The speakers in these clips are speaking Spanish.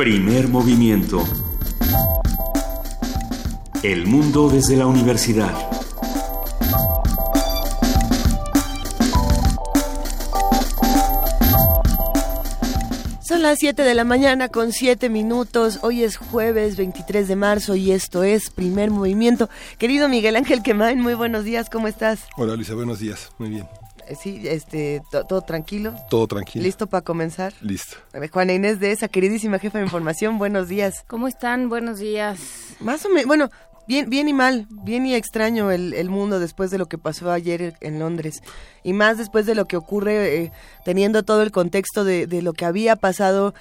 Primer movimiento. El mundo desde la universidad. Son las 7 de la mañana con 7 minutos. Hoy es jueves 23 de marzo y esto es Primer Movimiento. Querido Miguel Ángel Quemain, muy buenos días, ¿cómo estás? Hola Luisa, buenos días, muy bien. Eh, Sí, este, to- todo tranquilo. Todo tranquilo. ¿Listo para comenzar? Listo. Eh, Juana Inés de esa queridísima jefa de información, buenos días. ¿Cómo están? Buenos días. Más o menos, bueno, bien, bien y mal, bien y extraño el, el mundo después de lo que pasó ayer en Londres. Y más después de lo que ocurre, eh, teniendo todo el contexto de, de lo que había pasado,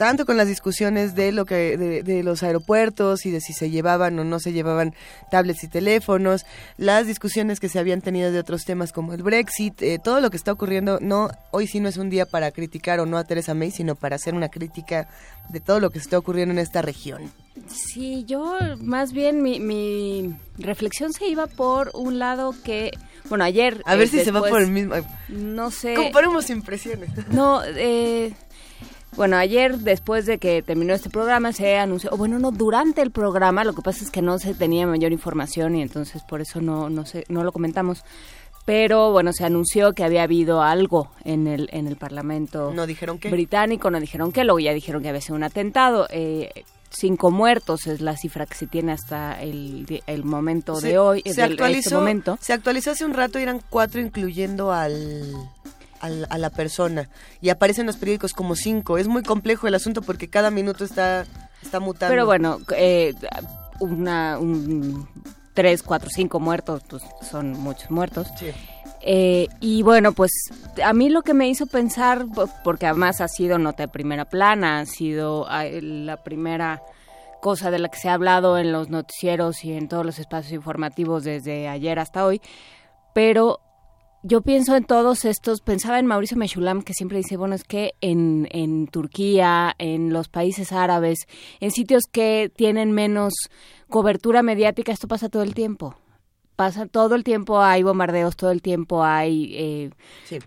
tanto con las discusiones de lo que de, de los aeropuertos y de si se llevaban o no se llevaban tablets y teléfonos, las discusiones que se habían tenido de otros temas como el Brexit, eh, todo lo que está ocurriendo, no hoy sí no es un día para criticar o no a Teresa May, sino para hacer una crítica de todo lo que está ocurriendo en esta región. Sí, yo más bien mi, mi reflexión se iba por un lado que, bueno, ayer... A ver eh, si se va por el mismo. No sé... Comparemos impresiones. No, eh, bueno, ayer después de que terminó este programa se anunció, o bueno, no, durante el programa, lo que pasa es que no se tenía mayor información y entonces por eso no, no, sé, no lo comentamos. Pero bueno, se anunció que había habido algo en el, en el Parlamento No dijeron qué. británico, no dijeron qué, luego ya dijeron que había sido un atentado. Eh, cinco muertos es la cifra que se tiene hasta el, el momento Se- de hoy, se este actualizó, momento. se actualizó hace un rato y eran cuatro incluyendo al, al- a la persona y aparecen en los periódicos como cinco. Es muy complejo el asunto porque cada minuto está está mutando. Pero bueno, eh, una, un, tres, cuatro, cinco muertos, pues son muchos muertos. Sí. Eh, y bueno, pues a mí lo que me hizo pensar, po- porque además ha sido nota de primera plana, ha sido la primera cosa de la que se ha hablado en los noticieros y en todos los espacios informativos desde ayer hasta hoy, pero yo pienso en todos estos, pensaba en Mauricio Meshulam que siempre dice, bueno, es que en, en Turquía, en los países árabes, en sitios que tienen menos cobertura mediática, esto pasa todo el tiempo. Pasa todo el tiempo, hay bombardeos, todo el tiempo hay eh, Sí.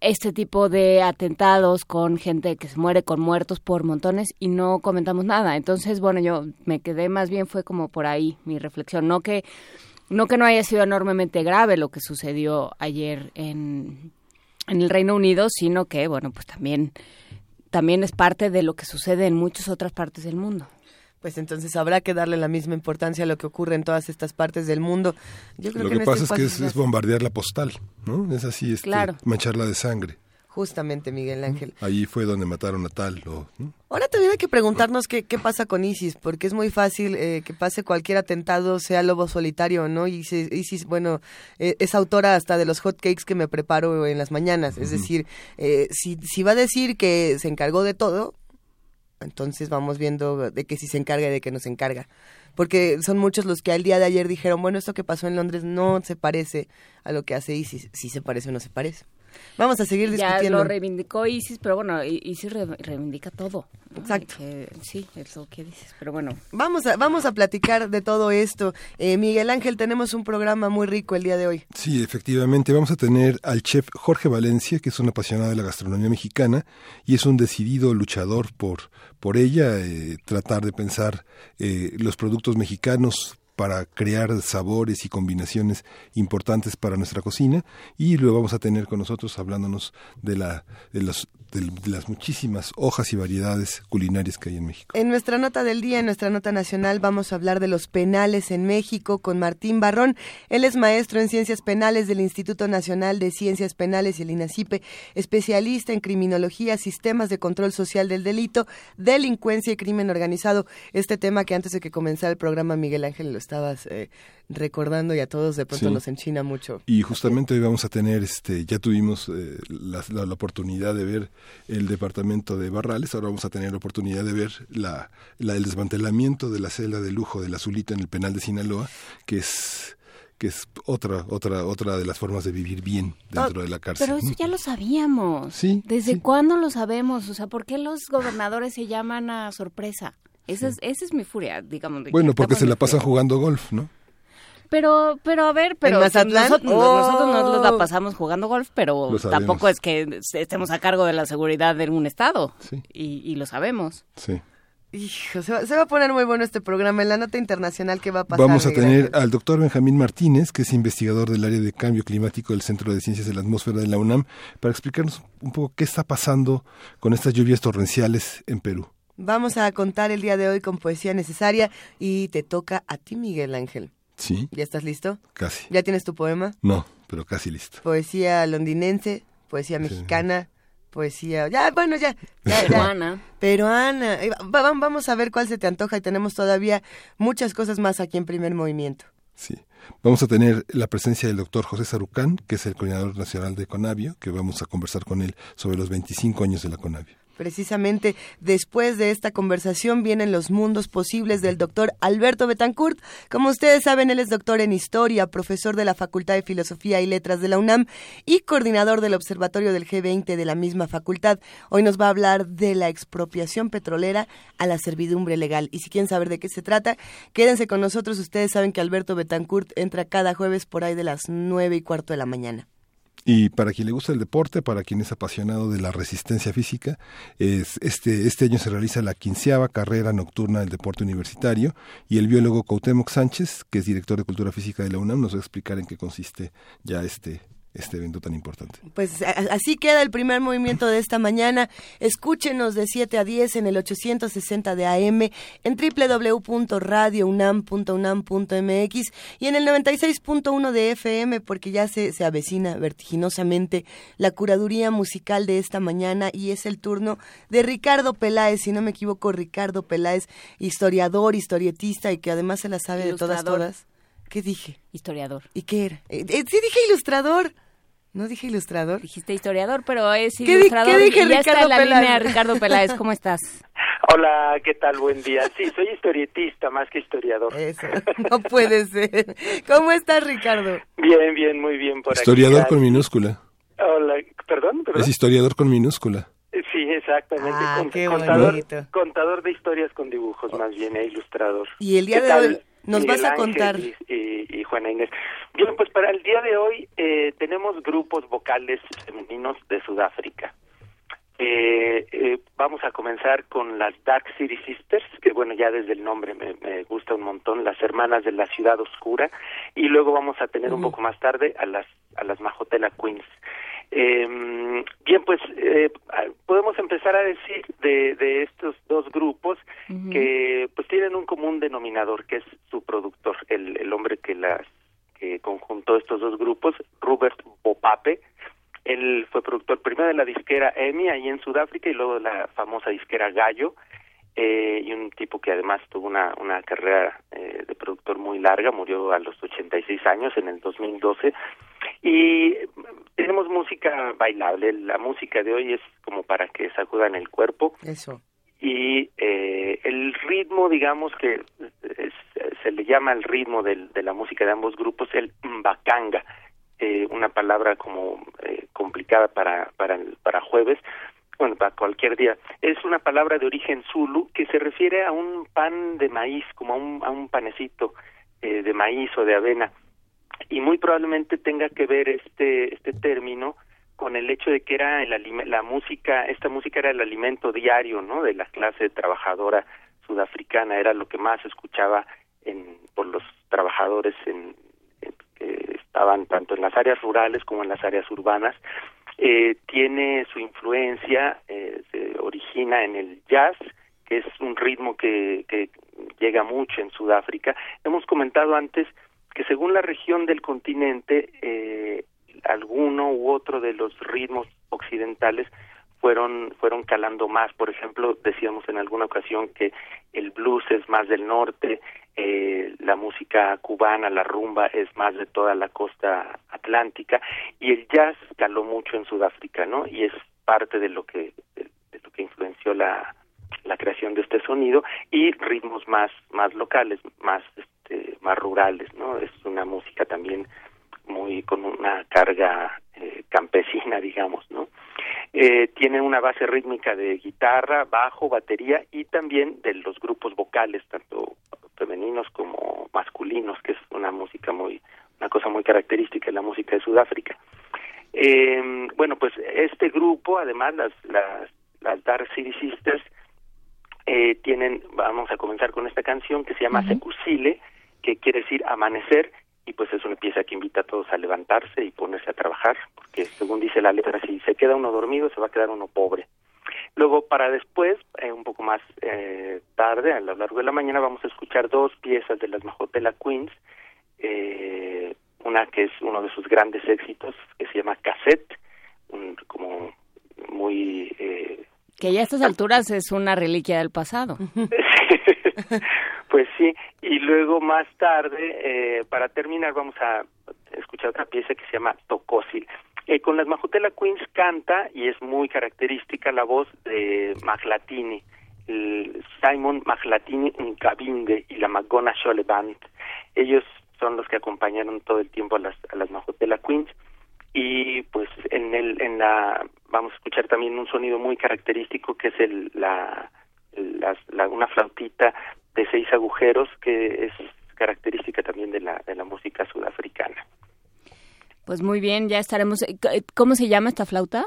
este tipo de atentados con gente que se muere, con muertos por montones y no comentamos nada. Entonces, bueno, yo me quedé más bien fue como por ahí mi reflexión, no que no que no haya sido enormemente grave lo que sucedió ayer en, en el Reino Unido, sino que bueno, pues también también es parte de lo que sucede en muchas otras partes del mundo. Pues entonces habrá que darle la misma importancia a lo que ocurre en todas estas partes del mundo. Yo creo Lo que, que en pasa este es que es bombardear la postal, ¿no? Es así, este, Claro. mancharla de sangre. Justamente, Miguel Ángel. Ahí fue donde mataron a tal. Ahora también hay que preguntarnos qué, qué pasa con ISIS, porque es muy fácil eh, que pase cualquier atentado, sea lobo solitario, ¿no? Y si- ISIS, bueno, eh, es autora hasta de los hotcakes que me preparo en las mañanas. Es decir, eh, si, si va a decir que se encargó de todo, entonces vamos viendo de que si se encarga y de que no se encarga. Porque son muchos los que al día de ayer dijeron, bueno, esto que pasó en Londres no se parece a lo que hace ISIS. Si se parece o no se parece. Vamos a seguir Ya discutiendo. lo reivindicó Isis, pero bueno, Isis re- reivindica todo. ¿no? Exacto. Que- sí, es lo que dices, pero bueno. Vamos a, vamos a platicar de todo esto. Eh, Miguel Ángel, tenemos un programa muy rico el día de hoy. Sí, efectivamente, vamos a tener al chef Jorge Valencia, que es un apasionado de la gastronomía mexicana y es un decidido luchador por, por ella, eh, tratar de pensar eh, los productos mexicanos para crear sabores y combinaciones importantes para nuestra cocina. Y luego vamos a tener con nosotros hablándonos de la de, los, de las muchísimas hojas y variedades culinarias que hay en México. En nuestra nota del día, en nuestra nota nacional, vamos a hablar de los penales en México con Martín Barrón. Él es maestro en ciencias penales del Instituto Nacional de Ciencias Penales y el INACIPE, especialista en criminología, sistemas de control social del delito, delincuencia y crimen organizado. Este tema que antes de que comenzara el programa, Miguel Ángel, lo estabas eh, recordando y a todos de pronto Sí. nos enchina mucho. Y justamente hoy vamos a tener, este, ya tuvimos eh, la, la- la oportunidad de ver el departamento de Barrales, ahora vamos a tener la oportunidad de ver la, la- el desmantelamiento de la celda de lujo del Azulito en el penal de Sinaloa, que es que es otra otra otra de las formas de vivir bien dentro de la cárcel. Pero eso ya lo sabíamos. Sí, ¿Desde sí. cuándo lo sabemos? O sea, ¿por qué los gobernadores se llaman a sorpresa? Esa, es, esa es mi furia, digamos. de Bueno, porque se la en pasan jugando golf, ¿no? Pero, pero a ver, pero Mazatlán? nosotros, Oh. nosotros no la pasamos jugando golf, pero tampoco es que estemos a cargo de la seguridad de un estado. Sí. Y, y lo sabemos. Sí. Hijo, se va, a poner muy bueno este programa en la nota internacional que va a pasar. Vamos a tener al doctor Benjamín Martínez, que es investigador del área de cambio climático del Centro de Ciencias de la Atmósfera de la UNAM, para explicarnos un poco qué está pasando con estas lluvias torrenciales en Perú. Vamos a contar el día de hoy con poesía necesaria y te toca a ti, Miguel Ángel. Sí. ¿Ya estás listo? Casi. ¿Ya tienes tu poema? No, pero casi listo. Poesía londinense, poesía mexicana, poesía. Ya, bueno, ya. Peruana. Peruana. Vamos a ver cuál se te antoja y tenemos todavía muchas cosas más aquí en primer movimiento. Sí. Vamos a tener la presencia del doctor José Sarucán, que es el coordinador nacional de Conavio, que vamos a conversar con él sobre los 25 años de la Conavio. Precisamente después de esta conversación vienen los mundos posibles del doctor Alberto Betancourt. Como ustedes saben, él es doctor en historia, profesor de la Facultad de Filosofía y Letras de la UNAM y coordinador del Observatorio del G20 de la misma facultad. Hoy nos va a hablar de la expropiación petrolera a la servidumbre legal. Y si quieren saber de qué se trata, quédense con nosotros. Ustedes saben que Alberto Betancourt entra cada jueves por ahí de las nueve y cuarto de la mañana. Y para quien le gusta el deporte, para quien es apasionado de la resistencia física, es, este, este año se realiza la quinceava carrera nocturna del deporte universitario y el biólogo Cuauhtémoc Sánchez, que es director de Cultura Física de la UNAM, nos va a explicar en qué consiste ya este, este evento tan importante. Pues así queda el primer movimiento de esta mañana. Escúchenos de 7 a 10 en el 860 de AM, en www.radiounam.unam.mx y en el 96.1 de FM, porque ya se, se avecina vertiginosamente la curaduría musical de esta mañana y es el turno de Ricardo Peláez, si no me equivoco, Ricardo Peláez, historiador, historietista y que además se la sabe de todas, todas. ¿Qué dije? Historiador. ¿Y qué era? Eh, eh, sí dije ilustrador. ¿No dije ilustrador? Dijiste historiador, pero es ilustrador. ¿Qué, dije, ya está en la línea Ricardo Peláez. ¿Cómo estás? Hola, ¿qué tal? Buen día. Sí, soy historietista más que historiador. Eso, no puede ser. ¿Cómo estás, Ricardo? Bien, bien, muy bien por Historiador con minúscula. Hola, ¿perdón? ¿perdón? Es historiador con minúscula. Sí, exactamente. Ah, qué contador, contador de historias con dibujos, más bien, e ilustrador. Y el día de hoy nos vas a contar. Y, y, Juana Inés. Bien, pues para el día de hoy eh, tenemos grupos vocales femeninos de Sudáfrica. Eh, eh, vamos a comenzar con las Dark City Sisters, que bueno, ya desde el nombre me, me gusta un montón, las hermanas de la ciudad oscura, y luego vamos a tener un poco más tarde a las a las Majotela Queens. Eh, bien, pues eh, podemos empezar a decir de, de estos dos grupos que pues tienen un común denominador, que es su productor, el, el hombre que las que conjuntó estos dos grupos, Robert Bopape. Él fue productor primero de la disquera EMI ahí en Sudáfrica y luego de la famosa disquera Gallo. Eh, y un tipo que además tuvo una, una carrera eh, de productor muy larga, murió a los 86 años en el 2012. Y tenemos música bailable, la música de hoy es como para que sacudan el cuerpo. Eso. Y eh, el ritmo, digamos que se le llama el ritmo del, de la música de ambos grupos, el mbakanga, eh, una palabra como eh, complicada para, para, para jueves, bueno, para cualquier día. Es una palabra de origen zulu que se refiere a un pan de maíz, como a un, a un panecito eh, de maíz o de avena. Y muy probablemente tenga que ver este, este término con el hecho de que era el, la música, esta música era el alimento diario, ¿no? De la clase trabajadora sudafricana, era lo que más escuchaba en, por los trabajadores en, que estaban tanto en las áreas rurales como en las áreas urbanas eh, tiene su influencia, eh, se origina en el jazz, que es un ritmo que, que llega mucho en Sudáfrica. Hemos comentado antes que según la región del continente, eh, alguno u otro de los ritmos occidentales fueron fueron calando más. Por ejemplo, decíamos en alguna ocasión que el blues es más del norte, eh, la música cubana, la rumba es más de toda la costa atlántica y el jazz caló mucho en Sudáfrica, ¿no? Y es parte de lo que de, lo que influenció la la creación de este sonido y ritmos más más locales, más este, más rurales, ¿no? Es una música también muy con una carga eh, campesina, digamos, ¿no? Eh, tiene una base rítmica de guitarra, bajo, batería y también de los grupos vocales, tanto femeninos como masculinos, que es una música muy, una cosa muy característica de la música de Sudáfrica. Eh, bueno, pues este grupo, además, las, las, las Dark City Sisters, eh, tienen, vamos a comenzar con esta canción que se llama Secusile, que quiere decir amanecer, y pues es una pieza que invita a todos a levantarse y ponerse a trabajar, porque según dice la letra, si se queda uno dormido, se va a quedar uno pobre. Luego, para después, eh, un poco más eh, tarde, a lo largo de la mañana, vamos a escuchar dos piezas de las Majotela Queens, eh, una que es uno de sus grandes éxitos, que se llama Cassette, un, como muy... Que ya a estas alturas es una reliquia del pasado. pues sí, y luego más tarde, eh, para terminar, vamos a escuchar otra pieza que se llama Tocósil. Eh, con las Majutela Queens canta, y es muy característica, la voz de Maglatini, Simon Maglatini Cabinde y la Magona Shole Band. Ellos son los que acompañaron todo el tiempo a las, a las Majutela Queens y pues en el en la vamos a escuchar también un sonido muy característico que es el la, la, una flautita de seis agujeros que es característica también de la de la música sudafricana. Pues muy bien ya estaremos eh, eh, cómo se llama esta flauta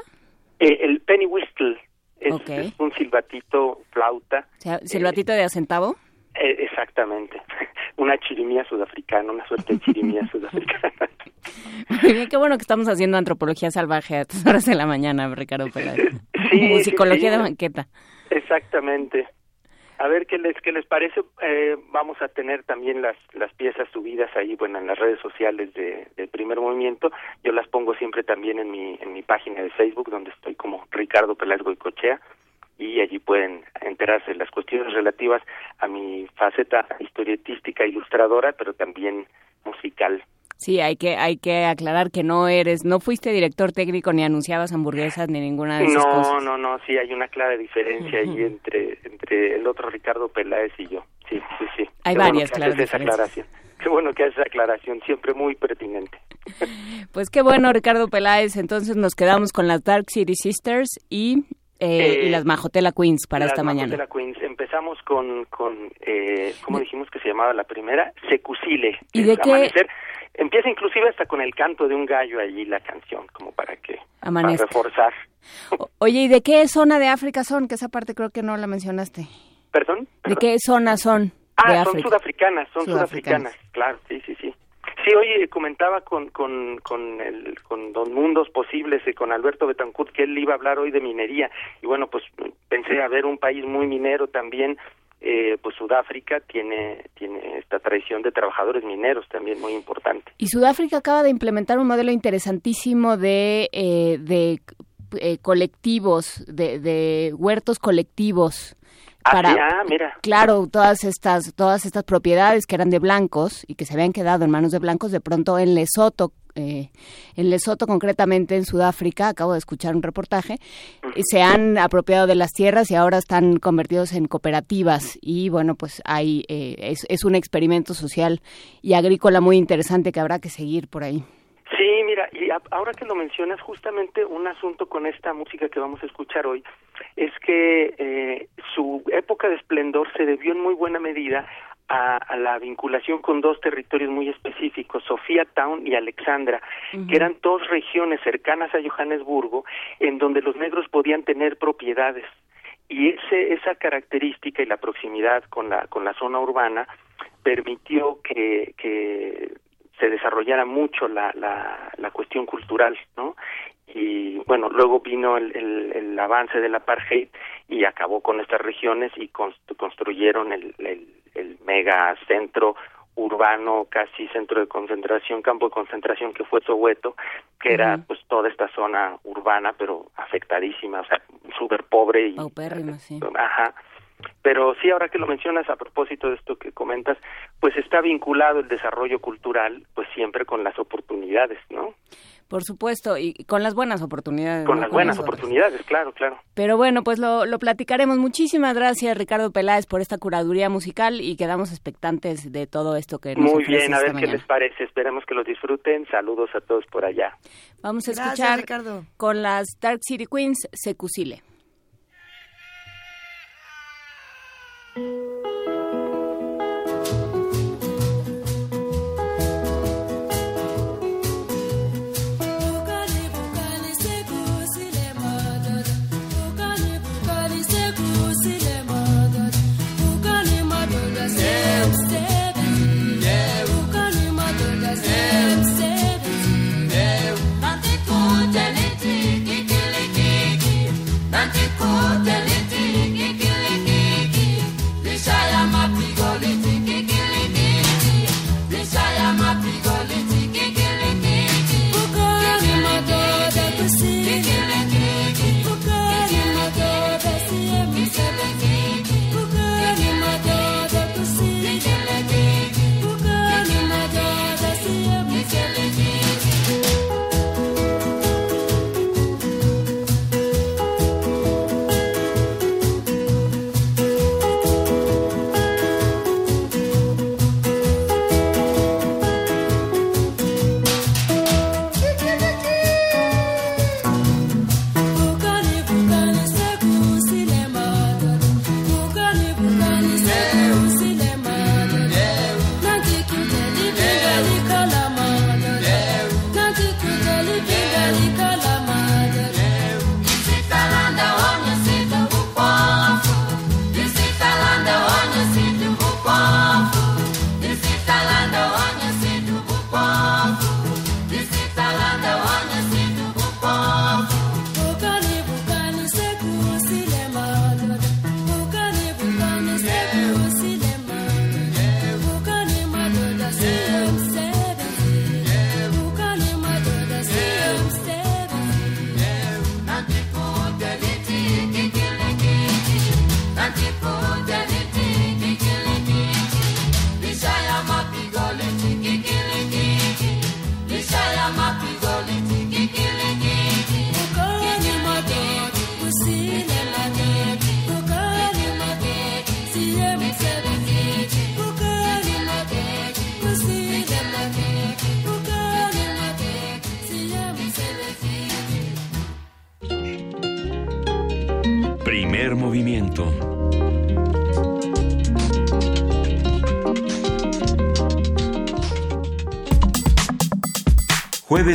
eh, el penny whistle es, un silbatito flauta. Silbatito de acentavo exactamente una chirimía sudafricana una suerte de chirimía sudafricana Muy bien, qué bueno que estamos haciendo antropología salvaje a estas horas de la mañana, Ricardo Peláez. Sí, Musicología de banqueta. Exactamente. A ver qué les qué les parece. Eh, vamos a tener también las las piezas subidas ahí, bueno, en las redes sociales de, del Primer Movimiento. Yo las pongo siempre también en mi en mi página de Facebook, donde estoy como Ricardo Peláez Goicochea y allí pueden enterarse de las cuestiones relativas a mi faceta historietística ilustradora, pero también musical. Sí, hay que hay que aclarar que no eres, no fuiste director técnico ni anunciabas hamburguesas ni ninguna de esas no, cosas. No, no, no, sí hay una clara diferencia ahí entre entre el otro Ricardo Peláez y yo. Sí, sí, sí. Hay varias claras aclaración. Qué bueno que haces esa aclaración, siempre muy pertinente. Pues qué bueno, Ricardo Peláez. Entonces nos quedamos con las Dark City Sisters y eh, y las Majotela Queens para esta mañana. Majotela Queens. Empezamos con, con eh, ¿cómo dijimos que se llamaba la primera? Secusile. ¿Y de qué? Empieza inclusive hasta con el canto de un gallo allí la canción, como para que para reforzar. oye, ¿y de qué zona de África son? Que esa parte creo que no la mencionaste. ¿Perdón? ¿De qué zona son? Ah, son sudafricanas, son sudafricanas. claro, sí, sí, sí. Sí, oye, comentaba con, con, con, el, con Don Mundos Posibles y con Alberto Betancourt que él iba a hablar hoy de minería. Y bueno, pues pensé a ver un país muy minero también eh, pues Sudáfrica tiene tiene esta tradición de trabajadores mineros también muy importante. Y Sudáfrica acaba de implementar un modelo interesantísimo de eh, de eh, colectivos, de, de huertos colectivos para ah, mira. claro todas estas todas estas propiedades que eran de blancos y que se habían quedado en manos de blancos de pronto en Lesoto eh, en Lesoto concretamente en Sudáfrica acabo de escuchar un reportaje se han apropiado de las tierras y ahora están convertidos en cooperativas. Y bueno pues hay eh, es, es un experimento social y agrícola muy interesante que habrá que seguir por ahí ahora que lo mencionas, justamente un asunto con esta música que vamos a escuchar hoy es que eh, su época de esplendor se debió en muy buena medida a, la vinculación con dos territorios muy específicos, Sofía Town y Alexandra, que eran dos regiones cercanas a Johannesburgo, en donde los negros podían tener propiedades. Y ese, esa característica y la proximidad con la, con la zona urbana permitió que, que se desarrollara mucho la, la, la cuestión cultural, ¿no? y bueno, luego vino el, el, el, avance del apartheid y acabó con estas regiones y construyeron el, el, el mega centro urbano, casi centro de concentración, campo de concentración que fue Soweto, que era pues toda esta zona urbana, pero afectadísima, o sea, súper pobre y... sí. Ajá. Pero sí, ahora que lo mencionas a propósito de esto que comentas, pues está vinculado el desarrollo cultural, pues siempre con las oportunidades, ¿no? Por supuesto, y con las buenas oportunidades. Con las buenas oportunidades, claro, claro. Pero bueno, pues lo, lo platicaremos. Muchísimas gracias, Ricardo Peláez, por esta curaduría musical y quedamos expectantes de todo esto que nos Muy bien, a ver qué les parece. Esperemos que lo disfruten. Saludos a todos por allá. Vamos a escuchar con las Dark City Queens, Secusile. 了。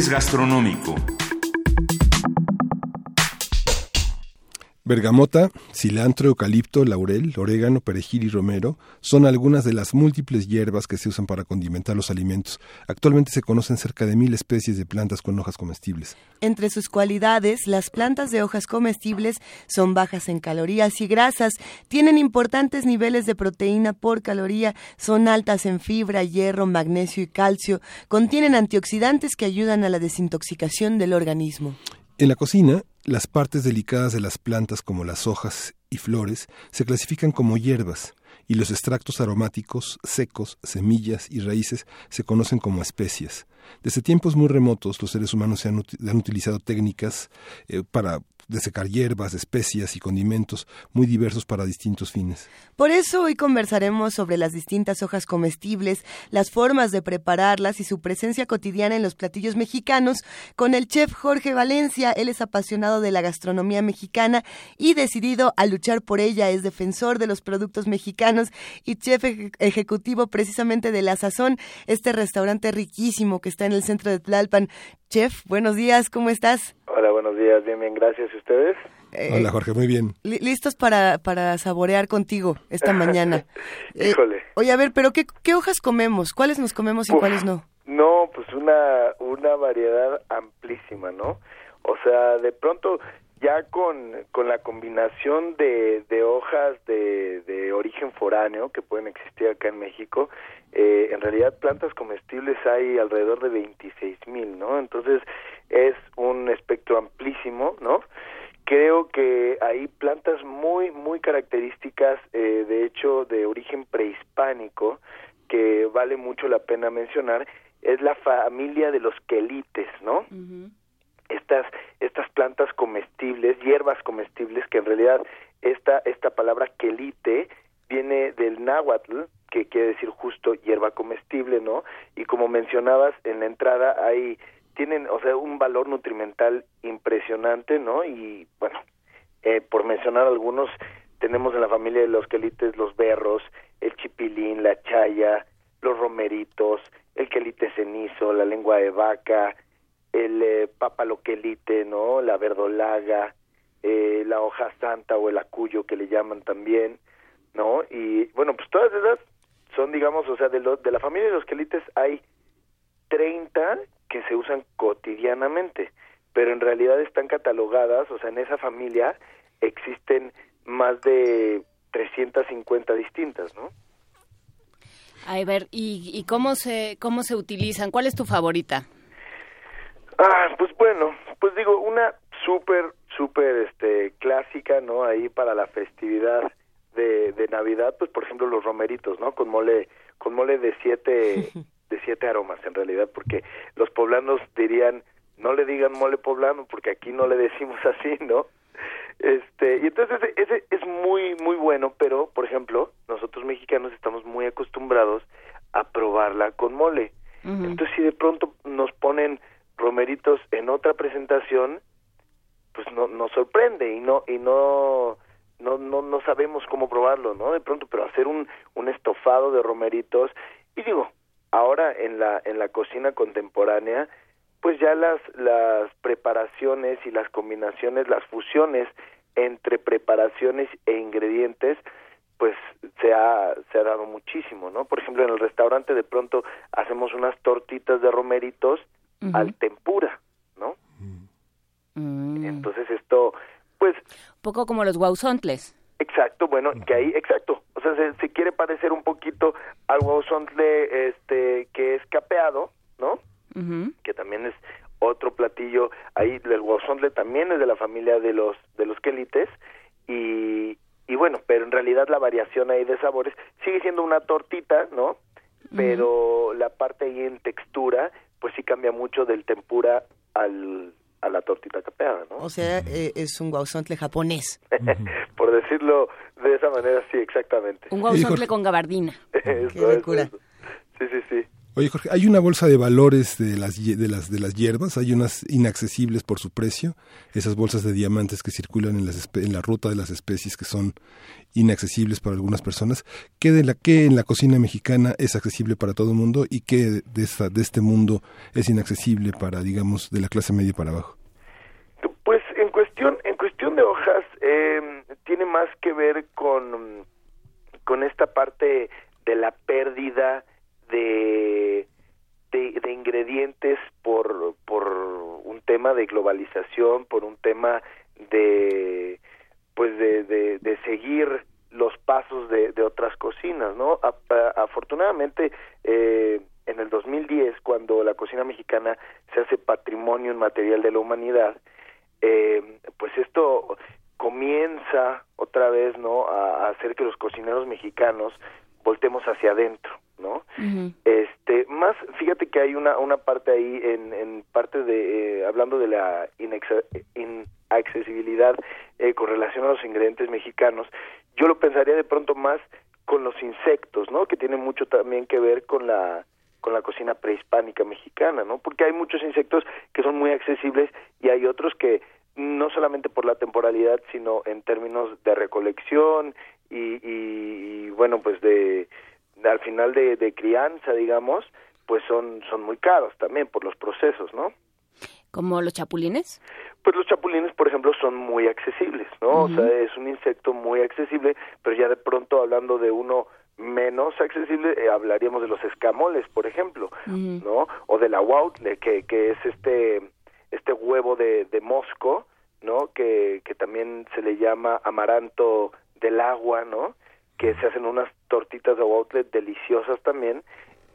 Gastronómico. Bergamota, cilantro, eucalipto, laurel, orégano, perejil y romero son algunas de las múltiples hierbas que se usan para condimentar los alimentos. Actualmente se conocen cerca de mil especies de plantas con hojas comestibles. Entre sus cualidades, las plantas de hojas comestibles son bajas en calorías y grasas, tienen importantes niveles de proteína por caloría, son altas en fibra, hierro, magnesio y calcio, contienen antioxidantes que ayudan a la desintoxicación del organismo. En la cocina, las partes delicadas de las plantas como las hojas y flores se clasifican como hierbas y los extractos aromáticos, secos, semillas y raíces se conocen como especias. Desde tiempos muy remotos los seres humanos se han, utilizado técnicas eh, para de secar hierbas, especias y condimentos muy diversos para distintos fines. Por eso hoy conversaremos sobre las distintas hojas comestibles, las formas de prepararlas y su presencia cotidiana en los platillos mexicanos con el chef Jorge Valencia. Él es apasionado de la gastronomía mexicana y decidido a luchar por ella. Es defensor de los productos mexicanos y chef ejecutivo precisamente de La Sazón, este restaurante riquísimo que está en el centro de Tlalpan. Chef, buenos días, ¿cómo estás? Hola, buenos días, bien, bien, gracias. ¿Y ustedes? Eh, Hola, Jorge, muy bien. listos para, para saborear contigo esta mañana. Eh, Híjole. oye, a ver, pero qué, ¿qué hojas comemos? ¿Cuáles nos comemos y cuáles no? No, pues una, una variedad amplísima, ¿no? O sea, de pronto ya con, con la combinación de, de hojas de, de origen foráneo que pueden existir acá en México, eh, en realidad plantas comestibles hay alrededor de 26 mil, ¿no? Entonces es un espectro amplísimo, ¿no? Creo que hay plantas muy, muy características, eh, de hecho, de origen prehispánico, que vale mucho la pena mencionar, es la familia de los quelites, ¿no? Estas, estas plantas comestibles, hierbas comestibles, que en realidad esta, esta palabra quelite viene del náhuatl, que quiere decir justo hierba comestible, ¿no? Y como mencionabas en la entrada, hay tienen, o sea, un valor nutrimental impresionante, ¿no? Y bueno, eh, por mencionar algunos, tenemos en la familia de los quelites los berros, el chipilín, la chaya, los romeritos, el quelite cenizo, la lengua de vaca, el eh, papaloquelite, ¿no? La verdolaga, eh, la hoja santa o el acuyo que le llaman también, ¿no? Y bueno, pues todas esas son, digamos, o sea, de, lo, de la familia de los quelites hay 30 que se usan cotidianamente, pero en realidad están catalogadas, o sea, en esa familia existen más de 350 distintas, ¿no? A ver, ¿y, y cómo se cómo se utilizan? ¿Cuál es tu favorita? Ah, pues bueno, pues digo, una súper, súper este, clásica, ¿no? Ahí para la festividad de, de Navidad, pues por ejemplo los romeritos, ¿no? Con mole, con mole de siete de siete aromas en realidad, porque los poblanos dirían, no le digan mole poblano, porque aquí no le decimos así, ¿no? Este, y entonces ese, es muy, muy bueno, pero, por ejemplo, nosotros mexicanos estamos muy acostumbrados a probarla con mole. Entonces, si de pronto nos ponen romeritos en otra presentación, pues no, nos sorprende y no, y no, no, no, no sabemos cómo probarlo, ¿no? De pronto, pero hacer un, un estofado de romeritos, y digo, Ahora en la en la cocina contemporánea, pues ya las las preparaciones y las combinaciones, las fusiones entre preparaciones e ingredientes pues se ha se ha dado muchísimo, ¿no? Por ejemplo, en el restaurante de pronto hacemos unas tortitas de romeritos al tempura, ¿no? Mm. Entonces esto pues poco como los guauzontles. Exacto, bueno, que ahí, exacto, o sea, se, quiere parecer un poquito al guauzontle este, que es capeado, ¿no? Que también es otro platillo, ahí el guauzontle también es de la familia de los, de los quelites, y, y bueno, pero en realidad la variación ahí de sabores sigue siendo una tortita, ¿no? Pero la parte ahí en textura, pues sí cambia mucho del tempura al, a la tortita capeada, ¿no? O sea, eh, es un guauzontle japonés. Por decirlo de esa manera, sí, exactamente. Un guauzontle con gabardina. Qué locura. Sí, sí, sí. Oye, Jorge, hay una bolsa de valores de las, de las, de las hierbas, hay unas inaccesibles por su precio, esas bolsas de diamantes que circulan en, las, en la ruta de las especies que son inaccesibles para algunas personas. ¿Qué, de la, qué en la cocina mexicana es accesible para todo el mundo y qué de, esta, de este mundo es inaccesible para, digamos, de la clase media para abajo? Pues en cuestión, en cuestión de hojas, eh, tiene más que ver con, con esta parte de la pérdida de, de, ingredientes por, por un tema de globalización, por un tema de pues de, de, seguir los pasos de, de otras cocinas, ¿no? afortunadamente, eh, en el 2010, cuando la cocina mexicana se hace patrimonio inmaterial de la humanidad, eh, pues esto comienza otra vez, ¿no? A, hacer que los cocineros mexicanos voltemos hacia adentro, ¿no? Este, más, fíjate que hay una una parte ahí en, en parte de eh, hablando de la inaccesibilidad eh, con relación a los ingredientes mexicanos, yo lo pensaría de pronto más con los insectos, ¿no? Que tiene mucho también que ver con la con la cocina prehispánica mexicana, ¿no? Porque hay muchos insectos que son muy accesibles y hay otros que no solamente por la temporalidad, sino en términos de recolección y, y, bueno, pues de, al final de, de, crianza, digamos, pues son, son muy caros también por los procesos, ¿no? ¿Como los chapulines? Pues los chapulines, por ejemplo, son muy accesibles, ¿no? O sea, es un insecto muy accesible, pero ya de pronto hablando de uno menos accesible, eh, hablaríamos de los escamoles, por ejemplo, ¿no? O de la wautle, que, que es este este huevo de, de mosco, ¿no? Que, que también se le llama amaranto del agua, ¿no? Que se hacen unas tortitas de outlet deliciosas también,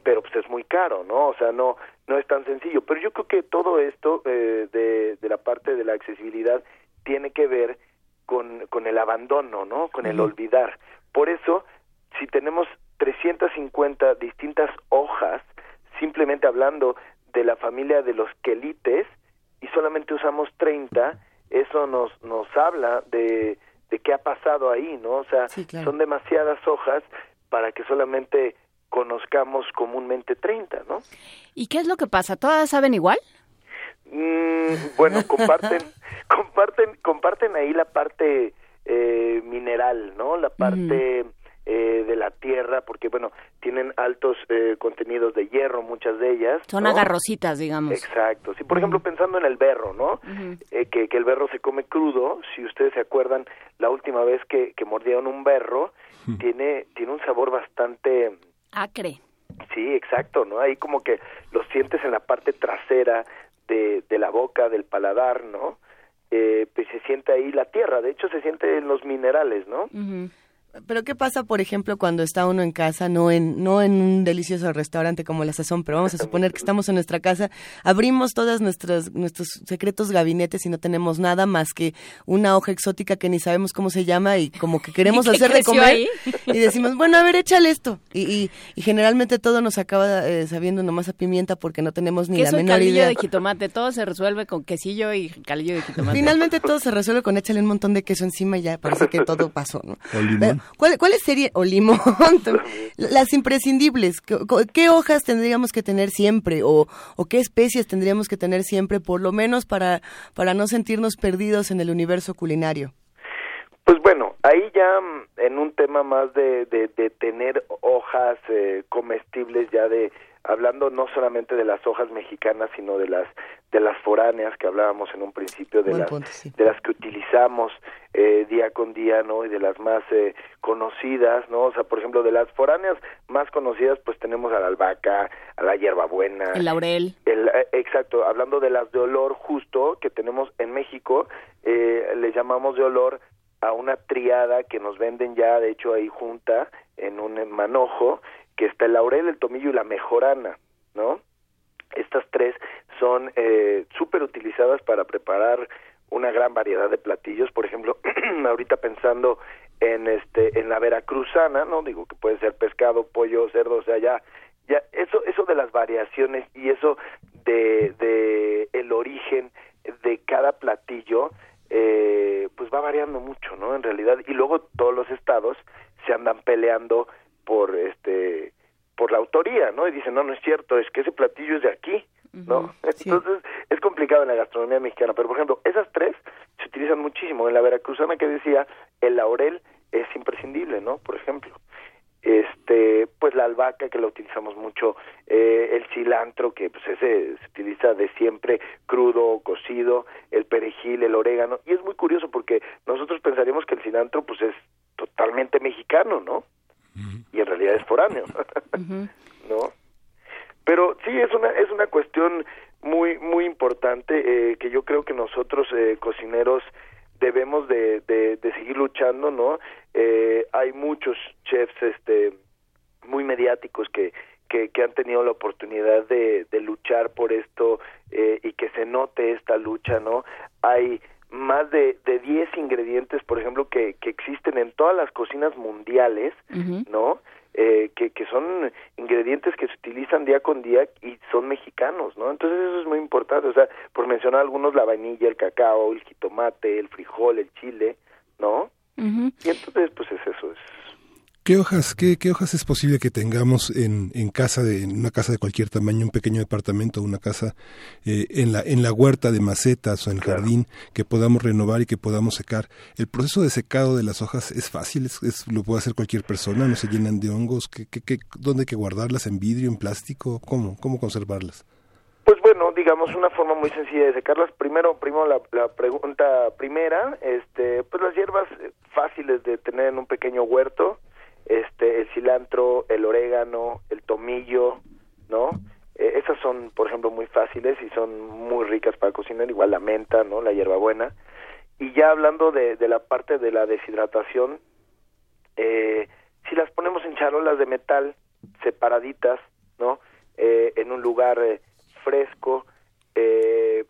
pero pues es muy caro, ¿no? O sea, no no es tan sencillo. Pero yo creo que todo esto eh, de, de la parte de la accesibilidad tiene que ver con, con el abandono, ¿no? Con el olvidar. Por eso, si tenemos 350 distintas hojas, simplemente hablando de la familia de los quelites, y solamente usamos 30, eso nos, nos habla de, de qué ha pasado ahí, ¿no? O sea, son demasiadas hojas para que solamente conozcamos comúnmente 30, ¿no? ¿Y qué es lo que pasa? ¿Todas saben igual? Mm, bueno, comparten, comparten, comparten ahí la parte eh, mineral, ¿no? La parte eh, de la tierra, porque bueno, tienen altos eh, contenidos de hierro, muchas de ellas. Son agarrositas, digamos. Exacto. Sí, por ejemplo, pensando en el berro, ¿no? eh, que, que el berro se come crudo, si ustedes se acuerdan, la última vez que, que mordieron un berro, tiene, tiene un sabor bastante... Acre. Sí, exacto, ¿no? Ahí como que lo sientes en la parte trasera de, de la boca, del paladar, ¿no? Eh, pues se siente ahí la tierra, de hecho se siente en los minerales, ¿no? Pero qué pasa, por ejemplo, cuando está uno en casa, no en no en un delicioso restaurante como la Sazón, pero vamos a suponer que estamos en nuestra casa, abrimos todas nuestras nuestros secretos gabinetes y no tenemos nada más que una hoja exótica que ni sabemos cómo se llama y como que queremos hacer de comer ahí? y decimos, bueno, a ver, échale esto. Y, y, y generalmente todo nos acaba eh, sabiendo nomás a pimienta porque no tenemos ni la menor calillo idea. de jitomate, todo se resuelve con quesillo y calillo de jitomate. Finalmente todo se resuelve con échale un montón de queso encima y ya parece que todo pasó, ¿no? Limón. ¿Cuál, ¿Cuáles serían, o limón, las imprescindibles? ¿Qué, ¿Qué, hojas tendríamos que tener siempre o, o, qué especies tendríamos que tener siempre, por lo menos para, para no sentirnos perdidos en el universo culinario? Pues bueno, ahí ya en un tema más de, de, de tener hojas eh, comestibles ya de hablando no solamente de las hojas mexicanas sino de las de las foráneas que hablábamos en un principio de Buen las punto, sí. de las que utilizamos eh, día con día no y de las más eh, conocidas no o sea por ejemplo de las foráneas más conocidas pues tenemos a la albahaca a la hierbabuena. El laurel. El, eh, exacto hablando de las de olor justo que tenemos en México eh, le llamamos de olor a una triada que nos venden ya de hecho ahí junta en un manojo que está el laurel, el tomillo y la mejorana, ¿no? Estas tres son eh, súper utilizadas para preparar una gran variedad de platillos, por ejemplo, ahorita pensando en este en la veracruzana, no digo que puede ser pescado, pollo, cerdo, o sea, ya ya eso eso de las variaciones y eso de de el origen de cada platillo eh, pues va variando mucho, ¿no? En realidad y luego todos los estados se andan peleando por este por la autoría, ¿no? Y dicen, no, no es cierto, es que ese platillo es de aquí, ¿no? Entonces es complicado en la gastronomía mexicana, pero por ejemplo, esas tres se utilizan muchísimo. En la veracruzana que decía, el laurel es imprescindible, ¿no? Por ejemplo este pues la albahaca que la utilizamos mucho eh, el cilantro que pues ese se utiliza de siempre crudo o cocido el perejil el orégano y es muy curioso porque nosotros pensaríamos que el cilantro pues es totalmente mexicano no y en realidad es foráneo no pero sí es una es una cuestión muy muy importante eh, que yo creo que nosotros eh, cocineros debemos de, de, seguir luchando, ¿no? Eh, hay muchos chefs este, muy mediáticos que, que, que han tenido la oportunidad de, de luchar por esto eh, y que se note esta lucha, ¿no? Hay más de, de 10 ingredientes, por ejemplo, que, que existen en todas las cocinas mundiales, ¿no? Eh, que, que son ingredientes que se utilizan día con día y son mexicanos, ¿no? Entonces eso es muy importante, o sea, por mencionar algunos, la vainilla, el cacao, el jitomate, el frijol, el chile, ¿no? Y entonces, pues es eso, es ¿Qué hojas, qué, qué, hojas es posible que tengamos en, en casa de, en una casa de cualquier tamaño, un pequeño departamento, una casa eh, en la en la huerta de macetas o en el jardín que podamos renovar y que podamos secar? El proceso de secado de las hojas es fácil, es, lo puede hacer cualquier persona, no se llenan de hongos. ¿Qué, qué, qué, ¿Dónde hay que guardarlas? ¿En vidrio, en plástico? ¿Cómo, cómo conservarlas? Pues bueno, digamos una forma muy sencilla de secarlas. Primero, primero la, la pregunta primera, este, pues las hierbas fáciles de tener en un pequeño huerto este el cilantro, el orégano, el tomillo, ¿no? Eh, esas son, por ejemplo, muy fáciles y son muy ricas para cocinar, igual la menta, ¿no? La hierbabuena. Y ya hablando de, de la parte de la deshidratación, eh, si las ponemos en charolas de metal separaditas, ¿no? Eh, en un lugar eh, fresco, eh,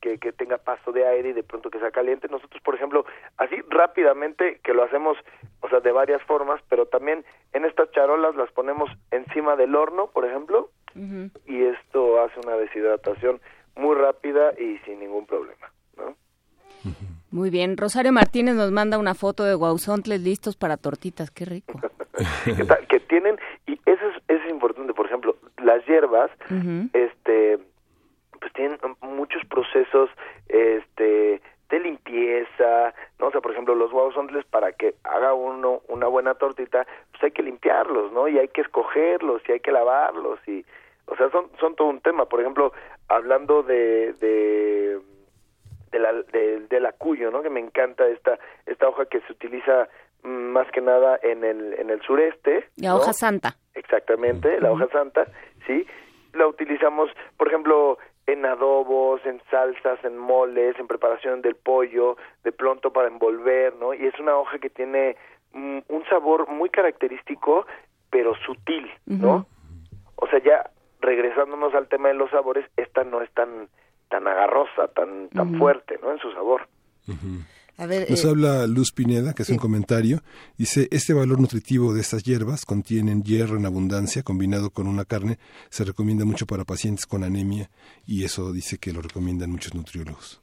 que, que, tenga paso de aire y de pronto que sea caliente. Nosotros, por ejemplo, así rápidamente, que lo hacemos, o sea, de varias formas, pero también en estas charolas las ponemos encima del horno, por ejemplo, y esto hace una deshidratación muy rápida y sin ningún problema, ¿no? Muy bien. Rosario Martínez nos manda una foto de guauzontles listos para tortitas. Qué rico. que tienen, y eso es, eso es importante, por ejemplo, las hierbas, este tienen muchos procesos este de limpieza, ¿no? O sea, por ejemplo, los huevos para que haga uno una buena tortita, pues hay que limpiarlos, ¿no? Y hay que escogerlos y hay que lavarlos y o sea, son son todo un tema. Por ejemplo, hablando de de de la de, la cuyo, ¿no? Que me encanta esta esta hoja que se utiliza más que nada en el en el sureste. La hoja santa. Exactamente, la hoja santa, sí. La utilizamos, por ejemplo, en adobos, en salsas, en moles, en preparación del pollo, de pronto para envolver, ¿no? Y es una hoja que tiene mm, un sabor muy característico, pero sutil, ¿no? O sea, ya regresándonos al tema de los sabores, esta no es tan tan agarrosa, tan tan fuerte, ¿no? En su sabor. Nos eh, habla Luz Pineda, que es un comentario. Dice, este valor nutritivo de estas hierbas contienen hierro en abundancia combinado con una carne. Se recomienda mucho para pacientes con anemia y eso dice que lo recomiendan muchos nutriólogos.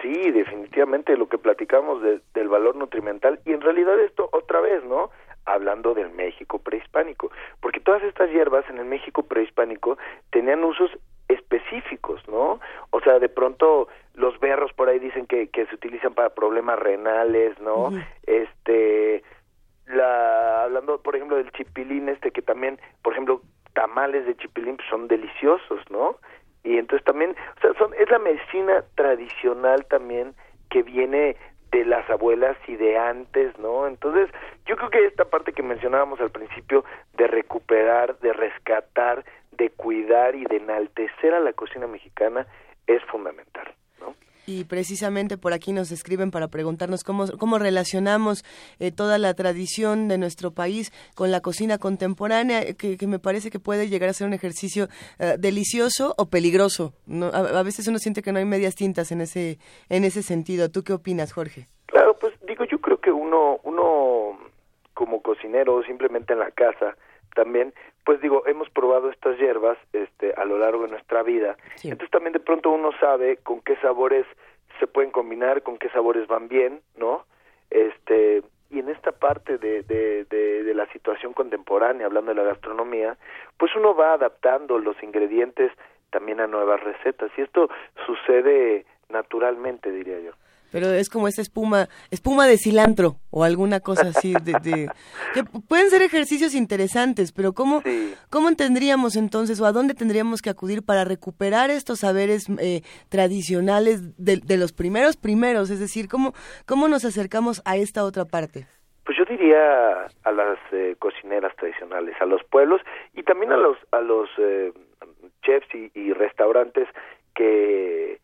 Sí, definitivamente lo que platicamos del valor nutrimental y en realidad esto otra vez, ¿no? Hablando del México prehispánico, porque todas estas hierbas en el México prehispánico tenían usos específicos, ¿no? O sea, de pronto los berros por ahí dicen que, que se utilizan para problemas renales, ¿no? Este, la, hablando, por ejemplo, del chipilín, este que también, por ejemplo, tamales de chipilín pues, son deliciosos, ¿no? Y entonces también, o sea, son, es la medicina tradicional también que viene de las abuelas y de antes, ¿no? Entonces, yo creo que esta parte que mencionábamos al principio de recuperar, de rescatar, de cuidar y de enaltecer a la cocina mexicana es fundamental. Y precisamente por aquí nos escriben para preguntarnos cómo, cómo relacionamos eh, toda la tradición de nuestro país con la cocina contemporánea, eh, que, me parece que puede llegar a ser un ejercicio eh, delicioso o peligroso. ¿no? A, veces uno siente que no hay medias tintas en ese, en ese sentido. ¿Tú qué opinas, Jorge? Claro, pues digo, yo creo que uno, uno como cocinero, simplemente en la casa, también pues digo, hemos probado estas hierbas este, a lo largo de nuestra vida. Entonces también de pronto uno sabe con qué sabores se pueden combinar, con qué sabores van bien, ¿no? Este, y, en esta parte de, de, de, de la situación contemporánea, hablando de la gastronomía, pues uno va adaptando los ingredientes también a nuevas recetas y esto sucede naturalmente, diría yo pero es como esa espuma, espuma de cilantro o alguna cosa así de, que pueden ser ejercicios interesantes, pero cómo cómo tendríamos entonces o a dónde tendríamos que acudir para recuperar estos saberes eh, tradicionales de, de, los primeros primeros, es decir, cómo cómo nos acercamos a esta otra parte. Pues yo diría a las eh, cocineras tradicionales, a los pueblos y también a los a los eh, chefs y, y restaurantes que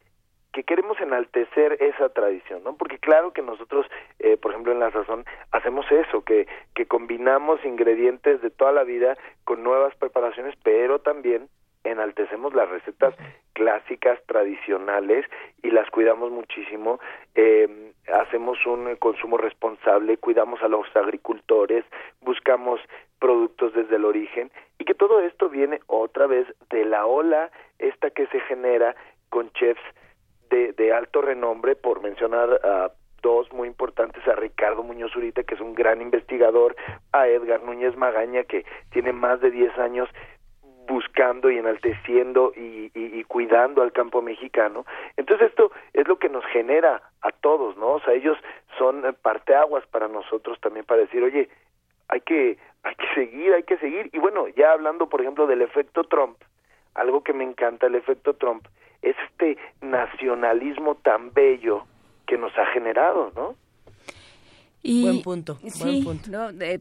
que queremos enaltecer esa tradición, ¿no? Porque claro que nosotros, eh, por ejemplo, en La Sazón hacemos eso, que, que combinamos ingredientes de toda la vida con nuevas preparaciones, pero también enaltecemos las recetas clásicas, tradicionales y las cuidamos muchísimo. Eh, hacemos un consumo responsable, cuidamos a los agricultores, buscamos productos desde el origen y que todo esto viene otra vez de la ola esta que se genera con chefs de, alto renombre, por mencionar a dos muy importantes, a Ricardo Muñoz Urita, que es un gran investigador, a Edgar Núñez Magaña, que tiene más de 10 años buscando y enalteciendo y, y, y, cuidando al campo mexicano. Entonces esto es lo que nos genera a todos, ¿no? O sea, ellos son parteaguas para nosotros también para decir, oye, hay que, hay que seguir, hay que seguir. Y bueno, ya hablando, por ejemplo, del efecto Trump, algo que me encanta, el efecto Trump, es este nacionalismo tan bello que nos ha generado, ¿no? Y, buen punto. Sí,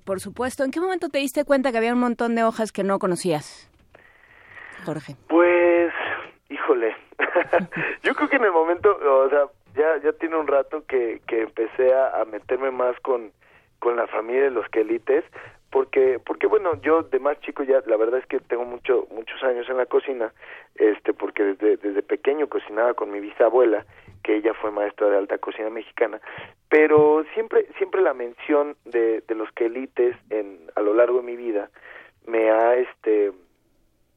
por supuesto. ¿En qué momento te diste cuenta que había un montón de hojas que no conocías, Jorge? Pues, híjole, yo creo que en el momento, o sea, ya ya tiene un rato que, que empecé a, a meterme más con, con la familia de los quelites, porque porque bueno yo de más chico ya la verdad es que tengo mucho muchos años en la cocina este porque desde desde pequeño cocinaba con mi bisabuela que ella fue maestra de alta cocina mexicana pero siempre siempre la mención de, de los quelites en a lo largo de mi vida me ha este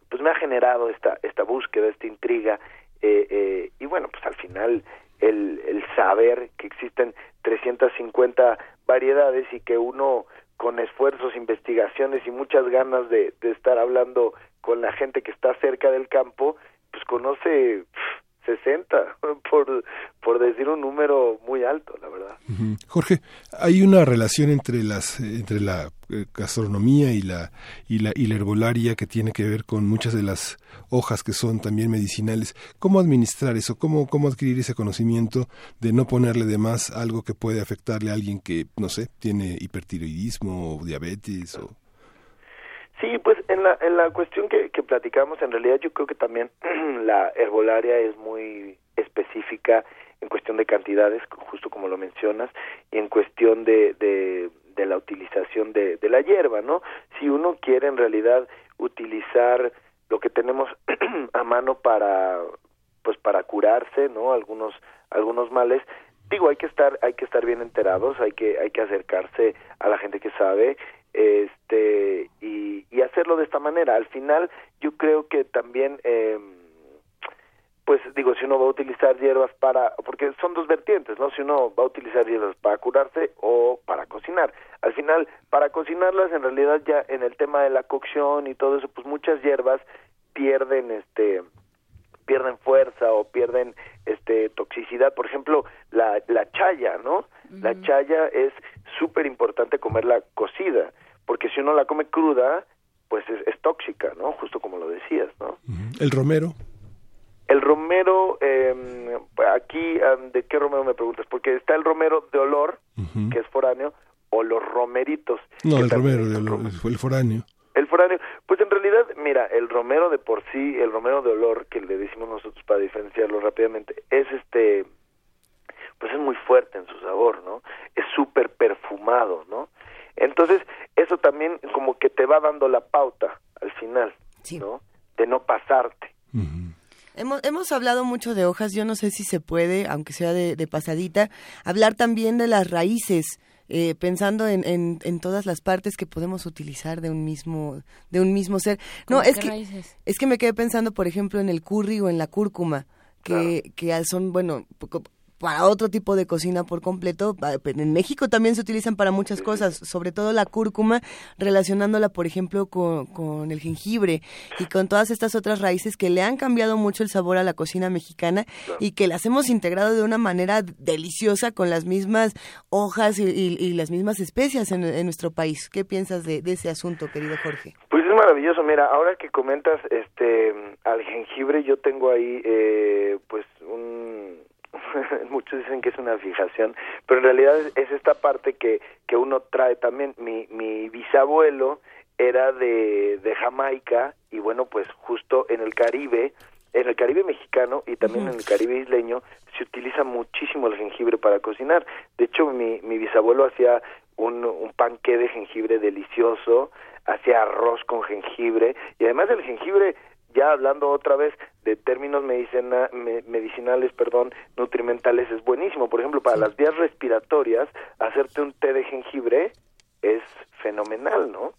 pues me ha generado esta esta búsqueda esta intriga eh, eh, y bueno pues al final el, el saber que existen 350 variedades y que uno con esfuerzos, investigaciones y muchas ganas de, de estar hablando con la gente que está cerca del campo, pues conoce 60, por, por decir un número muy alto, la verdad. Jorge, hay una relación entre las entre la eh, gastronomía y la y la y la herbolaria que tiene que ver con muchas de las hojas que son también medicinales. ¿Cómo administrar eso? ¿Cómo cómo adquirir ese conocimiento de no ponerle de más algo que puede afectarle a alguien que no sé, tiene hipertiroidismo o diabetes o Sí, pues en la, en la cuestión que, que platicamos, en realidad yo creo que también la herbolaria es muy específica en cuestión de cantidades, justo como lo mencionas, y en cuestión de, de, la utilización de, de la hierba, ¿no? Si uno quiere en realidad utilizar lo que tenemos a mano para pues para curarse, ¿no? Algunos algunos males, digo, hay que estar hay que estar bien enterados, hay que hay que acercarse a la gente que sabe este y, y hacerlo de esta manera. Al final yo creo que también eh, pues digo si uno va a utilizar hierbas para porque son dos vertientes no si uno va a utilizar hierbas para curarse o para cocinar. Al final para cocinarlas en realidad ya en el tema de la cocción y todo eso pues muchas hierbas pierden este pierden fuerza o pierden este toxicidad. Por ejemplo la la chaya no uh -huh. la chaya es súper importante comerla cocida porque si uno la come cruda pues es, es, tóxica no justo como lo decías no el romero el romero eh, aquí de qué romero me preguntas porque está el romero de olor uh -huh. que es foráneo o los romeritos no el romero de olor el foráneo. El foráneo, pues en realidad, mira, el romero de por sí, el romero de olor, que le decimos nosotros para diferenciarlo rápidamente, es este, pues es muy fuerte en su sabor, ¿no? Es súper perfumado, ¿no? Entonces, eso también como que te va dando la pauta al final, sí. ¿no? De no pasarte. Uh -huh. Hemos, hemos hablado mucho de hojas, yo no sé si se puede, aunque sea de, de pasadita, hablar también de las raíces eh, pensando en, en, en, todas las partes que podemos utilizar de un mismo de un mismo ser. No, es que raíces? es que me quedé pensando, por ejemplo, en el curry o en la cúrcuma, que, claro. que son, bueno, para otro tipo de cocina por completo. En México también se utilizan para muchas cosas, sobre todo la cúrcuma, relacionándola, por ejemplo, con, el jengibre y con todas estas otras raíces que le han cambiado mucho el sabor a la cocina mexicana y que las hemos integrado de una manera deliciosa con las mismas hojas y, las mismas especias en, nuestro país. ¿Qué piensas de, ese asunto, querido Jorge? Pues es maravilloso. Mira, ahora que comentas este al jengibre, yo tengo ahí eh, pues un muchos dicen que es una fijación, pero en realidad es, esta parte que, que uno trae también. Mi, mi bisabuelo era de, de Jamaica y bueno, pues justo en el Caribe, en el Caribe mexicano y también en el Caribe isleño se utiliza muchísimo el jengibre para cocinar. De hecho, mi, mi bisabuelo hacía un, un panque de jengibre delicioso, hacía arroz con jengibre y además el jengibre ya hablando otra vez de términos medicina, medicinales, perdón, nutrimentales, es buenísimo. Por ejemplo, para las vías respiratorias, hacerte un té de jengibre es fenomenal, ¿no?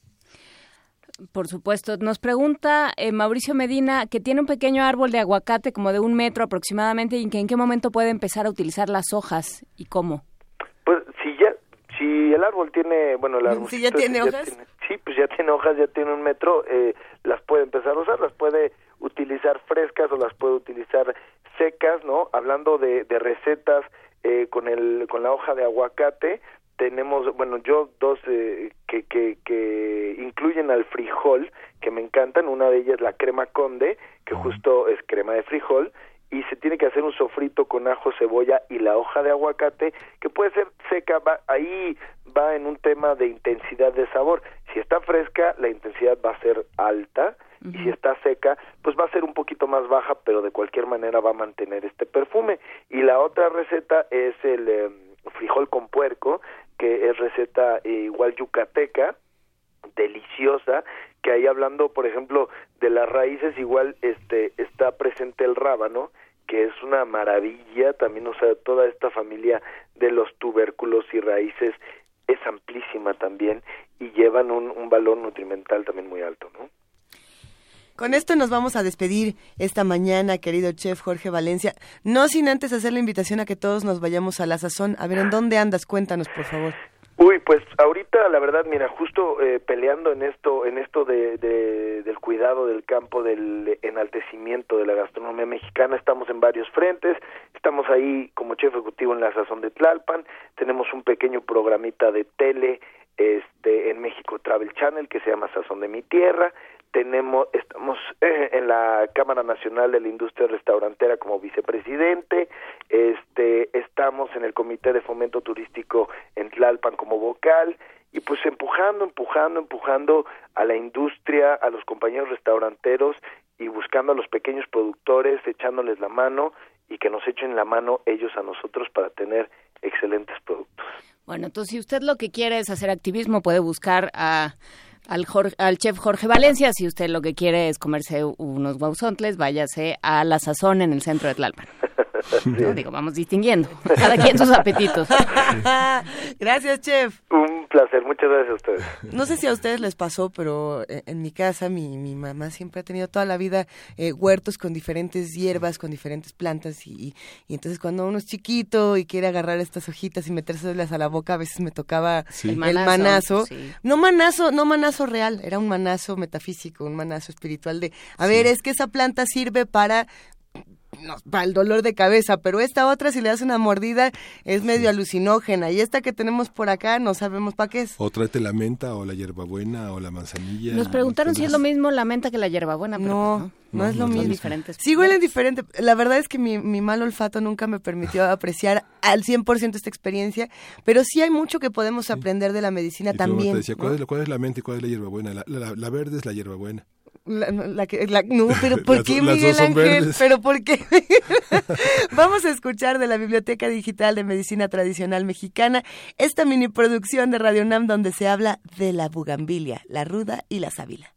Por supuesto. Nos pregunta eh, Mauricio Medina que tiene un pequeño árbol de aguacate como de un metro aproximadamente y que en qué momento puede empezar a utilizar las hojas y cómo. Pues si ya, si el árbol tiene, bueno, el árbol... Si ya tiene hojas. sí, pues ya tiene hojas, ya tiene un metro, eh, las puede empezar a usar, las puede utilizar frescas o las puede utilizar secas, ¿no? Hablando de, de recetas eh, con el con la hoja de aguacate, tenemos, bueno, yo dos eh, que, que, que incluyen al frijol, que me encantan, una de ellas la crema conde, que justo es crema de frijol, y se tiene que hacer un sofrito con ajo, cebolla y la hoja de aguacate, que puede ser seca, va, ahí va en un tema de intensidad de sabor. Si está fresca, la intensidad va a ser alta, y si está seca, pues va a ser un poquito más baja, pero de cualquier manera va a mantener este perfume. Y la otra receta es el em, frijol con puerco, que es receta eh, igual yucateca, deliciosa, que ahí hablando, por ejemplo, de las raíces, igual este está presente el rábano, que es una maravilla, también, o sea, toda esta familia de los tubérculos y raíces es amplísima también y llevan un, valor nutrimental también muy alto, ¿no? Con esto nos vamos a despedir esta mañana, querido chef Jorge Valencia. No sin antes hacer la invitación a que todos nos vayamos a la sazón. A ver, ¿en dónde andas? Cuéntanos, por favor. Uy, pues ahorita la verdad, mira, justo eh, peleando en esto, en esto de, del cuidado del campo, del enaltecimiento de la gastronomía mexicana, estamos en varios frentes. Estamos ahí como chef ejecutivo en la Sazón de Tlalpan. Tenemos un pequeño programita de tele este en México Travel Channel que se llama Sazón de mi tierra tenemos estamos en la Cámara Nacional de la Industria Restaurantera como vicepresidente, este estamos en el Comité de Fomento Turístico en Tlalpan como vocal y pues empujando, empujando, empujando a la industria, a los compañeros restauranteros y buscando a los pequeños productores, echándoles la mano y que nos echen la mano ellos a nosotros para tener excelentes productos. Bueno, entonces si usted lo que quiere es hacer activismo, puede buscar a al, al chef Jorge Valencia. Si usted lo que quiere es comerse unos guauzontles, váyase a La Sazón en el centro de Tlalpan. No, digo, vamos distinguiendo. Cada quien sus apetitos. gracias, chef. Un placer, muchas gracias a ustedes. No sé si a ustedes les pasó, pero eh, en mi casa mi, mi mamá siempre ha tenido toda la vida eh, huertos con diferentes hierbas, con diferentes plantas y, y, entonces cuando uno es chiquito y quiere agarrar estas hojitas y metérselas a la boca, a veces me tocaba el manazo. No manazo, no manazo real, era un manazo metafísico, un manazo espiritual de, a ver, es que esa planta sirve para para el dolor de cabeza, pero esta otra si le das una mordida es medio alucinógena y esta que tenemos por acá no sabemos para qué es. O tráete la menta o la hierbabuena o la manzanilla. Nos preguntaron si es lo mismo la menta que la hierbabuena, pero no, no, no, es lo mismo. Diferentes. Sí huelen diferente. La verdad es que mi, mi mal olfato nunca me permitió apreciar al 100% esta experiencia, pero sí hay mucho que podemos aprender de la medicina también. Te decía, ¿cuál, es, ¿cuál, es, la menta y cuál es la hierbabuena? La, la, la verde es la hierbabuena. La, la, no, pero ¿por qué Miguel Ángel? ¿Pero por qué? Vamos a escuchar de la Biblioteca Digital de Medicina Tradicional Mexicana esta mini producción de Radio Nam donde se habla de la bugambilia, la ruda y la sábila.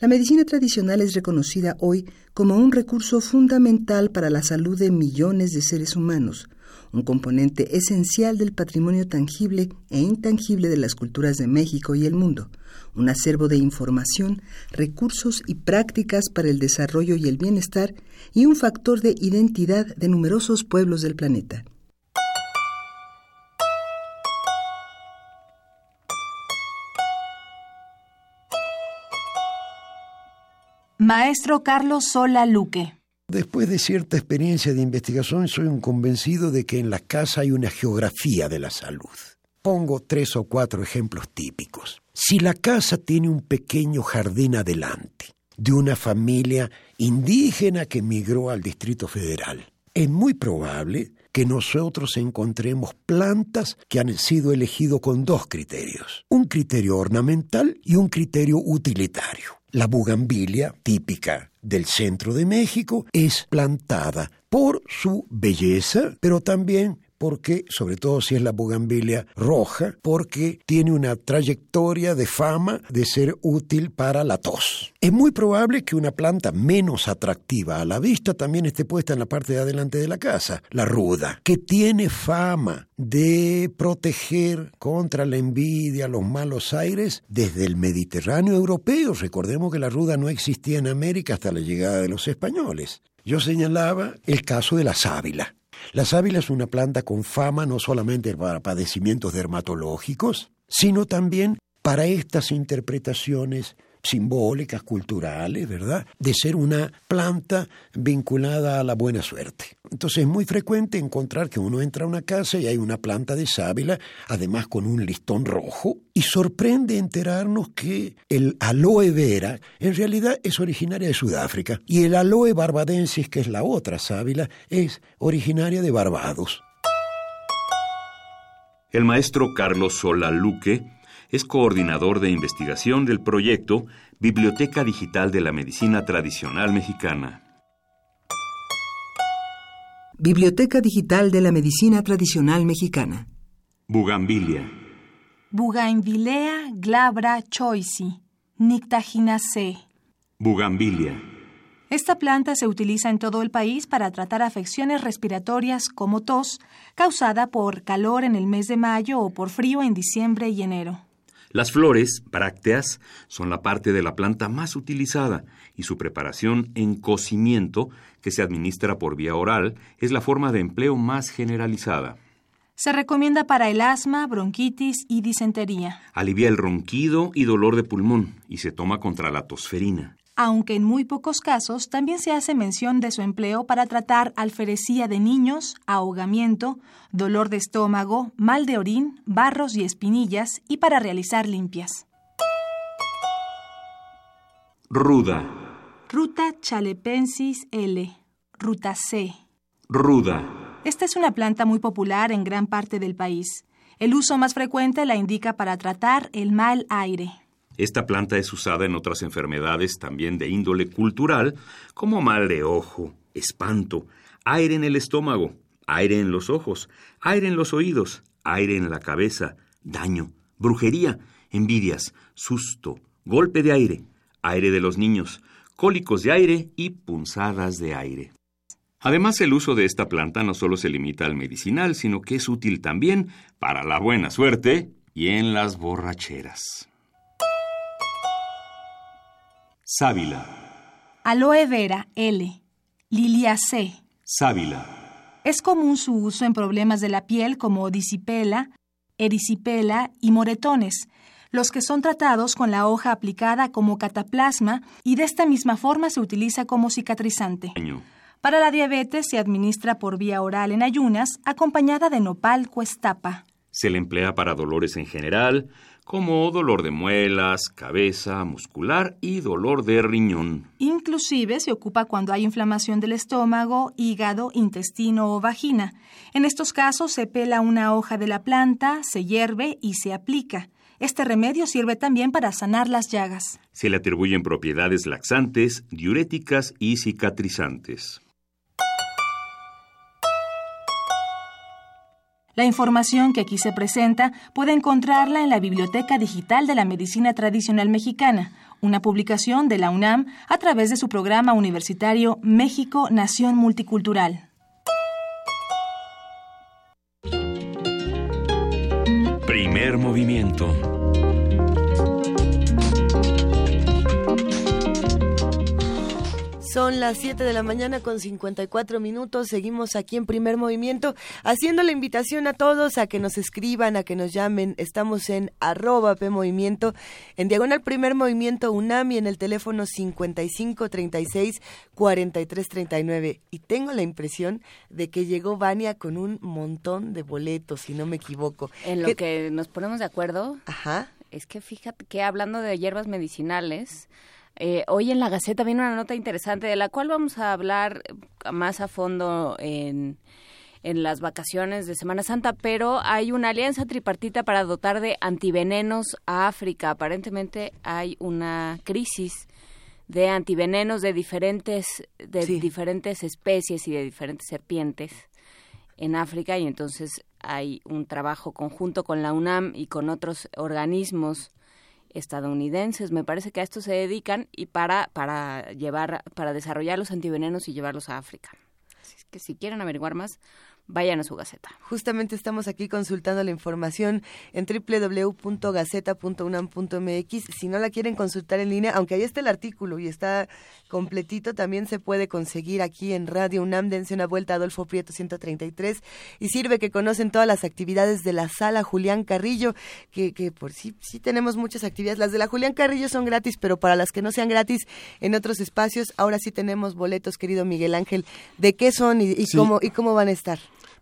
La medicina tradicional es reconocida hoy como un recurso fundamental para la salud de millones de seres humanos un componente esencial del patrimonio tangible e intangible de las culturas de México y el mundo, un acervo de información, recursos y prácticas para el desarrollo y el bienestar y un factor de identidad de numerosos pueblos del planeta. Maestro Carlos Sola Luque. Después de cierta experiencia de investigación, soy un convencido de que en la casa hay una geografía de la salud. Pongo tres o cuatro ejemplos típicos. Si la casa tiene un pequeño jardín adelante, de una familia indígena que emigró al Distrito Federal, es muy probable que nosotros encontremos plantas que han sido elegidas con dos criterios, un criterio ornamental y un criterio utilitario. La bugambilia, típica del centro de México, es plantada por su belleza, pero también porque, sobre todo si es la bugambilia roja, porque tiene una trayectoria de fama de ser útil para la tos. Es muy probable que una planta menos atractiva a la vista también esté puesta en la parte de adelante de la casa, la ruda, que tiene fama de proteger contra la envidia, los malos aires, desde el Mediterráneo europeo. Recordemos que la ruda no existía en América hasta la llegada de los españoles. Yo señalaba el caso de la sábila. La sábila es una planta con fama no solamente para padecimientos dermatológicos, sino también para estas interpretaciones simbólicas, culturales, ¿verdad? De ser una planta vinculada a la buena suerte. Entonces es muy frecuente encontrar que uno entra a una casa y hay una planta de sábila, además con un listón rojo, y sorprende enterarnos que el aloe vera en realidad es originaria de Sudáfrica y el aloe barbadensis, que es la otra sábila, es originaria de Barbados. El maestro Carlos Sola Luque es coordinador de investigación del proyecto Biblioteca Digital de la Medicina Tradicional Mexicana. Biblioteca Digital de la Medicina Tradicional Mexicana. Bugambilia. Bugainvilea glabra choisi, nictaginacea. Bugambilia. Esta planta se utiliza en todo el país para tratar afecciones respiratorias como tos, causada por calor en el mes de mayo o por frío en diciembre y enero. Las flores, brácteas, son la parte de la planta más utilizada y su preparación en cocimiento, que se administra por vía oral, es la forma de empleo más generalizada. Se recomienda para el asma, bronquitis y disentería. Alivia el ronquido y dolor de pulmón y se toma contra la tosferina aunque en muy pocos casos también se hace mención de su empleo para tratar alferecía de niños, ahogamiento, dolor de estómago, mal de orín, barros y espinillas y para realizar limpias. Ruda. Ruta chalepensis L. Ruta C. Ruda. Esta es una planta muy popular en gran parte del país. El uso más frecuente la indica para tratar el mal aire. Esta planta es usada en otras enfermedades también de índole cultural, como mal de ojo, espanto, aire en el estómago, aire en los ojos, aire en los oídos, aire en la cabeza, daño, brujería, envidias, susto, golpe de aire, aire de los niños, cólicos de aire y punzadas de aire. Además, el uso de esta planta no solo se limita al medicinal, sino que es útil también para la buena suerte y en las borracheras. Sábila. Aloe vera L. Liliacea. Sábila. Es común su uso en problemas de la piel como disipela, erisipela y moretones, los que son tratados con la hoja aplicada como cataplasma y de esta misma forma se utiliza como cicatrizante. Para la diabetes se administra por vía oral en ayunas, acompañada de nopal cuestapa. Se le emplea para dolores en general, como dolor de muelas, cabeza, muscular y dolor de riñón. Inclusive se ocupa cuando hay inflamación del estómago, hígado, intestino o vagina. En estos casos se pela una hoja de la planta, se hierve y se aplica. Este remedio sirve también para sanar las llagas. Se le atribuyen propiedades laxantes, diuréticas y cicatrizantes. La información que aquí se presenta puede encontrarla en la Biblioteca Digital de la Medicina Tradicional Mexicana, una publicación de la UNAM a través de su programa universitario México Nación Multicultural. Primer movimiento Son las 7 de la mañana con 54 minutos. Seguimos aquí en primer movimiento haciendo la invitación a todos a que nos escriban, a que nos llamen. Estamos en arroba P Movimiento, en diagonal primer movimiento UNAMI en el teléfono 55 36 43 39. Y tengo la impresión de que llegó Vania con un montón de boletos, si no me equivoco. En lo que nos ponemos de acuerdo. Ajá. Es que fíjate que hablando de hierbas medicinales, eh, hoy en la Gaceta viene una nota interesante de la cual vamos a hablar más a fondo en, en las vacaciones de Semana Santa, pero hay una alianza tripartita para dotar de antivenenos a África. Aparentemente hay una crisis de antivenenos de diferentes de diferentes especies y de diferentes serpientes en África y entonces hay un trabajo conjunto con la UNAM y con otros organismos estadounidenses, me parece que a esto se dedican y para para llevar para desarrollar los antivenenos y llevarlos a África. Así que si quieren averiguar más, vayan a su Gaceta. Justamente estamos aquí consultando la información en www.gaceta.unam.mx. Si no la quieren consultar en línea, aunque ahí está el artículo y está completito, también se puede conseguir aquí en Radio UNAM. Dense una vuelta a Adolfo Prieto 133 y sirve que conocen todas las actividades de la sala Julián Carrillo, que, que por sí, sí tenemos muchas actividades. Las de la Julián Carrillo son gratis, pero para las que no sean gratis en otros espacios, ahora sí tenemos boletos, querido Miguel Ángel. ¿De qué son y, y cómo, y cómo van a estar?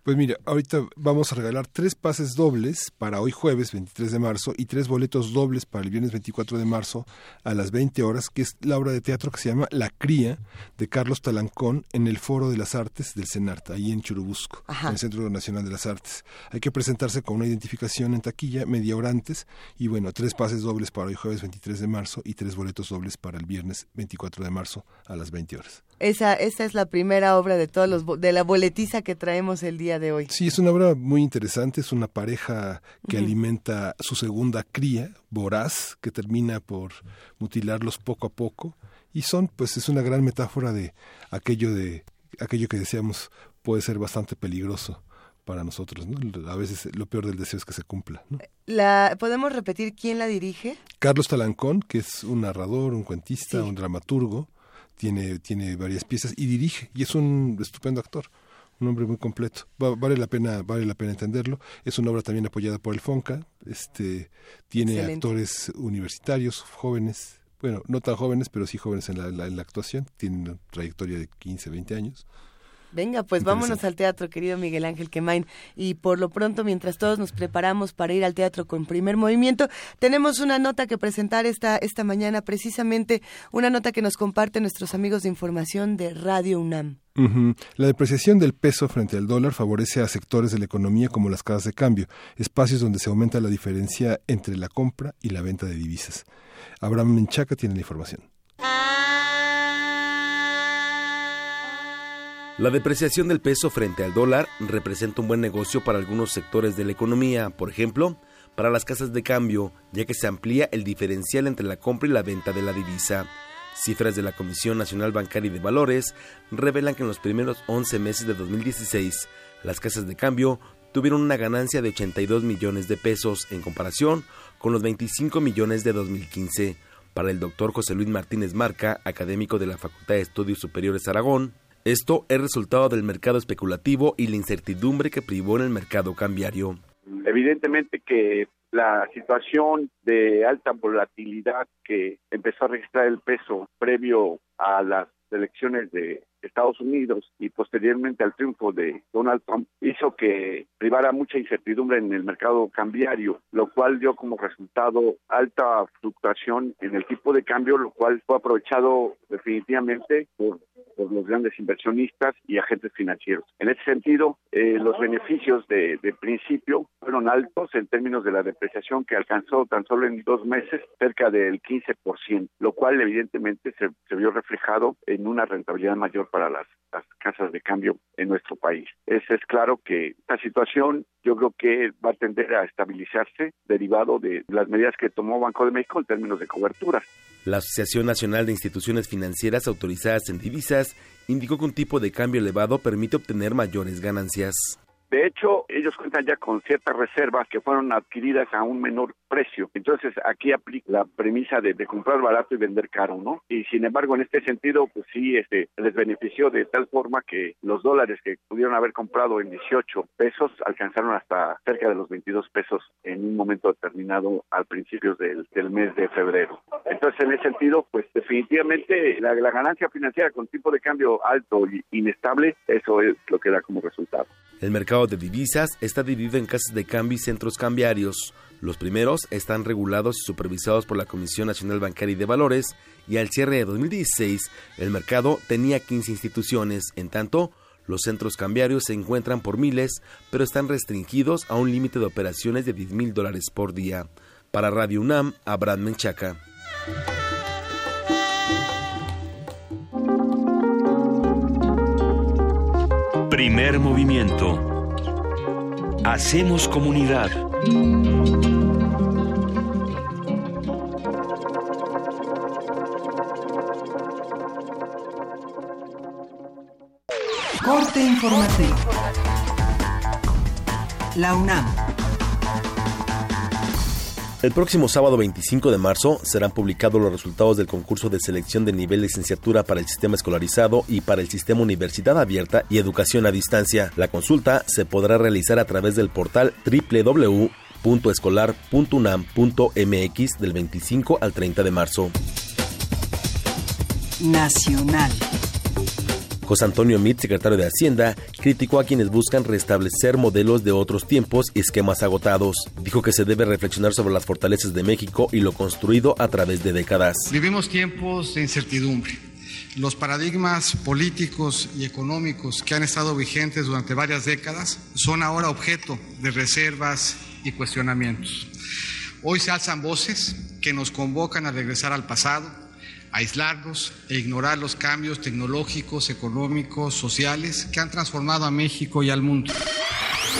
Pues mira, ahorita vamos a regalar tres pases dobles para hoy jueves 23 de marzo y tres boletos dobles para el viernes 24 de marzo a las 20 horas, que es la obra de teatro que se llama La Cría de Carlos Talancón en el Foro de las Artes del CENARTA, ahí en Churubusco, en el Centro Nacional de las Artes. Hay que presentarse con una identificación en taquilla media hora antes y bueno, tres pases dobles para hoy jueves 23 de marzo y tres boletos dobles para el viernes 24 de marzo a las 20 horas. Esa, esa es la primera obra de todos los de la boletiza que traemos el día de hoy. Sí, es una obra muy interesante, es una pareja que alimenta su segunda cría, voraz, que termina por mutilarlos poco a poco y son pues es una gran metáfora de aquello de aquello que decíamos puede ser bastante peligroso para nosotros, ¿no? A veces lo peor del deseo es que se cumpla. ¿no? La, ¿Podemos repetir quién la dirige? Carlos Talancón, que es un narrador, un cuentista, un dramaturgo, tiene, tiene varias piezas y dirige, y es un estupendo actor un hombre muy completo. vale la pena, vale la pena entenderlo. Es una obra también apoyada por el Fonca. Este tiene actores universitarios, jóvenes, bueno, no tan jóvenes, pero sí jóvenes en la, en la actuación. Tienen una trayectoria de 15, 20 años. Venga, pues vámonos al teatro, querido Miguel Ángel Quemain. Y por lo pronto, mientras todos nos preparamos para ir al teatro con primer movimiento, tenemos una nota que presentar esta, esta mañana, precisamente una nota que nos comparten nuestros amigos de información de Radio UNAM. La depreciación del peso frente al dólar favorece a sectores de la economía como las casas de cambio, espacios donde se aumenta la diferencia entre la compra y la venta de divisas. Abraham Menchaca tiene la información. La depreciación del peso frente al dólar representa un buen negocio para algunos sectores de la economía, por ejemplo, para las casas de cambio, ya que se amplía el diferencial entre la compra y la venta de la divisa. Cifras de la Comisión Nacional Bancaria y de Valores revelan que en los primeros 11 meses de 2016, las casas de cambio tuvieron una ganancia de 82 millones de pesos en comparación con los 25 millones de 2015. Para el doctor José Luis Martínez Marca, académico de la Facultad de Estudios Superiores Aragón, esto es resultado del mercado especulativo y la incertidumbre que privó en el mercado cambiario. Evidentemente que la situación de alta volatilidad que empezó a registrar el peso previo a las elecciones de Estados Unidos y posteriormente al triunfo de Donald Trump hizo que privara mucha incertidumbre en el mercado cambiario, lo cual dio como resultado alta fluctuación en el tipo de cambio, lo cual fue aprovechado definitivamente por, los grandes inversionistas y agentes financieros. En ese sentido, eh, los beneficios de, principio fueron altos en términos de la depreciación que alcanzó tan solo en dos meses cerca del 15%, lo cual evidentemente se, se vio reflejado en una rentabilidad mayor las, casas de cambio en nuestro país. Es, es claro que esta situación yo creo que va a tender a estabilizarse derivado de las medidas que tomó Banco de México en términos de coberturas. La Asociación Nacional de Instituciones Financieras Autorizadas en Divisas indicó que un tipo de cambio elevado permite obtener mayores ganancias. De hecho, ellos cuentan ya con ciertas reservas que fueron adquiridas a un menor precio. Entonces, aquí aplica la premisa de, comprar barato y vender caro, ¿no? Y sin embargo, en este sentido, pues sí, este, les benefició de tal forma que los dólares que pudieron haber comprado en 18 pesos alcanzaron hasta cerca de los 22 pesos en un momento determinado al principio del, mes de febrero. Entonces, en ese sentido, pues definitivamente la, la ganancia financiera con tipo de cambio alto y inestable, eso es lo que da como resultado. El mercado de divisas está dividido en casas de cambio y centros cambiarios. Los primeros están regulados y supervisados por la Comisión Nacional Bancaria y de Valores y al cierre de 2016 el mercado tenía 15 instituciones. En tanto, los centros cambiarios se encuentran por miles, pero están restringidos a un límite de operaciones de 10 mil dólares por día. Para Radio UNAM, Abraham Menchaca. Primer movimiento. Hacemos comunidad. Corte informativo. La UNAM el próximo sábado 25 de marzo serán publicados los resultados del concurso de selección de nivel licenciatura para el sistema escolarizado y para el sistema Universidad Abierta y Educación a Distancia. La consulta se podrá realizar a través del portal www.escolar.unam.mx del 25 al 30 de marzo. Nacional. José Antonio Mit, secretario de Hacienda, criticó a quienes buscan restablecer modelos de otros tiempos y esquemas agotados. Dijo que se debe reflexionar sobre las fortalezas de México y lo construido a través de décadas. Vivimos tiempos de incertidumbre. Los paradigmas políticos y económicos que han estado vigentes durante varias décadas son ahora objeto de reservas y cuestionamientos. Hoy se alzan voces que nos convocan a regresar al pasado, aislarnos e ignorar los cambios tecnológicos, económicos, sociales que han transformado a México y al mundo.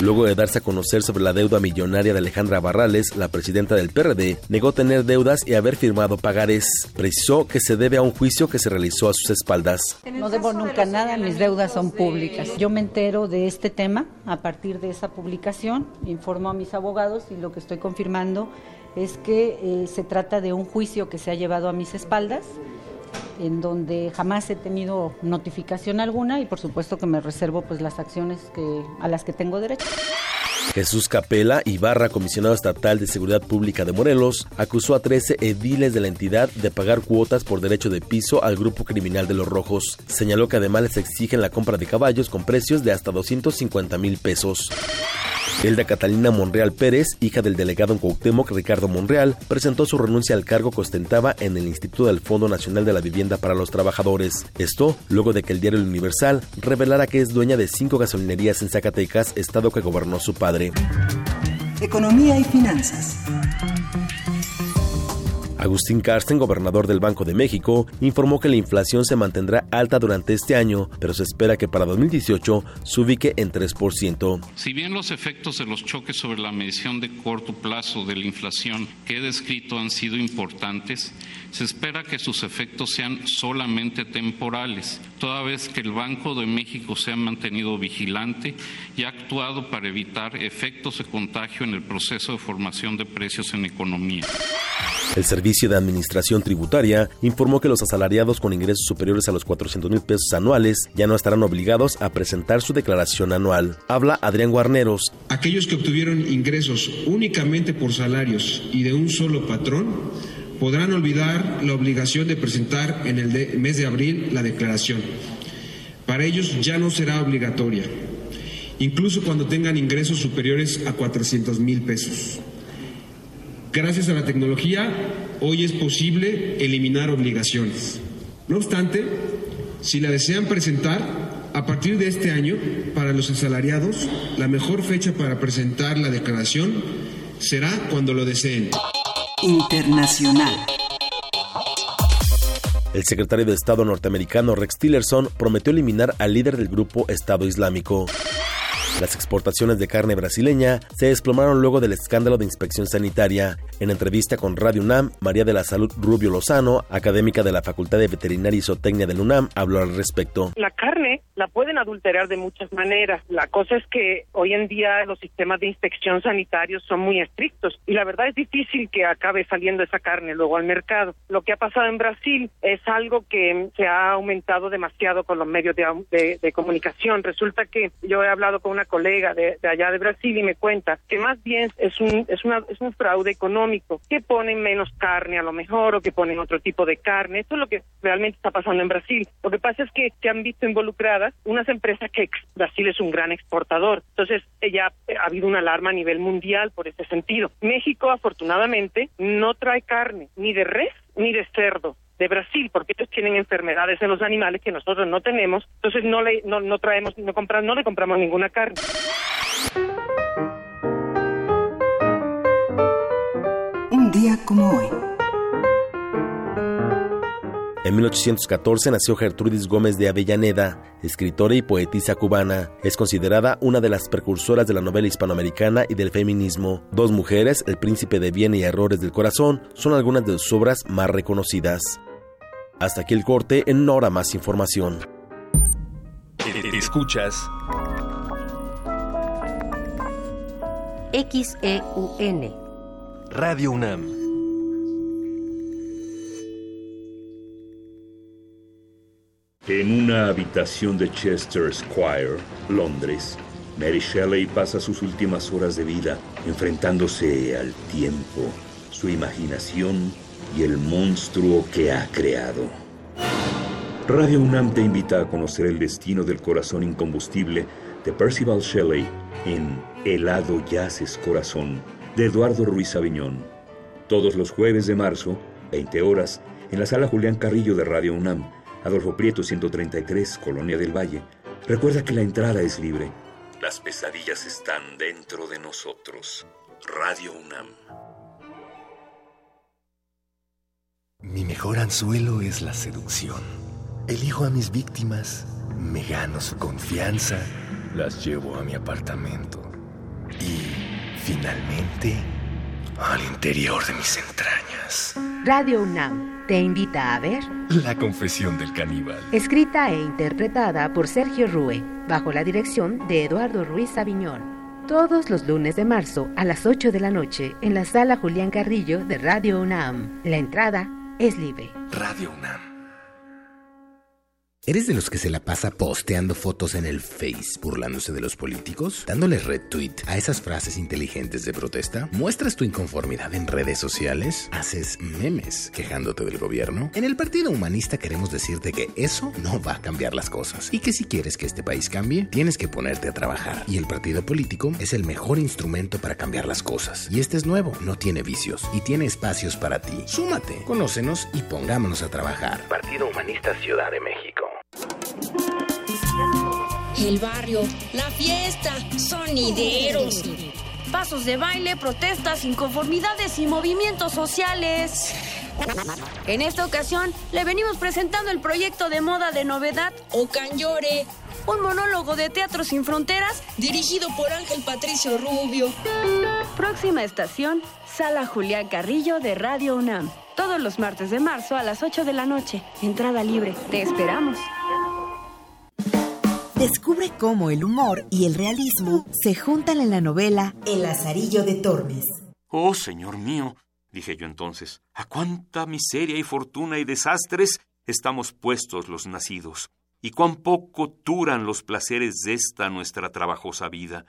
Luego de darse a conocer sobre la deuda millonaria de Alejandra Barrales, la presidenta del PRD negó tener deudas y haber firmado pagares. Precisó que se debe a un juicio que se realizó a sus espaldas. No debo nunca nada, mis deudas son públicas. Yo me entero de este tema a partir de esa publicación, informo a mis abogados y lo que estoy confirmando es que eh, se trata de un juicio que se ha llevado a mis espaldas, en donde jamás he tenido notificación alguna y por supuesto que me reservo pues las acciones a las que tengo derecho. Jesús Capela Ibarra, comisionado estatal de Seguridad Pública de Morelos, acusó a 13 ediles de la entidad de pagar cuotas por derecho de piso al grupo criminal de los Rojos. Señaló que además les exigen la compra de caballos con precios de hasta 250 mil pesos. Elda Catalina Monreal Pérez, hija del delegado en Cuauhtémoc Ricardo Monreal, presentó su renuncia al cargo que ostentaba en el Instituto del Fondo Nacional de la Vivienda para los Trabajadores. Esto luego de que el diario Universal revelara que es dueña de cinco gasolinerías en Zacatecas, estado que gobernó su padre. Economía y finanzas. Agustín Carsten, gobernador del Banco de México, informó que la inflación se mantendrá alta durante este año, pero se espera que para 2018 se ubique en 3%. Si bien los efectos de los choques sobre la medición de corto plazo de la inflación que he descrito han sido importantes, se espera que sus efectos sean solamente temporales, toda vez que el Banco de México se ha mantenido vigilante y ha actuado para evitar efectos de contagio en el proceso de formación de precios en economía. El Servicio de Administración Tributaria informó que los asalariados con ingresos superiores a los 400 mil pesos anuales ya no estarán obligados a presentar su declaración anual. Habla Adrián Guarneros. Aquellos que obtuvieron ingresos únicamente por salarios y de un solo patrón podrán olvidar la obligación de presentar en el mes de abril la declaración. Para ellos ya no será obligatoria, incluso cuando tengan ingresos superiores a 400 mil pesos. Gracias a la tecnología, hoy es posible eliminar obligaciones. No obstante, si la desean presentar, a partir de este año, para los asalariados, la mejor fecha para presentar la declaración será cuando lo deseen. Internacional. El secretario de Estado norteamericano Rex Tillerson prometió eliminar al líder del grupo Estado Islámico. Las exportaciones de carne brasileña se desplomaron luego del escándalo de inspección sanitaria. En entrevista con Radio UNAM, María de la Salud Rubio Lozano, académica de la Facultad de Veterinaria y Zootecnia del UNAM, habló al respecto. La carne carne la pueden adulterar de muchas maneras. La cosa es que hoy en día los sistemas de inspección sanitarios son muy estrictos y la verdad es difícil que acabe saliendo esa carne luego al mercado. Lo que ha pasado en Brasil es algo que se ha aumentado demasiado con los medios de, comunicación. Resulta que yo he hablado con una colega de, allá de Brasil y me cuenta que más bien es un, es, una, es un fraude económico, que ponen menos carne a lo mejor o que ponen otro tipo de carne. Eso es lo que realmente está pasando en Brasil. Lo que pasa es que se han visto involucradas unas empresas que Brasil es un gran exportador. Entonces, ya ha habido una alarma a nivel mundial por ese sentido. México, afortunadamente, no trae carne ni de res ni de cerdo de Brasil, porque ellos tienen enfermedades en los animales que nosotros no tenemos, entonces no le no, no traemos no compramos no le compramos ninguna carne. Un día como hoy. En 1814 nació Gertrudis Gómez de Avellaneda, escritora y poetisa cubana. Es considerada una de las precursoras de la novela hispanoamericana y del feminismo. Dos mujeres, El príncipe de bien y Errores del corazón, son algunas de sus obras más reconocidas. Hasta aquí el corte, en hora más información. Escuchas XEUN Radio UNAM En una habitación de Chester Square, Londres, Mary Shelley pasa sus últimas horas de vida enfrentándose al tiempo, su imaginación y el monstruo que ha creado. Radio UNAM te invita a conocer el destino del corazón incombustible de Percival Shelley en Helado Yaces Corazón de Eduardo Ruiz Aviñón. Todos los jueves de marzo, 20 horas, en la sala Julián Carrillo de Radio UNAM Adolfo Prieto 133, Colonia del Valle. Recuerda que la entrada es libre. Las pesadillas están dentro de nosotros. Radio UNAM. Mi mejor anzuelo es la seducción. Elijo a mis víctimas, me gano su confianza, las llevo a mi apartamento y, finalmente, al interior de mis entrañas. Radio UNAM te invita a ver La confesión del caníbal. Escrita e interpretada por Sergio Rue, bajo la dirección de Eduardo Ruiz Aviñón. Todos los lunes de marzo a las 8 de la noche en la sala Julián Carrillo de Radio UNAM. La entrada es libre. Radio UNAM. ¿Eres de los que se la pasa posteando fotos en el Face burlándose de los políticos? ¿Dándole retweet a esas frases inteligentes de protesta? ¿Muestras tu inconformidad en redes sociales? ¿Haces memes quejándote del gobierno? En el Partido Humanista queremos decirte que eso no va a cambiar las cosas y que si quieres que este país cambie, tienes que ponerte a trabajar. Y el partido político es el mejor instrumento para cambiar las cosas. Y este es nuevo, no tiene vicios y tiene espacios para ti. Súmate, conócenos y pongámonos a trabajar. Partido Humanista Ciudad de México. El barrio, la fiesta, sonideros. Pasos de baile, protestas, inconformidades y movimientos sociales. En esta ocasión le venimos presentando el proyecto de moda de novedad Ocanyore, un monólogo de teatro sin fronteras dirigido por Ángel Patricio Rubio. Próxima estación, Sala Julián Carrillo de Radio UNAM. Todos los martes de marzo a las 8 de la noche. Entrada libre. Te esperamos. Descubre cómo el humor y el realismo se juntan en la novela El Lazarillo de Tormes. Oh, señor mío, dije yo entonces, a cuánta miseria y fortuna y desastres estamos puestos los nacidos, y cuán poco duran los placeres de esta nuestra trabajosa vida.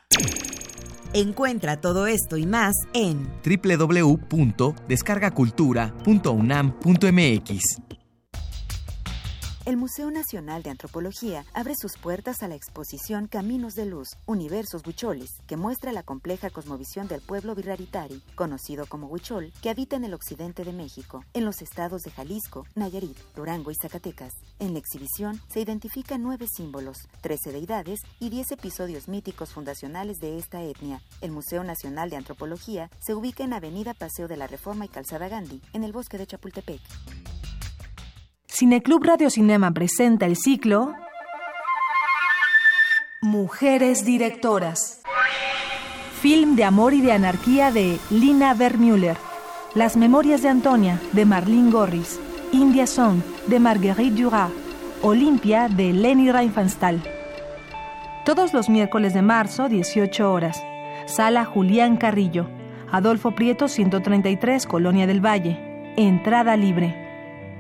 Encuentra todo esto y más en www.descargacultura.unam.mx. El Museo Nacional de Antropología abre sus puertas a la exposición Caminos de Luz, Universos Huicholes, que muestra la compleja cosmovisión del pueblo Virraritari, conocido como Huichol, que habita en el occidente de México, en los estados de Jalisco, Nayarit, Durango y Zacatecas. En la exhibición se identifican nueve símbolos, trece deidades y diez episodios míticos fundacionales de esta etnia. El Museo Nacional de Antropología se ubica en Avenida Paseo de la Reforma y Calzada Gandhi, en el bosque de Chapultepec. Cineclub Radio Cinema presenta el ciclo Mujeres Directoras. Film de amor y de anarquía de Lina Vermüller. Las Memorias de Antonia de Marlene Gorris. India Song de Marguerite Duras. Olimpia de Leni Riefenstahl. Todos los miércoles de marzo, 18 horas. Sala Julián Carrillo. Adolfo Prieto 133, Colonia del Valle. Entrada libre.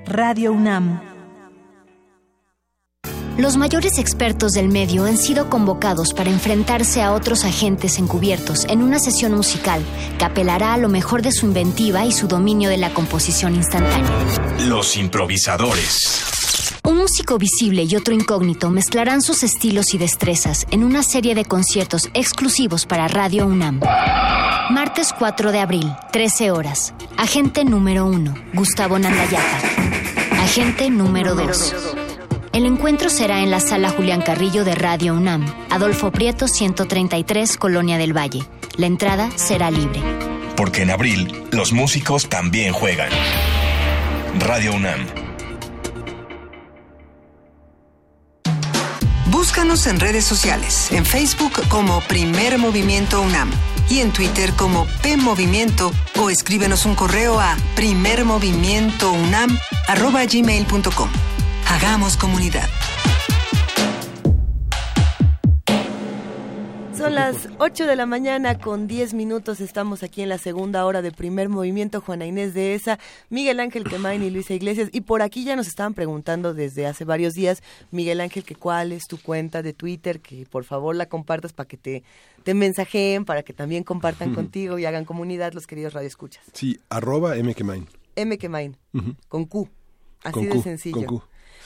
Radio UNAM. Los mayores expertos del medio han sido convocados para enfrentarse a otros agentes encubiertos en una sesión musical que apelará a lo mejor de su inventiva y su dominio de la composición instantánea. Los improvisadores. Un músico visible y otro incógnito mezclarán sus estilos y destrezas en una serie de conciertos exclusivos para Radio UNAM. Martes 4 de abril, 13 horas. Agente número 1, Gustavo Nandayata. Agente número 2. El encuentro será en la sala Julián Carrillo de Radio UNAM, Adolfo Prieto 133, Colonia del Valle. La entrada será libre. Porque en abril los músicos también juegan. Radio UNAM. Búscanos en redes sociales, en Facebook como Primer Movimiento UNAM y en Twitter como P Movimiento o escríbenos un correo a primermovimientounam@gmail.com. Hagamos comunidad. Son las 8 de la mañana con 10 minutos. Estamos aquí en la segunda hora de primer movimiento. Juana Inés de ESA, Miguel Ángel Quemain y Luisa Iglesias. Y por aquí ya nos estaban preguntando desde hace varios días, Miguel Ángel, que cuál es tu cuenta de Twitter, que por favor la compartas para que te, te mensajeen, para que también compartan contigo y hagan comunidad los queridos radioescuchas. Sí, arroba mquemain. Mquemain, con Q. Así Con de Q, sencillo. con Q.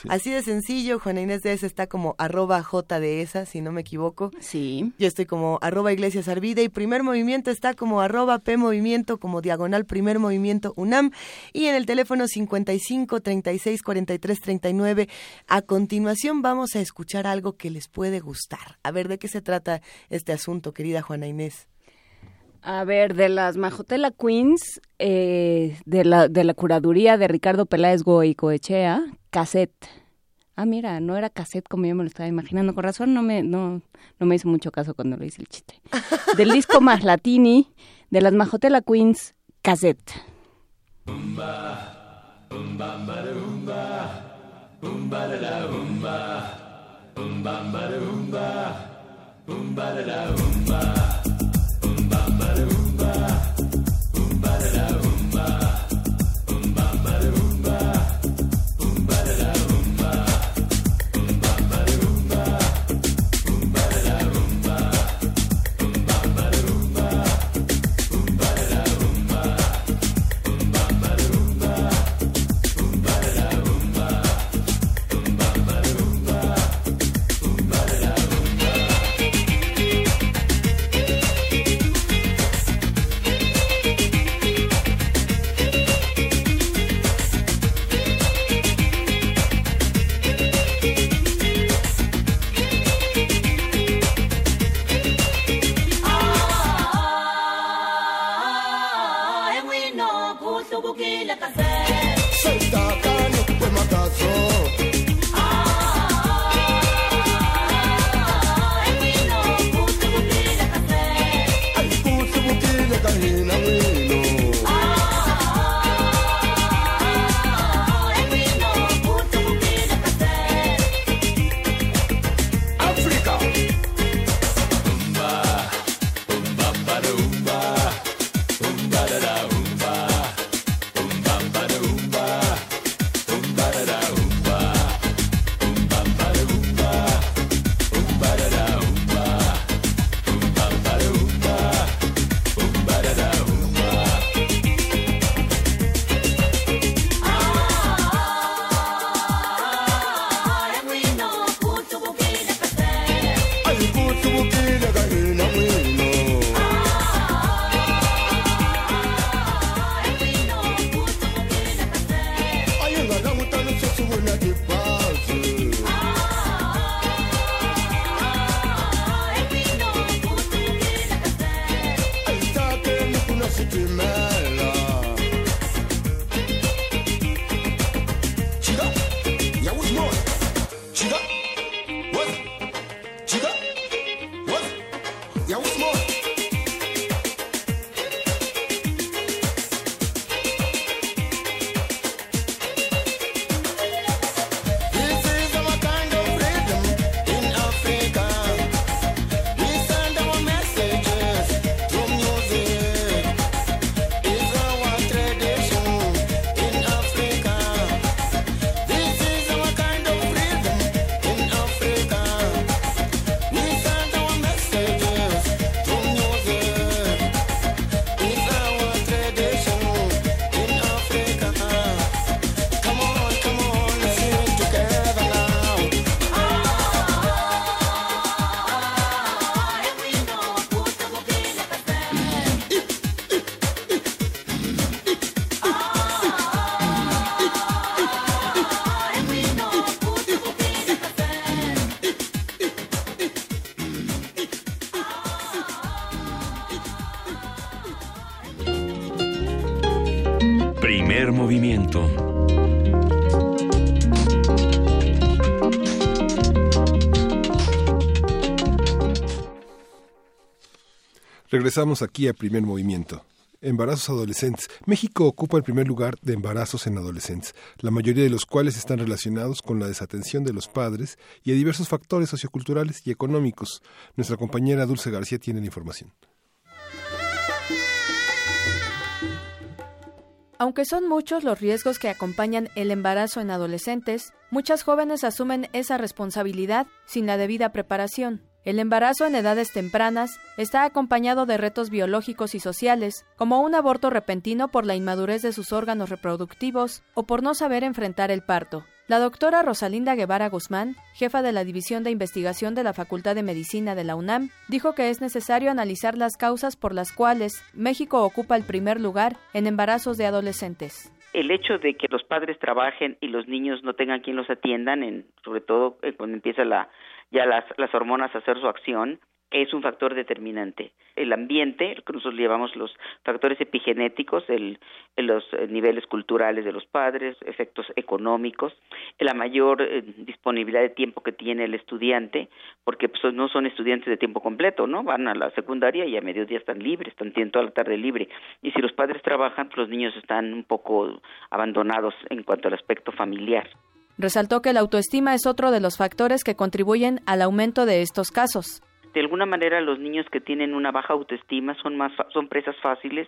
Así de sencillo, Juana Inés de esa está como arroba J de esa, si no me equivoco. Sí. Yo estoy como arroba Iglesias Arvida y primer movimiento está como arroba P movimiento, como diagonal primer movimiento UNAM. Y en el teléfono 55 36 43 39. A continuación vamos a escuchar algo que les puede gustar. A ver, ¿de qué se trata este asunto, querida Juana Inés? A ver, de las Majotela Queens, eh, de, la, de la curaduría de Ricardo Peláez Goicoechea, cassette. Ah, mira, no era cassette como yo me lo estaba imaginando. Con razón no me, no, no me hizo mucho caso cuando lo hice el chiste. Del disco Maslatini, de las Majotela Queens, cassette. For. Regresamos aquí a primer movimiento. Embarazos adolescentes. México ocupa el primer lugar de embarazos en adolescentes, la mayoría de los cuales están relacionados con la desatención de los padres y a diversos factores socioculturales y económicos. Nuestra compañera Dulce García tiene la información. Aunque son muchos los riesgos que acompañan el embarazo en adolescentes, muchas jóvenes asumen esa responsabilidad sin la debida preparación. El embarazo en edades tempranas está acompañado de retos biológicos y sociales, como un aborto repentino por la inmadurez de sus órganos reproductivos o por no saber enfrentar el parto. La doctora Rosalinda Guevara Guzmán, jefa de la División de Investigación de la Facultad de Medicina de la UNAM, dijo que es necesario analizar las causas por las cuales México ocupa el primer lugar en embarazos de adolescentes el hecho de que los padres trabajen y los niños no tengan quien los atiendan, en, sobre todo eh, cuando empieza la, ya las, las hormonas hacer su acción, es un factor determinante. El ambiente, que nosotros llevamos los factores epigenéticos, el, los eh, niveles culturales de los padres, efectos económicos, la mayor eh, disponibilidad de tiempo que tiene el estudiante, porque pues, no son estudiantes de tiempo completo, ¿no? Van a la secundaria y a mediodía están libres, están tienen toda la tarde libre. Y si los padres trabajan, pues los niños están un poco abandonados en cuanto al aspecto familiar. Resaltó que la autoestima es otro de los factores que contribuyen al aumento de estos casos. De alguna manera los niños que tienen una baja autoestima son más son presas fáciles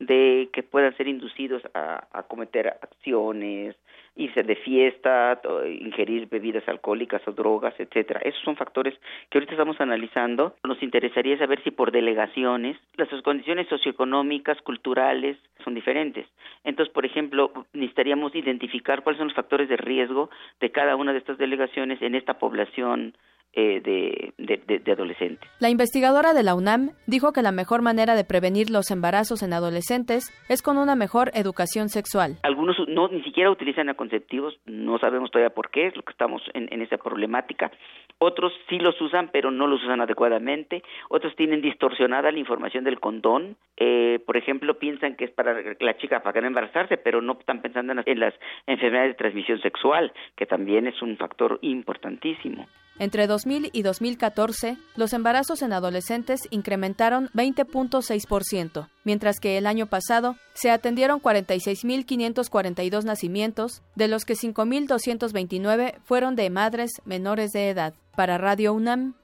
de que puedan ser inducidos a, a cometer acciones, irse de fiesta, ingerir bebidas alcohólicas o drogas, etcétera. Esos son factores que ahorita estamos analizando. Nos interesaría saber si por delegaciones las condiciones socioeconómicas, culturales son diferentes. Entonces, por ejemplo, necesitaríamos identificar cuáles son los factores de riesgo de cada una de estas delegaciones en esta población eh, de, adolescentes. La investigadora de la UNAM dijo que la mejor manera de prevenir los embarazos en adolescentes es con una mejor educación sexual. Algunos no ni siquiera utilizan anticonceptivos, no sabemos todavía por qué, es lo que estamos en, esa problemática. Otros sí los usan, pero no los usan adecuadamente. Otros tienen distorsionada la información del condón. Eh, por ejemplo, piensan que es para la chica para no embarazarse, pero no están pensando en las enfermedades de transmisión sexual, que también es un factor importantísimo. Entre 2000 y 2014, los embarazos en adolescentes incrementaron 20.6%, mientras que el año pasado se atendieron 46.542 nacimientos, de los que 5.229 fueron de madres menores de edad. Para Radio UNAM,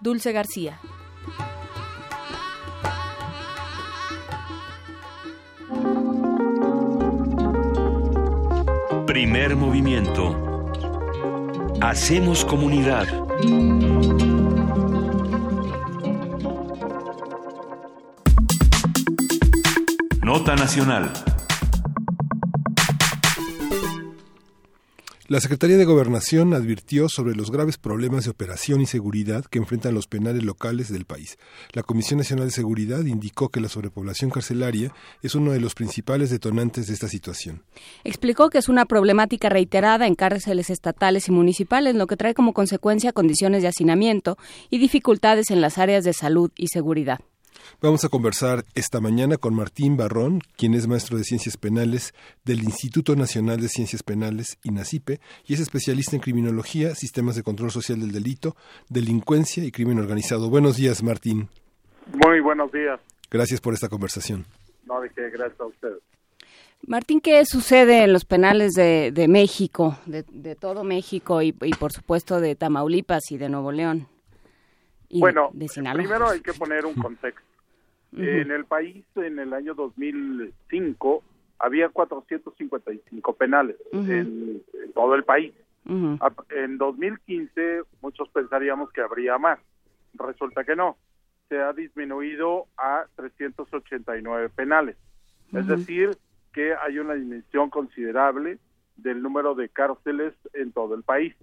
Dulce García. Primer movimiento Hacemos comunidad. Nota Nacional. La Secretaría de Gobernación advirtió sobre los graves problemas de operación y seguridad que enfrentan los penales locales del país. La Comisión Nacional de Seguridad indicó que la sobrepoblación carcelaria es uno de los principales detonantes de esta situación. Explicó que es una problemática reiterada en cárceles estatales y municipales, lo que trae como consecuencia condiciones de hacinamiento y dificultades en las áreas de salud y seguridad. Vamos a conversar esta mañana con Martín Barrón, quien es maestro de Ciencias Penales del Instituto Nacional de Ciencias Penales, INACIPE, y es especialista en criminología, sistemas de control social del delito, delincuencia y crimen organizado. Buenos días, Martín. Muy buenos días. Gracias por esta conversación. No, de qué, gracias a ustedes. Martín, ¿qué sucede en los penales de, México, de, todo México y, por supuesto de Tamaulipas y de Nuevo León? bueno, primero hay que poner un contexto. En el país, en el año 2005, había 455 penales en, todo el país. En 2015, muchos pensaríamos que habría más. Resulta que no. Se ha disminuido a 389 penales. Es decir, que hay una dimensión considerable del número de cárceles en todo el país.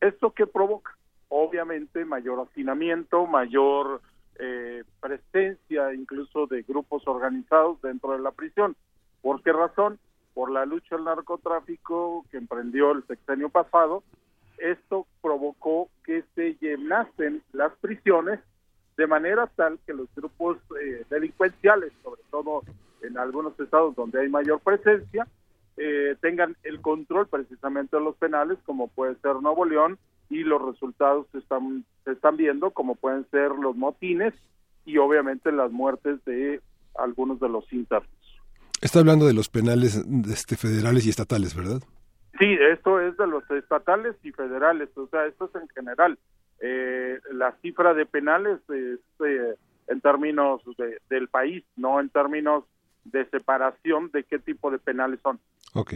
¿Esto qué provoca? Obviamente mayor hacinamiento, mayor eh, presencia incluso de grupos organizados dentro de la prisión. ¿Por qué razón? Por la lucha al narcotráfico que emprendió el sexenio pasado, esto provocó que se llenasen las prisiones de manera tal que los grupos eh, delincuenciales, sobre todo en algunos estados donde hay mayor presencia, eh, tengan el control precisamente de los penales, como puede ser Nuevo León, y los resultados se están, se están viendo, como pueden ser los motines y obviamente las muertes de algunos de los internos. Está hablando de los penales este, federales y estatales, ¿verdad? Sí, esto es de los estatales y federales, o sea, esto es en general. Eh, la cifra de penales es eh, en términos del país, no en términos de separación de qué tipo de penales son. Ok.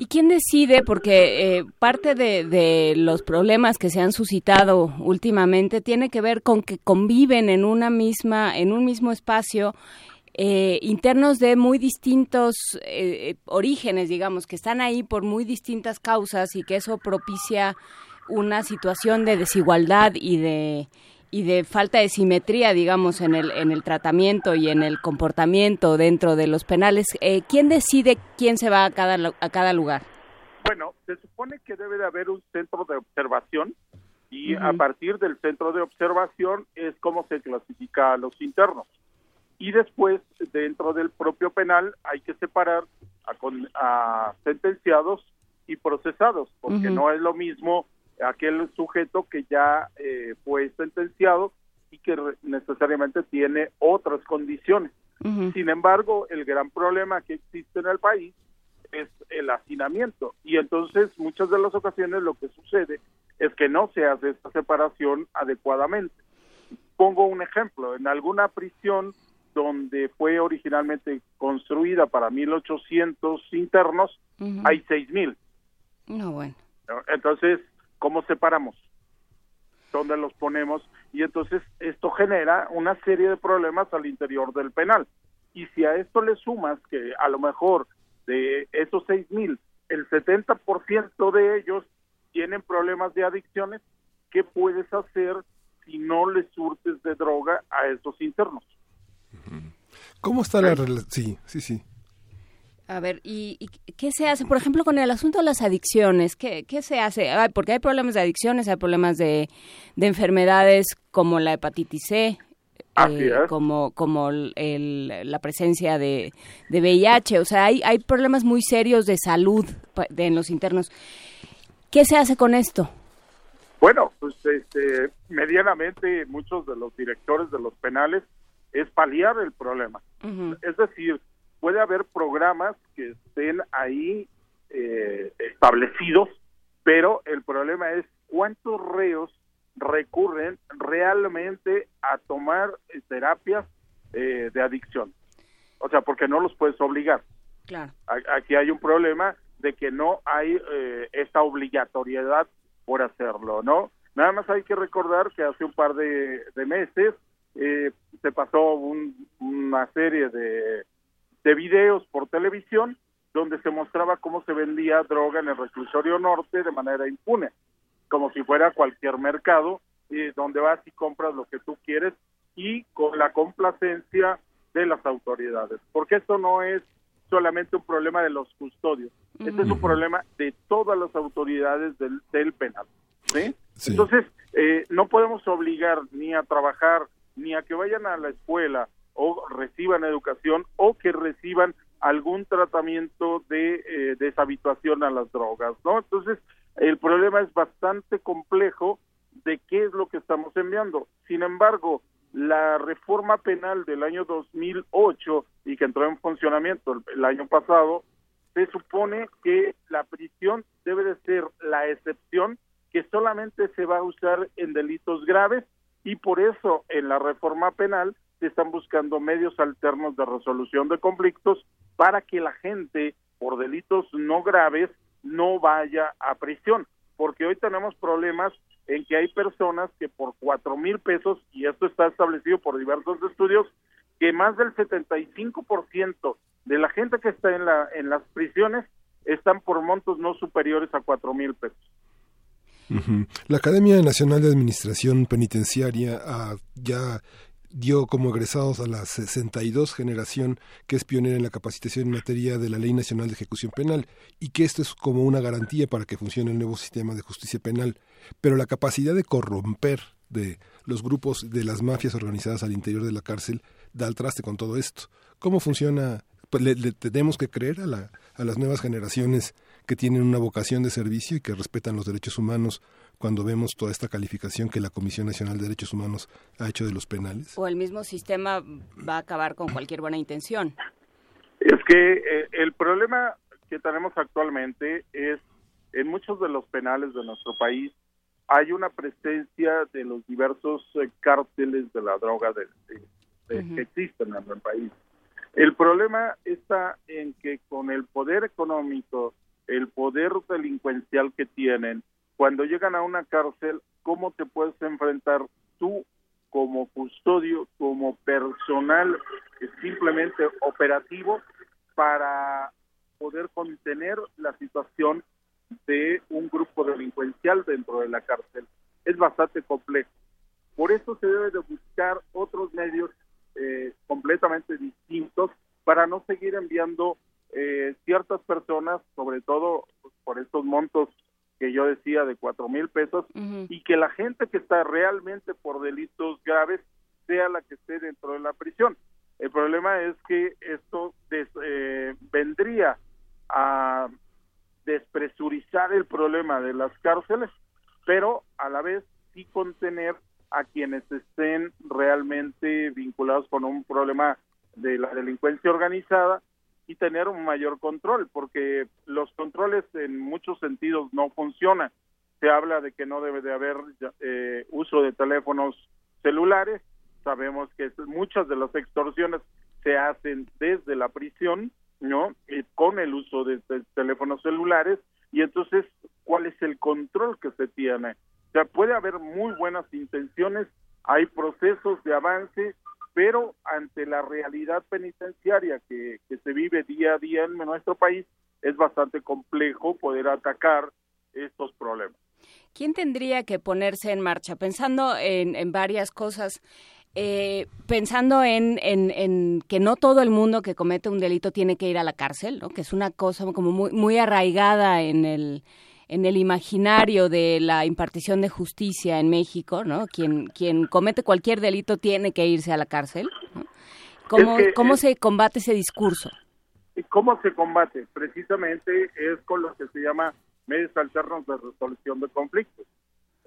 ¿Y quién decide? Porque eh, parte de, los problemas que se han suscitado últimamente tiene que ver con que conviven en una misma, en un mismo espacio eh, internos de muy distintos eh, orígenes, digamos, que están ahí por muy distintas causas y que eso propicia una situación de desigualdad y de y de falta de simetría, digamos, en el, en el tratamiento y en el comportamiento dentro de los penales. Eh, ¿Quién decide quién se va a cada, a cada lugar? Bueno, se supone que debe de haber un centro de observación y a partir del centro de observación es como se clasifica a los internos. Y después, dentro del propio penal, hay que separar a, a sentenciados y procesados, porque no es lo mismo aquel sujeto que ya eh, fue sentenciado y que necesariamente tiene otras condiciones. Sin embargo, el gran problema que existe en el país es el hacinamiento y entonces muchas de las ocasiones lo que sucede es que no se hace esta separación adecuadamente. Pongo un ejemplo, en alguna prisión donde fue originalmente construida para 1800 internos, hay 6000. No, bueno. Entonces, ¿Cómo separamos? ¿Dónde los ponemos? Y entonces esto genera una serie de problemas al interior del penal. Y si a esto le sumas que a lo mejor de esos seis mil, el 70% de ellos tienen problemas de adicciones, ¿qué puedes hacer si no le surtes de droga a esos internos? ¿Cómo está la relación? Sí, sí, sí. A ver, ¿y, qué se hace? Por ejemplo, con el asunto de las adicciones, ¿qué, qué se hace? porque hay problemas de adicciones, hay problemas de, enfermedades como la hepatitis C, eh, como, como el, la presencia de, de, VIH. O sea, hay, hay problemas muy serios de salud de, en los internos. ¿Qué se hace con esto? Bueno, pues este, medianamente muchos de los directores de los penales es paliar el problema. Es decir, puede haber programas que estén ahí eh, establecidos, pero el problema es cuántos reos recurren realmente a tomar eh, terapias eh, de adicción. O sea, porque no los puedes obligar. Claro. Aquí hay un problema de que no hay esta obligatoriedad por hacerlo, ¿no? Nada más hay que recordar que hace un par de, meses se pasó una serie de de videos por televisión donde se mostraba cómo se vendía droga en el reclusorio norte de manera impune, como si fuera cualquier mercado, eh, donde vas y compras lo que tú quieres y con la complacencia de las autoridades, porque esto no es solamente un problema de los custodios, este es un problema de todas las autoridades del, del penal. ¿sí? Entonces, eh, no podemos obligar ni a trabajar, ni a que vayan a la escuela, o reciban educación o que reciban algún tratamiento de eh, deshabituación a las drogas, ¿no? Entonces, el problema es bastante complejo de qué es lo que estamos enviando. Sin embargo, la reforma penal del año 2008 y que entró en funcionamiento el, año pasado, se supone que la prisión debe de ser la excepción que solamente se va a usar en delitos graves y por eso en la reforma penal están buscando medios alternos de resolución de conflictos para que la gente por delitos no graves no vaya a prisión, porque hoy tenemos problemas en que hay personas que por cuatro mil pesos, y esto está establecido por diversos estudios, que más del 75% de la gente que está en, la, en las prisiones están por montos no superiores a cuatro mil pesos. La Academia Nacional de Administración Penitenciaria ha ya dio como egresados a la 62 generación que es pionera en la capacitación en materia de la Ley Nacional de Ejecución Penal y que esto es como una garantía para que funcione el nuevo sistema de justicia penal. Pero la capacidad de corromper de los grupos de las mafias organizadas al interior de la cárcel da al traste con todo esto. ¿Cómo funciona pues le, tenemos que creer a, la, a las nuevas generaciones que tienen una vocación de servicio y que respetan los derechos humanos cuando vemos toda esta calificación que la Comisión Nacional de Derechos Humanos ha hecho de los penales? ¿O el mismo sistema va a acabar con cualquier buena intención? Es que eh, el problema que tenemos actualmente es en muchos de los penales de nuestro país hay una presencia de los diversos eh, cárteles de la droga de, que existen en el país. El problema está en que con el poder económico, el poder delincuencial que tienen, cuando llegan a una cárcel, ¿cómo te puedes enfrentar tú como custodio, como personal simplemente operativo para poder contener la situación de un grupo delincuencial dentro de la cárcel. Es bastante complejo. Por eso se debe de buscar otros medios eh, completamente distintos para no seguir enviando eh, ciertas personas, sobre todo por estos montos que yo decía de cuatro mil pesos, y que la gente que está realmente por delitos graves sea la que esté dentro de la prisión. El problema es que esto eh, vendría a despresurizar el problema de las cárceles, pero a la vez sí contener a quienes estén realmente vinculados con un problema de la delincuencia organizada y tener un mayor control, porque los controles en muchos sentidos no funcionan. Se habla de que no debe de haber eh, uso de teléfonos celulares, sabemos que muchas de las extorsiones se hacen desde la prisión, ¿no? con el uso de, teléfonos celulares y entonces cuál es el control que se tiene. O sea, puede haber muy buenas intenciones, hay procesos de avance, pero ante la realidad penitenciaria que, que se vive día a día en nuestro país, es bastante complejo poder atacar estos problemas. ¿Quién tendría que ponerse en marcha? Pensando en, en varias cosas, eh, pensando en, en, que no todo el mundo que comete un delito tiene que ir a la cárcel, ¿no? que es una cosa como muy, muy arraigada en el, en el imaginario de la impartición de justicia en México, ¿no? Quien, quien comete cualquier delito tiene que irse a la cárcel. ¿Cómo, ¿Cómo se combate ese discurso? ¿Cómo se combate? Precisamente es con lo que se llama medios alternos de resolución de conflictos.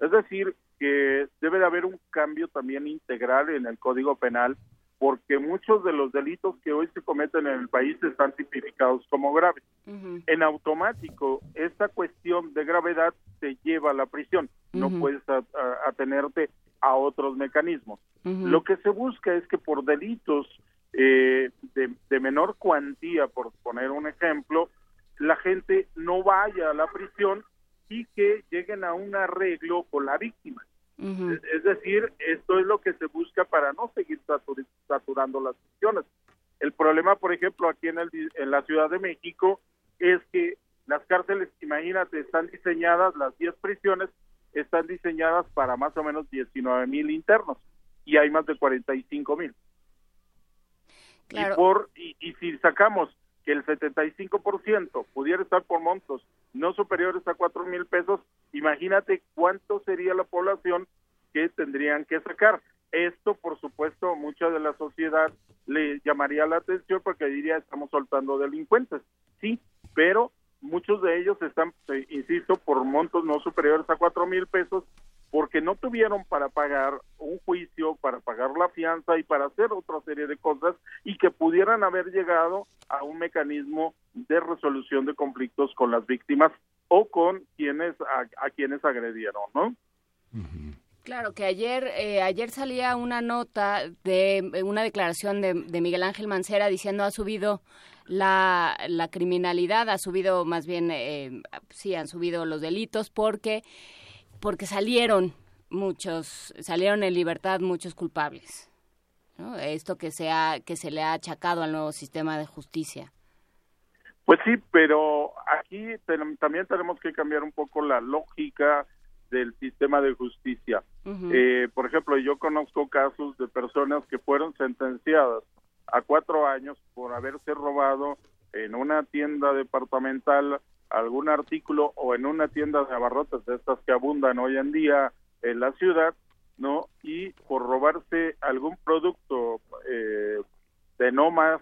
Es decir, que debe de haber un cambio también integral en el Código Penal porque muchos de los delitos que hoy se cometen en el país están tipificados como graves. En automático, esta cuestión de gravedad te lleva a la prisión, no puedes atenerte a otros mecanismos. Lo que se busca es que por delitos eh, de menor cuantía, por poner un ejemplo, la gente no vaya a la prisión y que lleguen a un arreglo con la víctima. Es decir, esto es lo que se busca para no seguir saturando las prisiones. El problema, por ejemplo, aquí en, el, en la Ciudad de México es que las cárceles, imagínate, están diseñadas, las 10 prisiones están diseñadas para más o menos 19 mil internos y hay más de 45 mil. Y, por, y, y si sacamos que el 75% pudiera estar por montos no superiores a cuatro mil pesos, imagínate cuánto sería la población que tendrían que sacar. Esto, por supuesto, mucha de la sociedad le llamaría la atención porque diría estamos soltando delincuentes. Sí, pero muchos de ellos están, eh, insisto, por montos no superiores a cuatro mil pesos porque no tuvieron para pagar un juicio, para pagar la fianza y para hacer otra serie de cosas y que pudieran haber llegado a un mecanismo de resolución de conflictos con las víctimas o con quienes a, quienes agredieron, ¿no? Claro, que ayer, eh, ayer salía una nota de una declaración de, Miguel Ángel Mancera diciendo ha subido la, la criminalidad, ha subido más bien, eh, sí, han subido los delitos porque porque salieron muchos, salieron en libertad muchos culpables. Esto que se, ha, que se le ha achacado al nuevo sistema de justicia. Pues sí, pero aquí también tenemos que cambiar un poco la lógica del sistema de justicia. Eh, por ejemplo, yo conozco casos de personas que fueron sentenciadas a cuatro años por haberse robado en una tienda departamental algún artículo o en una tienda de abarrotes de estas que abundan hoy en día en la ciudad, ¿no? Y por robarse algún producto eh, de no más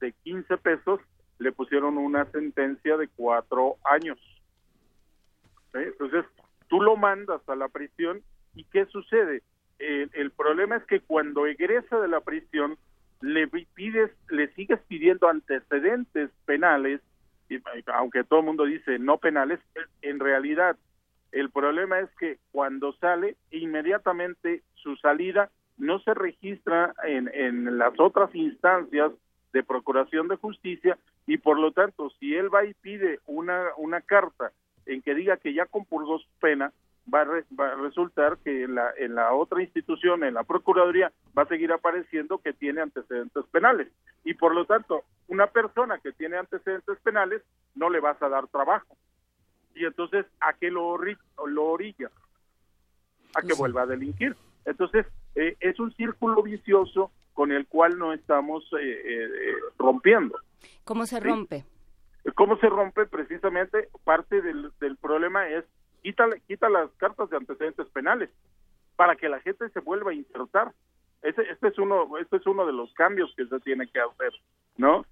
de 15 pesos le pusieron una sentencia de cuatro años. Entonces, tú lo mandas a la prisión y ¿qué sucede? el problema es que cuando egresa de la prisión le pides, le sigues pidiendo antecedentes penales, aunque todo el mundo dice no penales, en realidad el problema es que cuando sale, inmediatamente su salida no se registra en, en las otras instancias de procuración de justicia y por lo tanto si él va y pide una, una carta en que diga que ya compurgó su pena, va a, resultar que en la, en la otra institución, en la Procuraduría, va a seguir apareciendo que tiene antecedentes penales. Y por lo tanto, una persona que tiene antecedentes penales no le vas a dar trabajo. Y entonces, ¿a qué lo, lo orilla? A que vuelva a delinquir. Entonces, eh, es un círculo vicioso con el cual no estamos eh, eh, rompiendo. ¿Cómo se rompe? ¿Cómo se rompe? Precisamente parte del, del problema es quita, quita las cartas de antecedentes penales para que la gente se vuelva a insertar. Este, este es uno, este es uno de los cambios que se tiene que hacer, ¿no?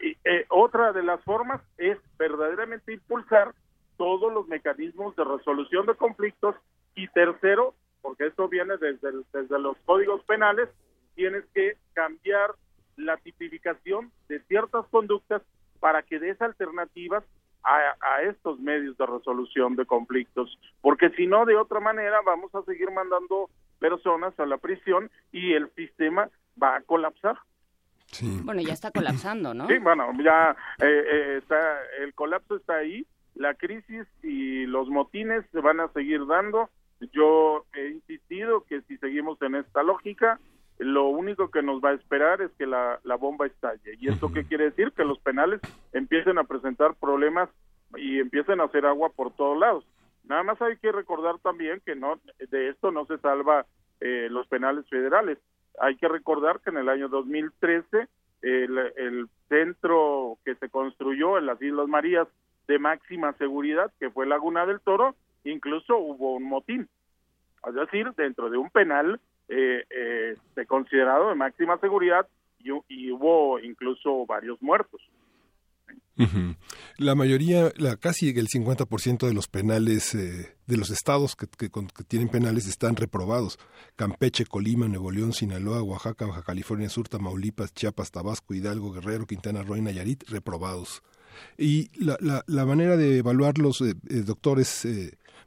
Y, eh, otra de las formas es verdaderamente impulsar todos los mecanismos de resolución de conflictos y tercero, porque esto viene desde, desde los códigos penales, tienes que cambiar la tipificación de ciertas conductas para que des alternativas a, estos medios de resolución de conflictos, porque si no, de otra manera vamos a seguir mandando personas a la prisión y el sistema va a colapsar. Bueno, ya está colapsando, ¿no? Sí, bueno, ya eh, eh, está, el colapso está ahí, la crisis y los motines se van a seguir dando. Yo he insistido que si seguimos en esta lógica, lo único que nos va a esperar es que la, bomba estalle. ¿Y esto qué quiere decir? Que los penales empiecen a presentar problemas y empiecen a hacer agua por todos lados. Nada más hay que recordar también que no de esto no se salva eh, los penales federales. Hay que recordar que en el año 2013 el, el centro que se construyó en las Islas Marías de máxima seguridad, que fue Laguna del Toro, incluso hubo un motín. Es decir, dentro de un penal eh, eh, considerado de máxima seguridad y, hubo incluso varios muertos. La mayoría, la, casi el 50% de los penales eh, de los estados que, tienen penales están reprobados. Campeche, Colima, Nuevo León, Sinaloa, Oaxaca, Baja California Sur, Tamaulipas, Chiapas, Tabasco, Hidalgo, Guerrero, Quintana Roo y Nayarit, reprobados. Y la, la, la manera de evaluarlos, eh, eh, doctores,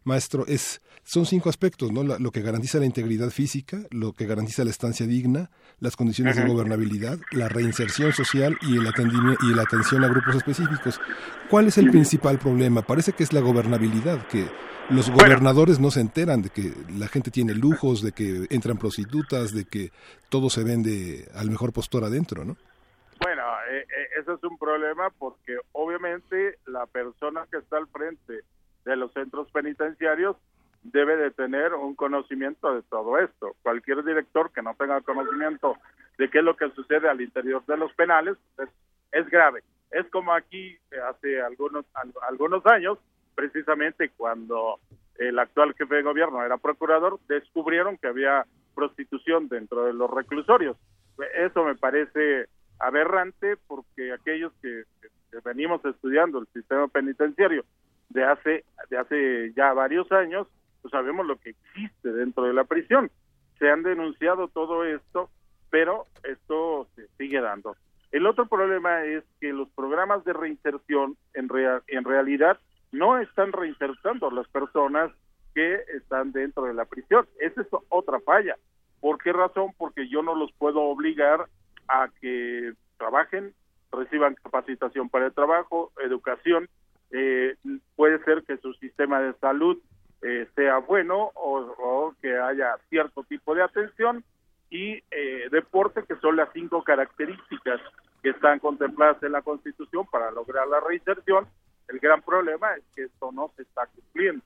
maestro, es son cinco aspectos, ¿no? lo que garantiza la integridad física, lo que garantiza la estancia digna, las condiciones de gobernabilidad, la reinserción social y el atendimiento y la atención a grupos específicos. ¿Cuál es el principal problema? Parece que es la gobernabilidad, que los gobernadores no se enteran de que la gente tiene lujos, de que entran prostitutas, de que todo se vende al mejor postor adentro, ¿no? Bueno, eh, eh, ese es un problema porque obviamente la persona que está al frente de los centros penitenciarios debe de tener un conocimiento de todo esto. Cualquier director que no tenga conocimiento de qué es lo que sucede al interior de los penales es, es grave. Es como aquí eh, hace algunos algunos años, precisamente cuando el actual jefe de gobierno era procurador, descubrieron que había prostitución dentro de los reclusorios. Eso me parece aberrante porque aquellos que venimos estudiando el sistema penitenciario de hace de hace ya varios años pues sabemos lo que existe dentro de la prisión. Se han denunciado todo esto, pero esto se sigue dando. El otro problema es que los programas de reinserción en, en realidad no están reinsertando a las personas que están dentro de la prisión. Esa es otra falla. ¿Por qué razón? Porque yo no los puedo obligar a que trabajen, reciban capacitación para el trabajo, educación. Eh, puede ser que su sistema de salud eh, sea bueno o, que haya cierto tipo de atención y eh, deporte, que son las cinco características que están contempladas en la Constitución para lograr la reinserción. El gran problema es que esto no se está cumpliendo.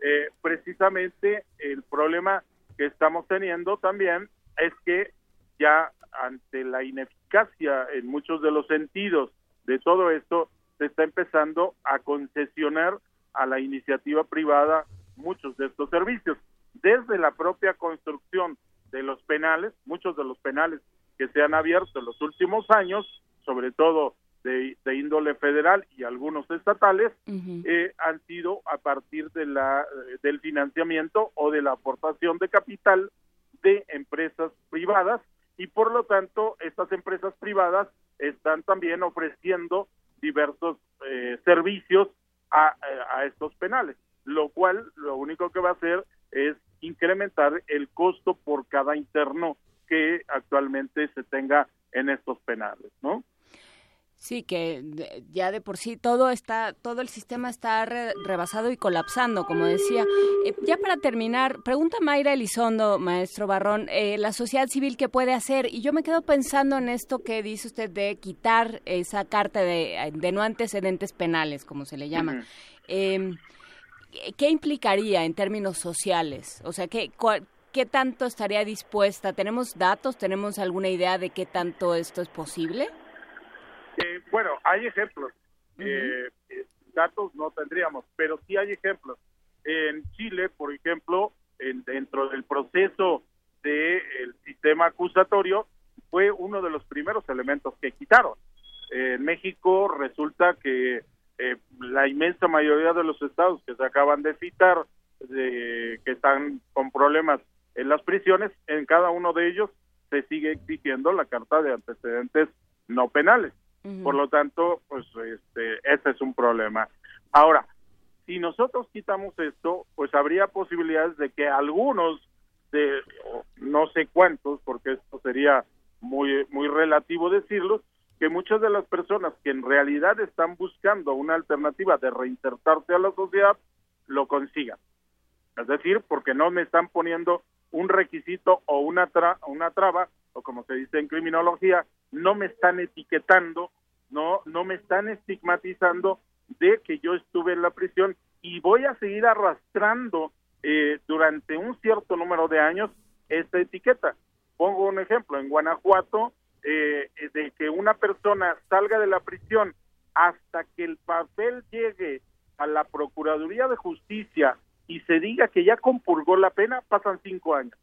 Eh, precisamente el problema que estamos teniendo también es que ya ante la ineficacia en muchos de los sentidos de todo esto, se está empezando a concesionar a la iniciativa privada muchos de estos servicios. Desde la propia construcción de los penales, muchos de los penales que se han abierto en los últimos años, sobre todo de, índole federal y algunos estatales, eh, han sido a partir de la, del financiamiento o de la aportación de capital de empresas privadas y por lo tanto estas empresas privadas están también ofreciendo diversos eh, servicios a, a estos penales, lo cual lo único que va a hacer es incrementar el costo por cada interno que actualmente se tenga en estos penales, ¿no? Sí, que ya de por sí todo está, todo el sistema está rebasado y colapsando, como decía. Eh, ya para terminar, pregunta Mayra Elizondo, maestro Barrón, eh, la sociedad civil qué puede hacer. Y yo me quedo pensando en esto que dice usted de quitar esa carta de, de no antecedentes penales, como se le llama. Em, ¿Qué implicaría en términos sociales? O sea, ¿qué, ¿qué tanto estaría dispuesta? ¿Tenemos datos? ¿Tenemos alguna idea de qué tanto esto es posible? Eh, bueno, hay ejemplos. Eh, eh, datos no tendríamos, pero sí hay ejemplos. En Chile, por ejemplo, dentro del proceso del sistema acusatorio, fue uno de los primeros elementos que quitaron. En México resulta que la inmensa mayoría de los estados que se acaban de citar, que están con problemas en las prisiones, en cada uno de ellos se sigue exigiendo la carta de antecedentes no penales. Por lo tanto, pues este, ese es un problema. Ahora, si nosotros quitamos esto, pues habría posibilidades de que algunos de no sé cuántos, porque esto sería muy muy relativo decirlo, que muchas de las personas que en realidad están buscando una alternativa de reinsertarse a la sociedad lo consigan. Es decir, porque no me están poniendo un requisito o una una traba o como se dice en criminología, no me están etiquetando, no, no me están estigmatizando de que yo estuve en la prisión y voy a seguir arrastrando eh, durante un cierto número de años esta etiqueta. Pongo un ejemplo, en Guanajuato, eh, de que una persona salga de la prisión hasta que el papel llegue a la Procuraduría de Justicia y se diga que ya compurgó la pena, pasan cinco años.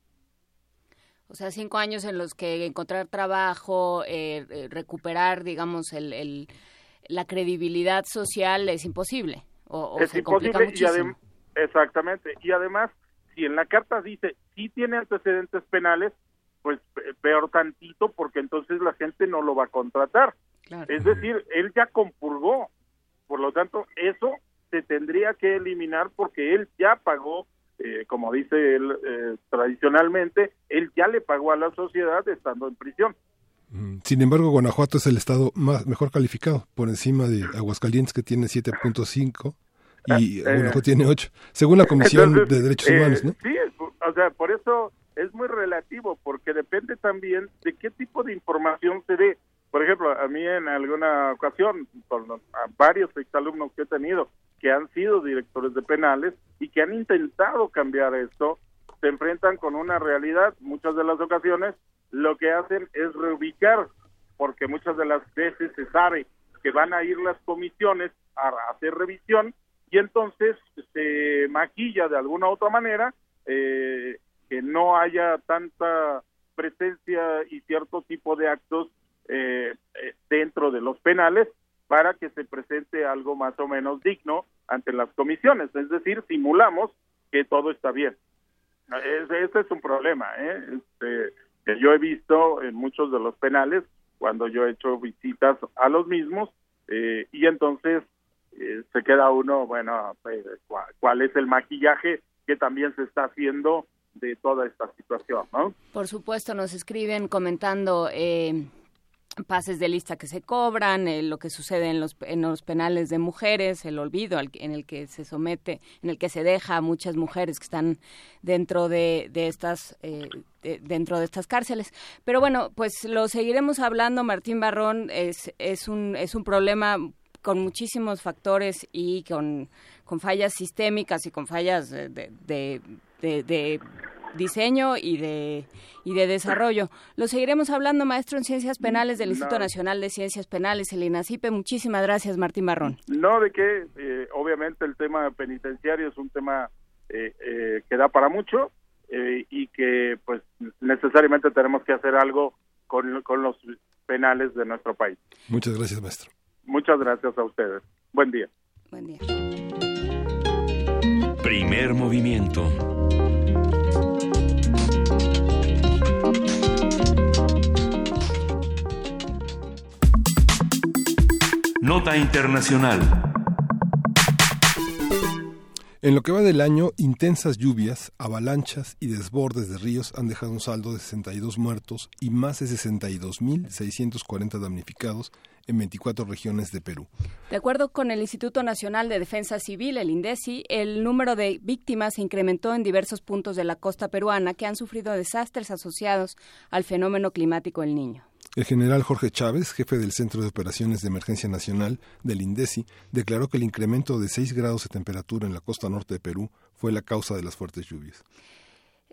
O sea, cinco años en los que encontrar trabajo, eh, eh, recuperar, digamos, el, la credibilidad social es imposible. O, es imposible y exactamente. Y además, si en la carta dice sí tiene antecedentes penales, pues peor tantito porque entonces la gente no lo va a contratar. Es decir, él ya compurgó. Por lo tanto, eso se tendría que eliminar porque él ya pagó eh, como dice él eh, tradicionalmente, él ya le pagó a la sociedad estando en prisión. Mm, sin embargo, Guanajuato es el estado más mejor calificado, por encima de Aguascalientes que tiene 7.5 y ah, eh, Guanajuato tiene 8, según la Comisión de Derechos Humanos, ¿no? Sí, o sea, por eso es muy relativo, porque depende también de qué tipo de información se dé. Por ejemplo, a mí en alguna ocasión, con varios exalumnos que he tenido, que han sido directores de penales y que han intentado cambiar esto, se enfrentan con una realidad, muchas de las ocasiones lo que hacen es reubicar, porque muchas de las veces se sabe que van a ir las comisiones a hacer revisión y entonces se maquilla de alguna u otra manera eh, que no haya tanta presencia y cierto tipo de actos eh, eh, dentro de los penales para que se presente algo más o menos digno ante las comisiones, es decir, simulamos que todo está bien. Ese, es un problema, ¿eh? Este, que yo he visto en muchos de los penales cuando yo he hecho visitas a los mismos eh, y entonces eh, se queda uno, bueno, pues, ¿cuál, es el maquillaje que también se está haciendo de toda esta situación, ¿no? Por supuesto, nos escriben comentando eh, pases de lista que se cobran, eh, lo que sucede en los, en los penales de mujeres, el olvido en el que se somete, en el que se deja a muchas mujeres que están dentro de, de estas eh, dentro de estas cárceles. Pero bueno, pues lo seguiremos hablando. Martín Barrón es, es un es un problema con muchísimos factores y con, con fallas sistémicas y con fallas de, de, de diseño y de, y de desarrollo. Lo seguiremos hablando, maestro en Ciencias Penales del Instituto Nacional de Ciencias Penales, el INACIPE. Muchísimas gracias, Martín Marrón. No, de que eh, obviamente el tema penitenciario es un tema eh, eh, que da para mucho y que pues necesariamente tenemos que hacer algo con, con los penales de nuestro país. Muchas gracias, maestro. Muchas gracias a ustedes. Buen día. Buen día. Primer movimiento. Nota Internacional. En lo que va del año, intensas lluvias, avalanchas y desbordes de ríos han dejado un saldo de 62 muertos y más de 62.640 damnificados en 24 regiones de Perú. De acuerdo con el Instituto Nacional de Defensa Civil, el INDECI, el número de víctimas se incrementó en diversos puntos de la costa peruana que han sufrido desastres asociados al fenómeno climático El Niño. El general Jorge Chávez, jefe del Centro de Operaciones de Emergencia Nacional del INDECI, declaró que el incremento de 6 grados de temperatura en la costa norte de Perú fue la causa de las fuertes lluvias.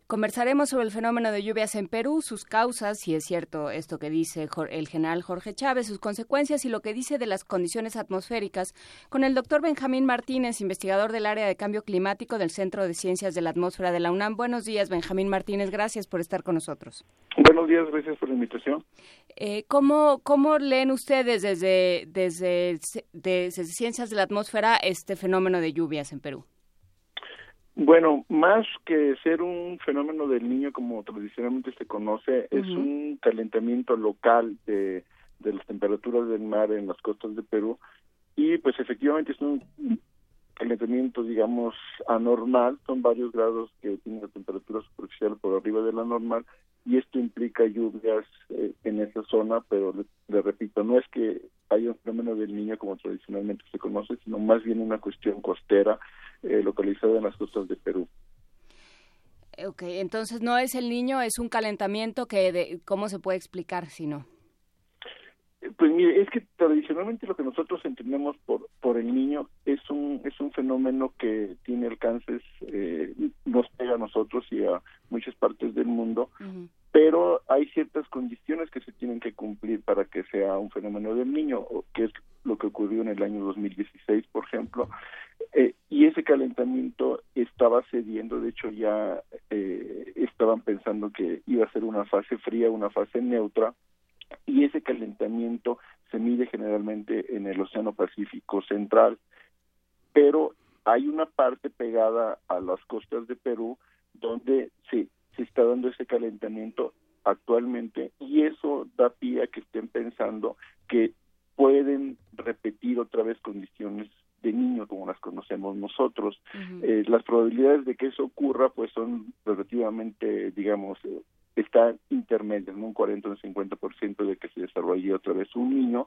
Conversaremos sobre el fenómeno de lluvias en Perú, sus causas, si es cierto esto que dice el general Jorge Chávez, sus consecuencias y lo que dice de las condiciones atmosféricas, con el doctor Benjamín Martínez, investigador del área de cambio climático del Centro de Ciencias de la Atmósfera de la UNAM. Buenos días, Benjamín Martínez, gracias por estar con nosotros. Buenos días, gracias por la invitación. Eh, ¿cómo, ¿Cómo leen ustedes desde, desde, desde Ciencias de la Atmósfera este fenómeno de lluvias en Perú? Bueno, más que ser un fenómeno del niño como tradicionalmente se conoce, es un calentamiento local de, de las temperaturas del mar en las costas de Perú. Y pues efectivamente es un calentamiento, digamos, anormal, son varios grados que tienen la temperatura superficial por arriba de la normal y esto implica lluvias eh, en esa zona, pero le, repito, no es que haya un fenómeno del niño como tradicionalmente se conoce, sino más bien una cuestión costera eh, localizada en las costas de Perú. Ok, entonces no es el niño, es un calentamiento que, de, ¿cómo se puede explicar si no? Pues mire, es que tradicionalmente lo que nosotros entendemos por por el niño es un es un fenómeno que tiene alcances eh, nos pega a nosotros y a muchas partes del mundo, pero hay ciertas condiciones que se tienen que cumplir para que sea un fenómeno del niño, que es lo que ocurrió en el año 2016, por ejemplo, eh, y ese calentamiento estaba cediendo, de hecho ya eh, estaban pensando que iba a ser una fase fría, una fase neutra, y ese calentamiento se mide generalmente en el Océano Pacífico Central, pero hay una parte pegada a las costas de Perú donde se, se está dando ese calentamiento actualmente y eso da pie a que estén pensando que pueden repetir otra vez condiciones de niño como las conocemos nosotros. Eh, las probabilidades de que eso ocurra pues son relativamente, digamos, eh, están intermedias, un 40 o un 50% de que se desarrolle otra vez un niño,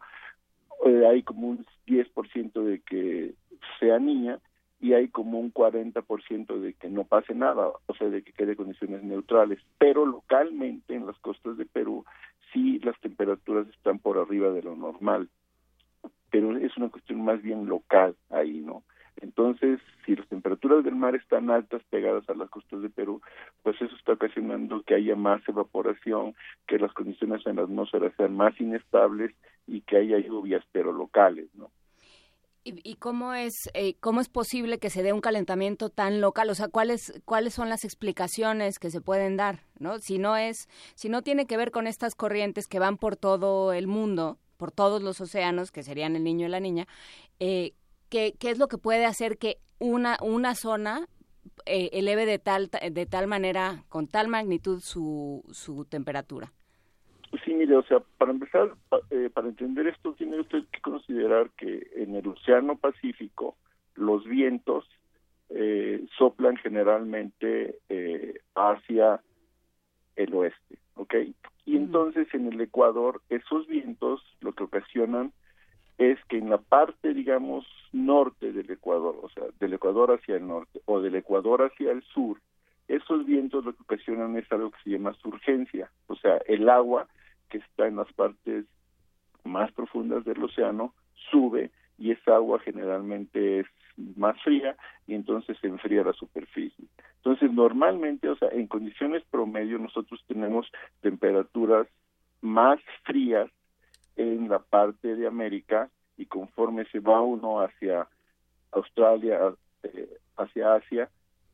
eh, hay como un 10% de que sea niña y hay como un 40% de que no pase nada, o sea, de que quede condiciones neutrales. Pero localmente en las costas de Perú sí las temperaturas están por arriba de lo normal. Pero es una cuestión más bien local ahí, ¿no? Entonces, si las temperaturas del mar están altas pegadas a las costas de Perú, pues eso está ocasionando que haya más evaporación, que las condiciones en la atmósfera sean más inestables y que haya lluvias pero locales, ¿no? ¿Y, cómo es eh, cómo es posible que se dé un calentamiento tan local? O sea, ¿cuáles cuáles son las explicaciones que se pueden dar, no? Si no es si no tiene que ver con estas corrientes que van por todo el mundo, por todos los océanos, que serían el niño y la niña, eh, ¿qué, ¿qué, es lo que puede hacer que una una zona eh, eleve de tal de tal manera con tal magnitud su su temperatura? Sí, mire, o sea, para empezar, eh, para entender esto, tiene usted que considerar que en el Océano Pacífico los vientos eh, soplan generalmente eh, hacia el oeste, ¿ok? Y entonces en el Ecuador esos vientos lo que ocasionan es que en la parte, digamos, norte del Ecuador, o sea, del Ecuador hacia el norte o del Ecuador hacia el sur, esos vientos lo que ocasionan es algo que se llama surgencia, o sea, el agua que está en las partes más profundas del océano sube y esa agua generalmente es más fría y entonces se enfría la superficie. Entonces, normalmente, o sea, en condiciones promedio nosotros tenemos temperaturas más frías en la parte de América y conforme se va uno hacia Australia, eh, hacia Asia,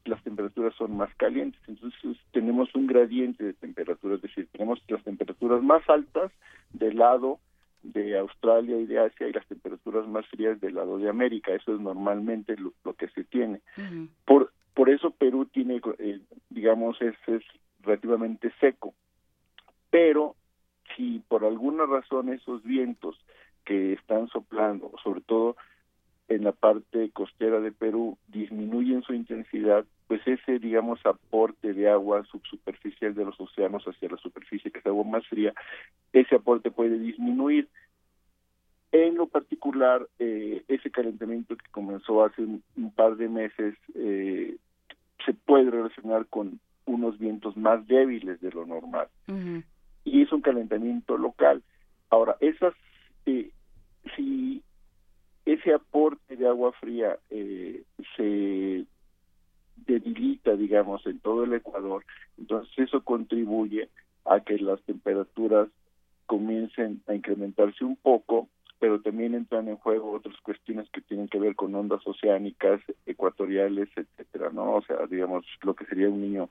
las temperaturas son más calientes. Entonces tenemos un gradiente de temperatura, es decir, tenemos las temperaturas más altas del lado de Australia y de Asia y las temperaturas más frías del lado de América. Eso es normalmente lo, que se tiene. Por por eso Perú tiene, eh, digamos, es, es relativamente seco. Pero si por alguna razón esos vientos que están soplando, sobre todo en la parte costera de Perú, disminuyen su intensidad, pues ese, digamos, aporte de agua subsuperficial de los océanos hacia la superficie, que es agua más fría, ese aporte puede disminuir. En lo particular, eh, ese calentamiento que comenzó hace un, par de meses eh, se puede relacionar con unos vientos más débiles de lo normal. Y es un calentamiento local. Ahora, esas, eh, si ese aporte de agua fría eh, se debilita, digamos, en todo el Ecuador, entonces eso contribuye a que las temperaturas comiencen a incrementarse un poco pero también entran en juego otras cuestiones que tienen que ver con ondas oceánicas, ecuatoriales, etcétera, ¿no? O sea, digamos, lo que sería un niño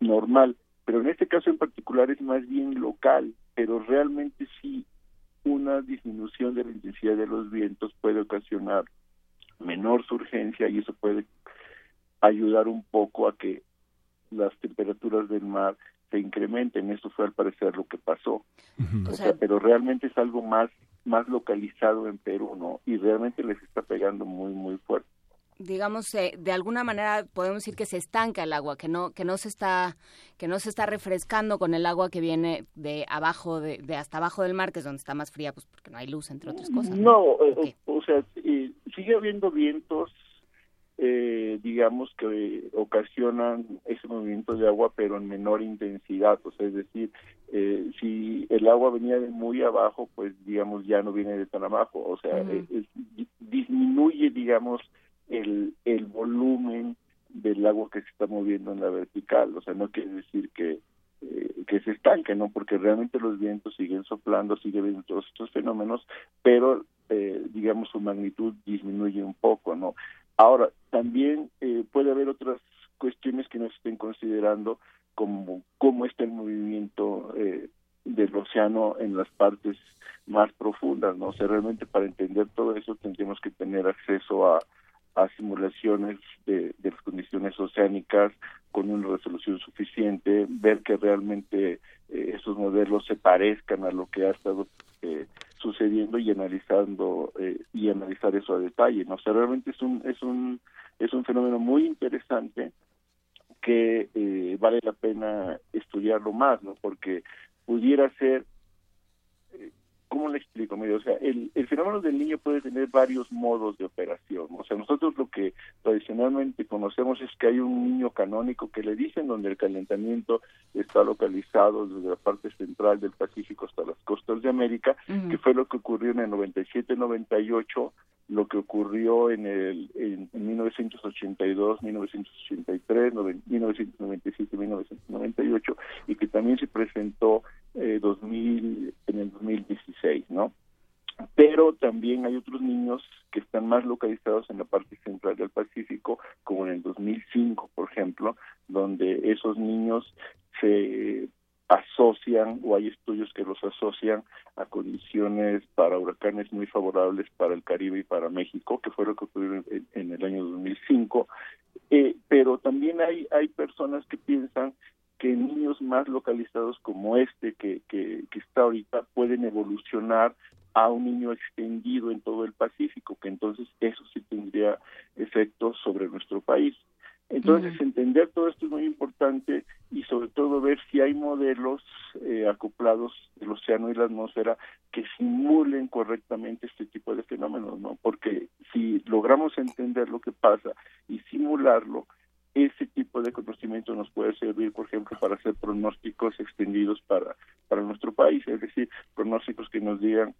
normal. Pero en este caso en particular es más bien local, pero realmente sí una disminución de la intensidad de los vientos puede ocasionar menor surgencia y eso puede ayudar un poco a que las temperaturas del mar se incrementen. Eso fue al parecer lo que pasó. o sea, pero realmente es algo más más localizado en Perú, ¿no? Y realmente les está pegando muy, muy fuerte. Digamos, eh, de alguna manera podemos decir que se estanca el agua, que no, que no se está, que no se está refrescando con el agua que viene de abajo, de, hasta abajo del mar, que es donde está más fría, pues porque no hay luz, entre otras cosas. No, eh, o, sea, sigue habiendo vientos eh, digamos que ocasionan ese movimiento de agua pero en menor intensidad o sea es decir eh, si el agua venía de muy abajo pues digamos ya no viene de tan abajo o sea eh, disminuye digamos el volumen del agua que se está moviendo en la vertical o sea no quiere decir que que se estanque, ¿no? Porque realmente los vientos siguen soplando, sigue habiendo todos estos fenómenos, pero digamos su magnitud disminuye un poco, ¿no? Ahora, también eh, puede haber otras cuestiones que no se estén considerando, como cómo está el movimiento eh, del océano en las partes más profundas, ¿no? O sea, realmente para entender todo eso tendríamos que tener acceso a, a simulaciones de, las condiciones oceánicas con una resolución suficiente, ver que realmente eh, esos modelos se parezcan a lo que ha estado eh, sucediendo y analizando eh, y analizar eso a detalle no o sea realmente es un es un es un fenómeno muy interesante que eh, vale la pena estudiarlo más no porque pudiera ser ¿cómo le explico? O sea, el, el, fenómeno del niño puede tener varios modos de operación. O sea, nosotros lo que tradicionalmente conocemos es que hay un niño canónico que le dicen donde el calentamiento está localizado desde la parte central del Pacífico hasta las costas de América, que fue lo que ocurrió en el 97-98, lo que ocurrió en el en, 1982, 1983, 1997, 1998 y que también se presentó eh, 2000 en el 2016, ¿no? Pero también hay otros niños que están más localizados en la parte central del Pacífico, como en el 2005, por ejemplo, donde esos niños se asocian o hay estudios que los asocian a condiciones para huracanes muy favorables para el Caribe y para México, que fue lo que ocurrió en, el año 2005. Eh, pero también hay, hay personas que piensan que niños más localizados como este que, que, que está ahorita pueden evolucionar a un niño extendido en todo el Pacífico, que entonces eso sí tendría efectos sobre nuestro país. Entonces, entender todo esto es muy importante y sobre todo ver si hay modelos eh, acoplados del océano y la atmósfera que simulen correctamente este tipo de fenómenos, ¿no? Porque si logramos entender lo que pasa y simularlo, ese tipo de conocimiento nos puede servir, por ejemplo, para hacer pronósticos extendidos para, para nuestro país, es decir, pronósticos que nos digan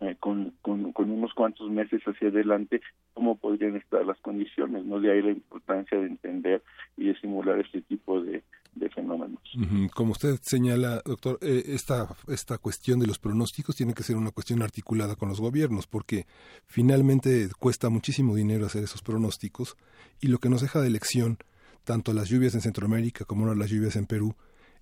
eh, con, con, unos cuantos meses hacia adelante cómo podrían estar las condiciones, ¿no? De ahí la importancia de entender y de simular este tipo de, fenómenos. Como usted señala, doctor, eh, esta, esta cuestión de los pronósticos tiene que ser una cuestión articulada con los gobiernos, porque finalmente cuesta muchísimo dinero hacer esos pronósticos y lo que nos deja de elección, tanto las lluvias en Centroamérica como las lluvias en Perú,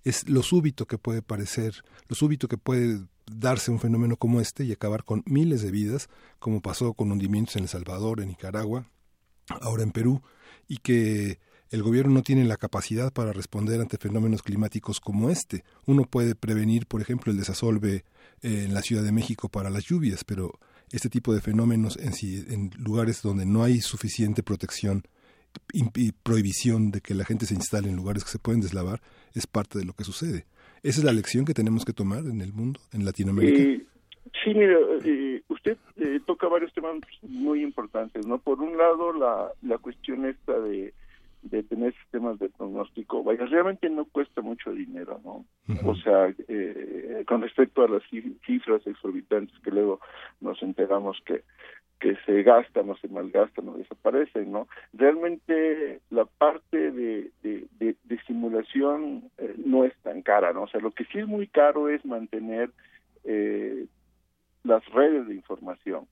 es lo súbito que puede parecer, lo súbito que puede darse un fenómeno como este y acabar con miles de vidas, como pasó con hundimientos en El Salvador, en Nicaragua, ahora en Perú, y que el gobierno no tiene la capacidad para responder ante fenómenos climáticos como este. Uno puede prevenir, por ejemplo, el desasolve eh, en la Ciudad de México para las lluvias, pero este tipo de fenómenos en, en lugares donde no hay suficiente protección y prohibición de que la gente se instale en lugares que se pueden deslavar es parte de lo que sucede. Esa es la lección que tenemos que tomar en el mundo, en Latinoamérica. Eh, sí, mira, eh, usted eh, toca varios temas muy importantes, ¿no? Por un lado, la, la cuestión esta de, de tener sistemas de pronóstico, vaya, realmente no cuesta mucho dinero, ¿no? O sea, con respecto a las cifras exorbitantes que luego nos enteramos que que se gastan o se malgastan o desaparecen, ¿no? Realmente la parte de, de, simulación eh, no es tan cara, ¿no? O sea, lo que sí es muy caro es mantener eh, las redes de información,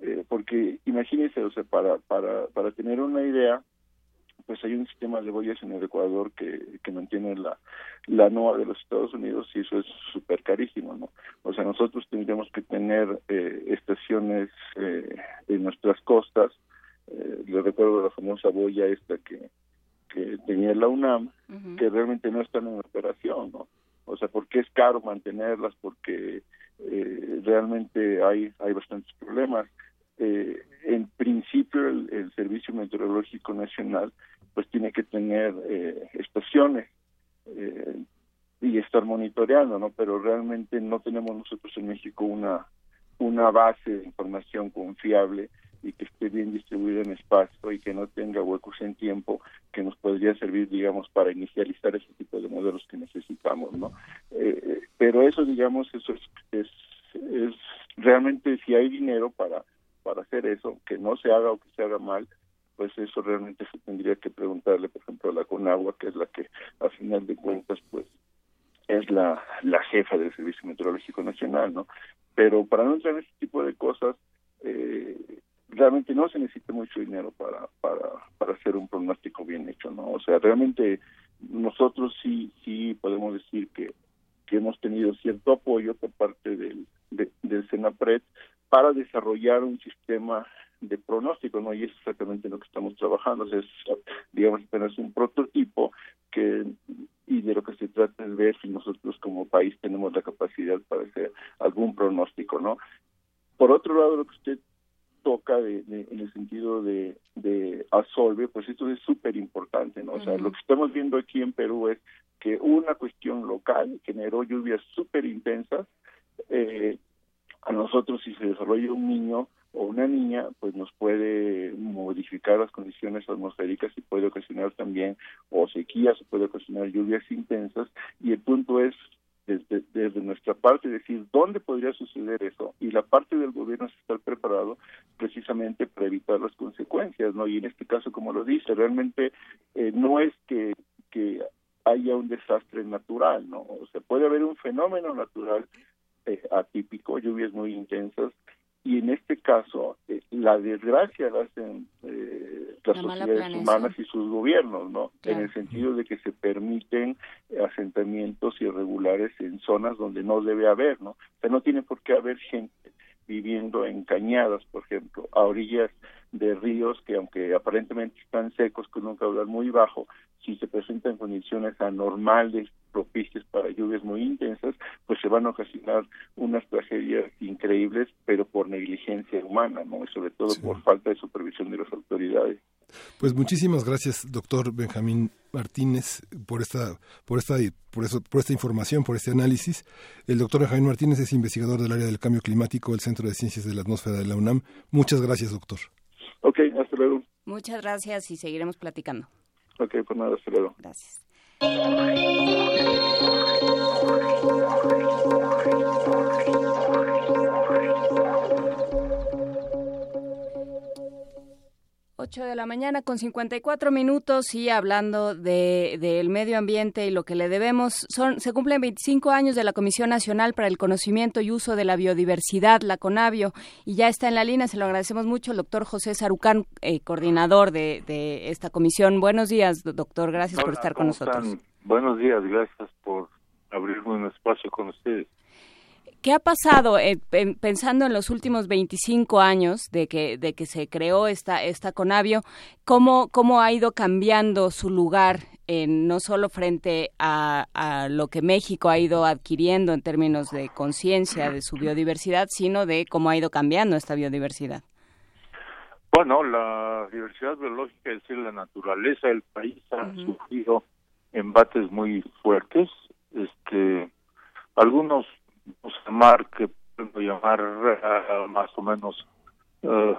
eh, porque imagínense, o sea, para, para, para tener una idea, pues hay un sistema de boyas en el Ecuador que, que mantiene la, la NOAA de los Estados Unidos y eso es súper carísimo, ¿no? O sea, nosotros tendríamos que tener eh, estaciones eh, en nuestras costas, eh, le recuerdo la famosa boya esta que, que tenía la UNAM, que realmente no están en operación, ¿no? O sea, porque es caro mantenerlas, porque eh, realmente hay, hay bastantes problemas. Eh, en principio el, el, Servicio Meteorológico Nacional pues tiene que tener eh, estaciones eh, y estar monitoreando, ¿no? Pero realmente no tenemos nosotros en México una una base de información confiable y que esté bien distribuida en espacio y que no tenga huecos en tiempo que nos podría servir, digamos, para inicializar ese tipo de modelos que necesitamos, ¿no? Eh, pero eso, digamos, eso es, es, es realmente si hay dinero para para hacer eso, que no se haga o que se haga mal, pues eso realmente se tendría que preguntarle, por ejemplo, a la Conagua, que es la que, a final de cuentas, pues es la, la jefa del Servicio Meteorológico Nacional, ¿no? Pero para no entrar en ese tipo de cosas, eh, realmente no se necesita mucho dinero para, para, para hacer un pronóstico bien hecho, ¿no? O sea, realmente nosotros sí, sí podemos decir que, que hemos tenido cierto apoyo por parte del, del Senapred para desarrollar un sistema de pronóstico, ¿no? Y es exactamente lo que estamos trabajando, es, digamos, tener un prototipo que y de lo que se trata es ver si nosotros como país tenemos la capacidad para hacer algún pronóstico, ¿no? Por otro lado, lo que usted toca de, en el sentido de, de Asolve, pues esto es súper importante, ¿no? O sea, lo que estamos viendo aquí en Perú es que una cuestión local generó lluvias súper intensas, eh, a nosotros si se desarrolla un niño o una niña, pues nos puede modificar las condiciones atmosféricas y puede ocasionar también o sequías, o puede ocasionar lluvias intensas y el punto es desde, nuestra parte decir dónde podría suceder eso y la parte del gobierno es estar preparado precisamente para evitar las consecuencias, ¿no? Y en este caso, como lo dice, realmente eh, no es que, que haya un desastre natural, ¿no? O sea, puede haber un fenómeno natural eh, atípico, lluvias muy intensas, y en este caso eh, la desgracia la hacen eh, las sociedades humanas y sus gobiernos, ¿no? En el sentido de que se permiten asentamientos irregulares en zonas donde no debe haber, ¿no? O sea, no tiene por qué haber gente viviendo en cañadas, por ejemplo, a orillas de ríos que aunque aparentemente están secos con un caudal muy bajo, si se presentan condiciones anormales propicias para lluvias muy intensas, pues se van a ocasionar unas tragedias increíbles, pero por negligencia humana, ¿no? Y sobre todo por falta de supervisión de las autoridades. Pues muchísimas gracias, doctor Benjamín Martínez, por esta, por esta, por eso, por esta información, por este análisis. El doctor Benjamín Martínez es investigador del área del cambio climático del Centro de Ciencias de la Atmósfera de la UNAM. Muchas gracias, doctor. Ok, hasta luego. Muchas gracias y seguiremos platicando. Ok, pues nada, hasta luego. Gracias. Thank you. 8 de la mañana con 54 minutos y hablando de, del medio ambiente y lo que le debemos, son, se cumplen 25 años de la Comisión Nacional para el Conocimiento y Uso de la Biodiversidad, la CONABIO, y ya está en la línea, se lo agradecemos mucho, el doctor José Sarucán, eh, coordinador de, de, esta comisión. Buenos días, doctor, gracias por estar con nosotros. Buenos días, gracias por abrirme un espacio con ustedes. ¿Qué ha pasado eh, pensando en los últimos 25 años de que, de que se creó esta, esta Conavio? ¿Cómo, ¿Cómo ha ido cambiando su lugar en, no solo frente a, a, lo que México ha ido adquiriendo en términos de conciencia de su biodiversidad, sino de cómo ha ido cambiando esta biodiversidad? Bueno, la diversidad biológica, es decir, la naturaleza del país ha sufrido embates muy fuertes. Este, algunos, llamar que puedo llamar uh, más o menos uh,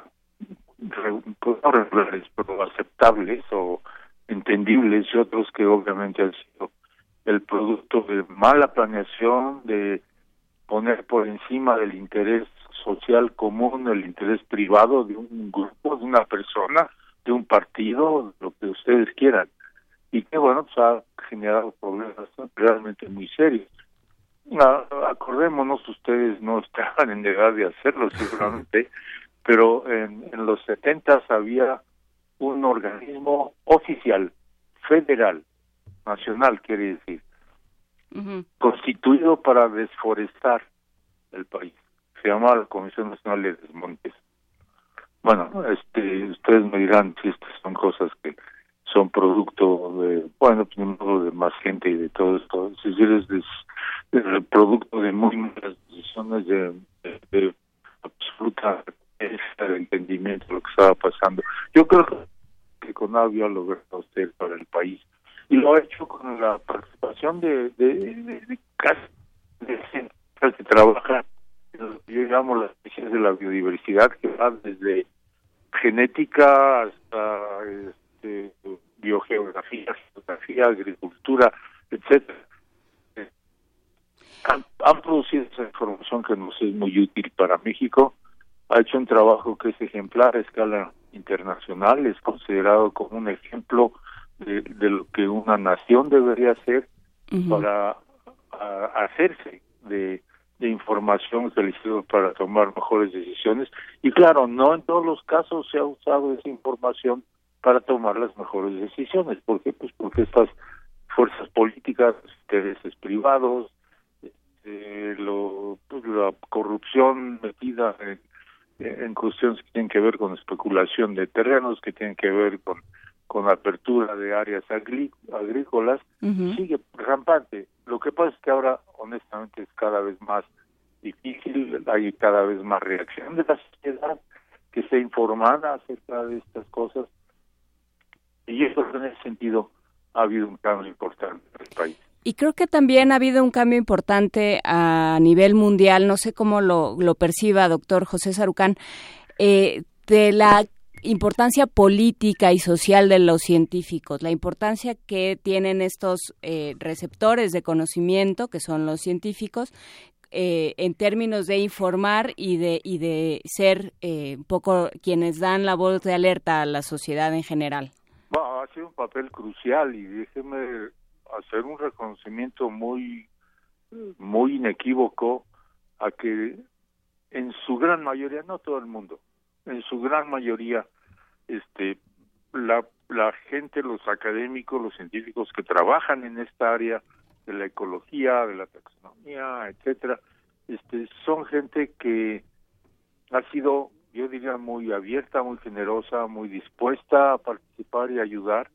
regulares, pero aceptables o entendibles, y otros que obviamente han sido el producto de mala planeación, de poner por encima del interés social común, el interés privado de un grupo, de una persona, de un partido, lo que ustedes quieran. Y que, bueno, pues ha generado problemas realmente muy serios. Acordémonos, ustedes no estaban en edad de hacerlo seguramente, pero en, en los setentas había un organismo oficial, federal, nacional, quiere decir, constituido para desforestar el país se llama la Comisión Nacional de Desmontes. Bueno, este, ustedes me dirán si estas son cosas que son producto de, bueno, pues, de más gente y de todo esto. Es decir, es, el producto de muy malas decisiones de, de, absoluta de entendimiento de lo que estaba pasando. Yo creo que con Avia lo logrado usted para el país y lo ha hecho con la participación de, de, de, de casi de gente que trabaja yo llamo las ciencias de la biodiversidad que van desde genética hasta este, biogeografía, geografía, agricultura, etcétera. Han, producido esa información que nos es muy útil para México. Ha hecho un trabajo que es ejemplar a escala internacional, es considerado como un ejemplo de, lo que una nación debería hacer para hacerse de de información que sirve para tomar mejores decisiones y claro, no en todos los casos se ha usado esa información para tomar las mejores decisiones. ¿Por qué? Pues porque estas fuerzas políticas, intereses privados, eh, lo, pues la corrupción metida en, en cuestiones que tienen que ver con especulación de terrenos, que tienen que ver con con apertura de áreas agrícolas, sigue rampante. Lo que pasa es que ahora, honestamente, es cada vez más difícil, hay cada vez más reacción de la sociedad que se informada acerca de estas cosas, y eso en ese sentido ha habido un cambio importante en el país. Y creo que también ha habido un cambio importante a nivel mundial, no sé cómo lo, perciba, doctor José Sarucán, eh, de la importancia política y social de los científicos, la importancia que tienen estos eh, receptores de conocimiento, que son los científicos, eh, en términos de informar y de, y de ser eh, un poco quienes dan la voz de alerta a la sociedad en general. Ha sido un papel crucial y déjeme hacer un reconocimiento muy, muy inequívoco a que en su gran mayoría, no todo el mundo, en su gran mayoría este la, la gente, los académicos, los científicos que trabajan en esta área de la ecología, de la taxonomía, etcétera, este son gente que ha sido, yo diría, muy abierta, muy generosa, muy dispuesta a participar y ayudar,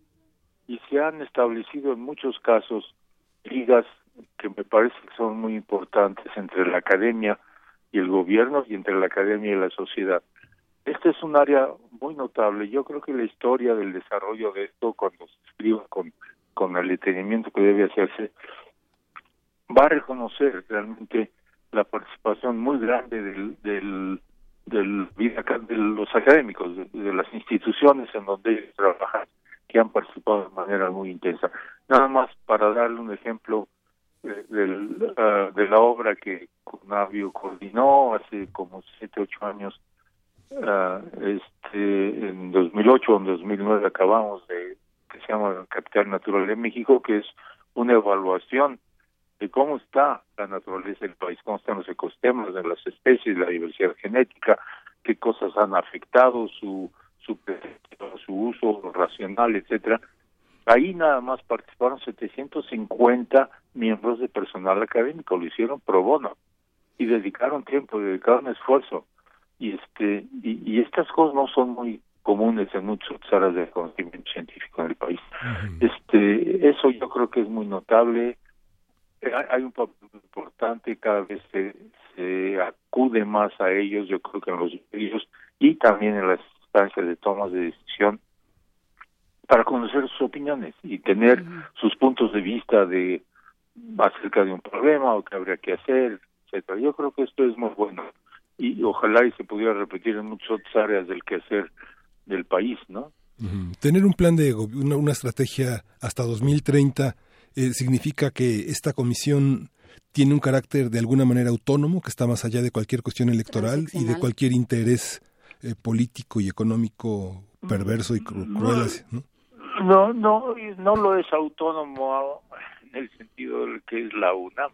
y se han establecido en muchos casos ligas que me parece que son muy importantes entre la academia y el gobierno y entre la academia y la sociedad. Este es un área muy notable. Yo creo que la historia del desarrollo de esto, cuando se escriba con, con el detenimiento que debe hacerse, va a reconocer realmente la participación muy grande del, del, del de los académicos, de, las instituciones en donde ellos trabajan, que han participado de manera muy intensa. Nada más para darle un ejemplo eh, del, ah, de la obra que Conavio coordinó hace como siete, ocho años uh, este en 2008 o en 2009 acabamos de que se llama Capital Natural de México que es una evaluación de cómo está la naturaleza del país, cómo están los ecosistemas de las especies, la diversidad genética, qué cosas han afectado su su, su uso racional, etcétera. Ahí nada más participaron 750 miembros de personal académico, lo hicieron pro bono. y dedicaron tiempo, dedicaron esfuerzo y este y, estas cosas no son muy comunes en muchas áreas de conocimiento científico en el país. Este eso yo creo que es muy notable. Hay un papel importante, cada vez se, se acude más a ellos, yo creo que en los medios y también en las instancias de tomas de decisión para conocer sus opiniones y tener sus puntos de vista de acerca de un problema o qué habría que hacer, etcétera. Yo creo que esto es muy bueno y ojalá y se pudiera repetir en muchas otras áreas del quehacer del país, ¿no? Tener un plan de una, una estrategia hasta 2030 eh, significa que esta comisión tiene un carácter de alguna manera autónomo que está más allá de cualquier cuestión electoral y de cualquier interés eh, político y económico perverso y cruel, ¿no? No, no, no lo es autónomo en el sentido de que es la UNAM.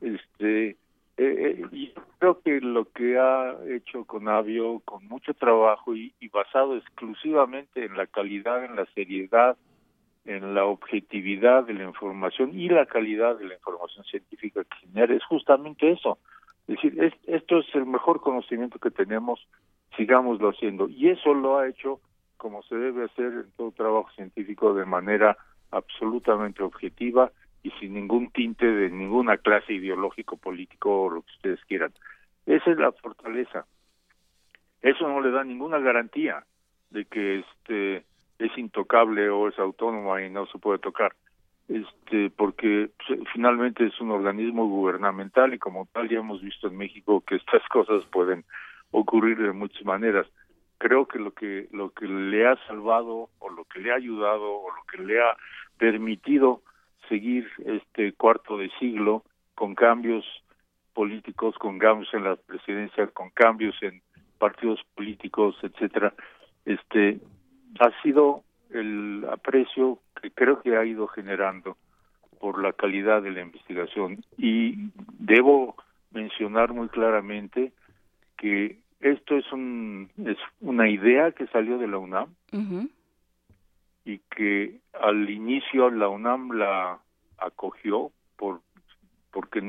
Este, eh, eh yo creo que lo que ha hecho Conavio con mucho trabajo y, basado exclusivamente en la calidad, en la seriedad, en la objetividad de la información y la calidad de la información científica que genera es justamente eso. Es decir, esto es el mejor conocimiento que tenemos, sigámoslo haciendo. Y eso lo ha hecho como se debe hacer en todo trabajo científico de manera absolutamente objetiva y sin ningún tinte de ninguna clase ideológico, político o lo que ustedes quieran. Esa es la fortaleza. Eso no le da ninguna garantía de que este es intocable o es autónoma y no se puede tocar. Este, porque finalmente es un organismo gubernamental y como tal ya hemos visto en México que estas cosas pueden ocurrir de muchas maneras creo que lo que lo que le ha salvado o lo que le ha ayudado o lo que le ha permitido seguir este cuarto de siglo con cambios políticos, con cambios en la presidencia, con cambios en partidos políticos, etcétera, este ha sido el aprecio que creo que ha ido generando por la calidad de la investigación. Y debo mencionar muy claramente que esto es, un, es una idea que salió de la UNAM y que al inicio la UNAM la acogió por porque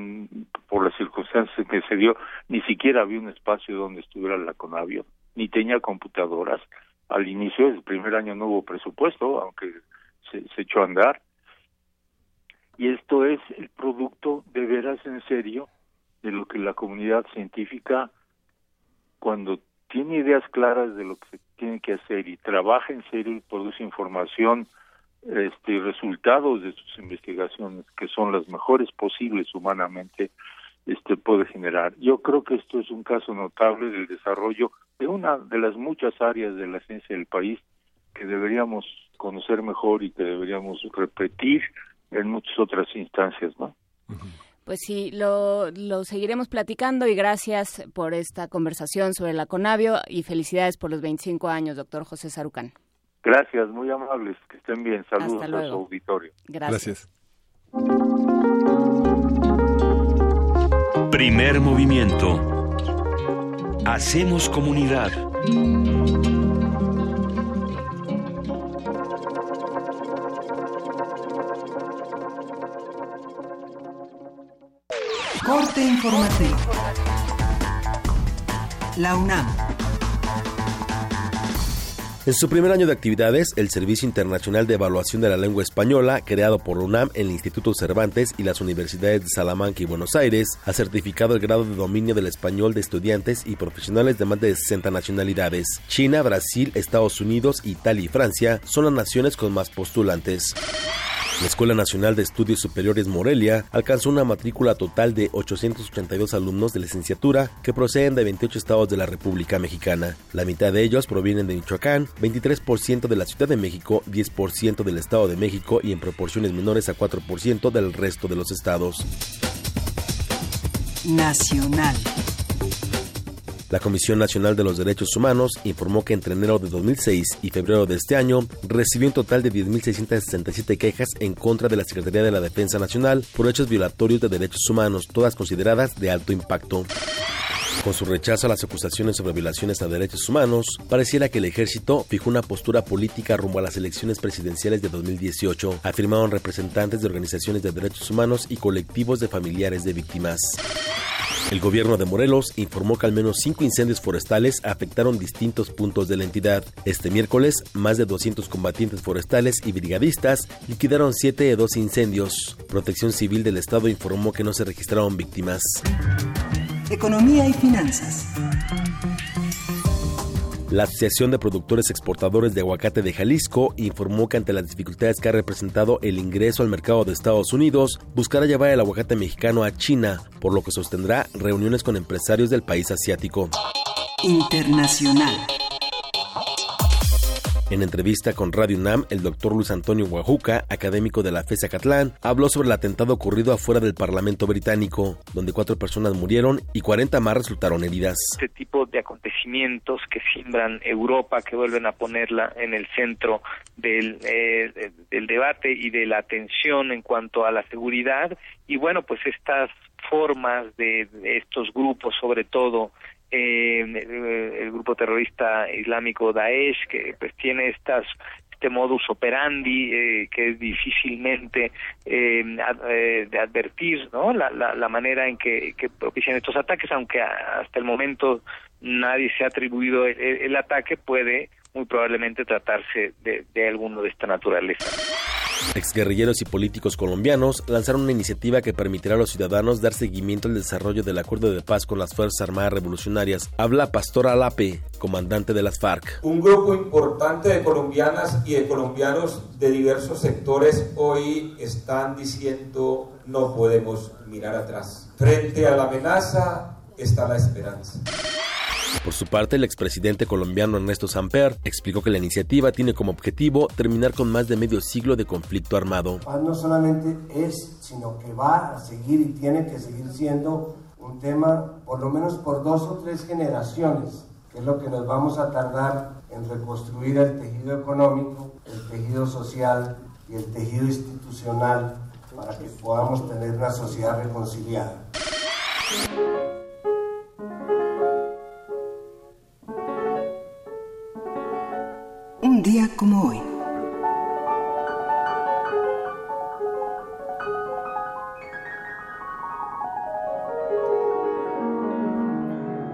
por las circunstancias que se dio. Ni siquiera había un espacio donde estuviera la Conavio ni tenía computadoras al inicio el primer año no hubo presupuesto aunque se, echó a andar. Y esto es el producto de veras en serio de lo que la comunidad científica cuando tiene ideas claras de lo que tiene que hacer y trabaja en serio y produce información este resultados de sus investigaciones que son las mejores posibles humanamente este puede generar. Yo creo que esto es un caso notable del desarrollo de una de las muchas áreas de la ciencia del país que deberíamos conocer mejor y que deberíamos repetir en muchas otras instancias no pues sí, lo, lo seguiremos platicando y gracias por esta conversación sobre la Conavio y felicidades por los 25 años, doctor José Sarucán. Gracias, muy amables, que estén bien. Saludos a su auditorio. Gracias. Primer movimiento. Hacemos comunidad. Corte informativo. La UNAM. En su primer año de actividades, el Servicio Internacional de Evaluación de la Lengua Española, creado por la UNAM, el Instituto Cervantes y las universidades de Salamanca y Buenos Aires, ha certificado el grado de dominio del español de estudiantes y profesionales de más de 60 nacionalidades. China, Brasil, Estados Unidos, Italia y Francia son las naciones con más postulantes. La Escuela Nacional de Estudios Superiores Morelia alcanzó una matrícula total de 882 alumnos de licenciatura que proceden de 28 estados de la República Mexicana. La mitad de ellos provienen de Michoacán, 23% de la Ciudad de México, 10% del Estado de México y en proporciones menores a 4% del resto de los estados. Nacional. La Comisión Nacional de los Derechos Humanos informó que entre enero de 2006 y febrero de este año recibió un total de 10.667 quejas en contra de la Secretaría de la Defensa Nacional por hechos violatorios de derechos humanos, todas consideradas de alto impacto. Con su rechazo a las acusaciones sobre violaciones a derechos humanos, pareciera que el ejército fijó una postura política rumbo a las elecciones presidenciales de 2018, afirmaron representantes de organizaciones de derechos humanos y colectivos de familiares de víctimas. El gobierno de Morelos informó que al menos cinco incendios forestales afectaron distintos puntos de la entidad. Este miércoles, más de 200 combatientes forestales y brigadistas liquidaron siete de dos incendios. Protección Civil del Estado informó que no se registraron víctimas. Economía y finanzas. La Asociación de Productores Exportadores de Aguacate de Jalisco informó que ante las dificultades que ha representado el ingreso al mercado de Estados Unidos, buscará llevar el aguacate mexicano a China, por lo que sostendrá reuniones con empresarios del país asiático. Internacional. En entrevista con Radio UNAM, el doctor Luis Antonio Guajuca, académico de la FESA Catlán, habló sobre el atentado ocurrido afuera del Parlamento británico, donde cuatro personas murieron y 40 más resultaron heridas. Este tipo de acontecimientos que siembran Europa, que vuelven a ponerla en el centro del, eh, del debate y de la atención en cuanto a la seguridad, y bueno, pues estas formas de estos grupos, sobre todo eh, el grupo terrorista islámico Daesh, que pues tiene estas este modus operandi eh, que es difícilmente eh, eh, de advertir, ¿no? La, la, la manera en que, que, propician estos ataques, aunque hasta el momento nadie se ha atribuido el, el ataque, puede muy probablemente tratarse de, de alguno de esta naturaleza. Exguerrilleros y políticos colombianos lanzaron una iniciativa que permitirá a los ciudadanos dar seguimiento al desarrollo del acuerdo de paz con las Fuerzas Armadas Revolucionarias. Habla Pastor Alape, comandante de las FARC. Un grupo importante de colombianas y de colombianos de diversos sectores hoy están diciendo no podemos mirar atrás. Frente a la amenaza está la esperanza. Por su parte, el expresidente colombiano Ernesto Samper explicó que la iniciativa tiene como objetivo terminar con más de medio siglo de conflicto armado. Paz no solamente es, sino que va a seguir y tiene que seguir siendo un tema por lo menos por dos o tres generaciones, que es lo que nos vamos a tardar en reconstruir el tejido económico, el tejido social y el tejido institucional para que podamos tener una sociedad reconciliada. Como hoy.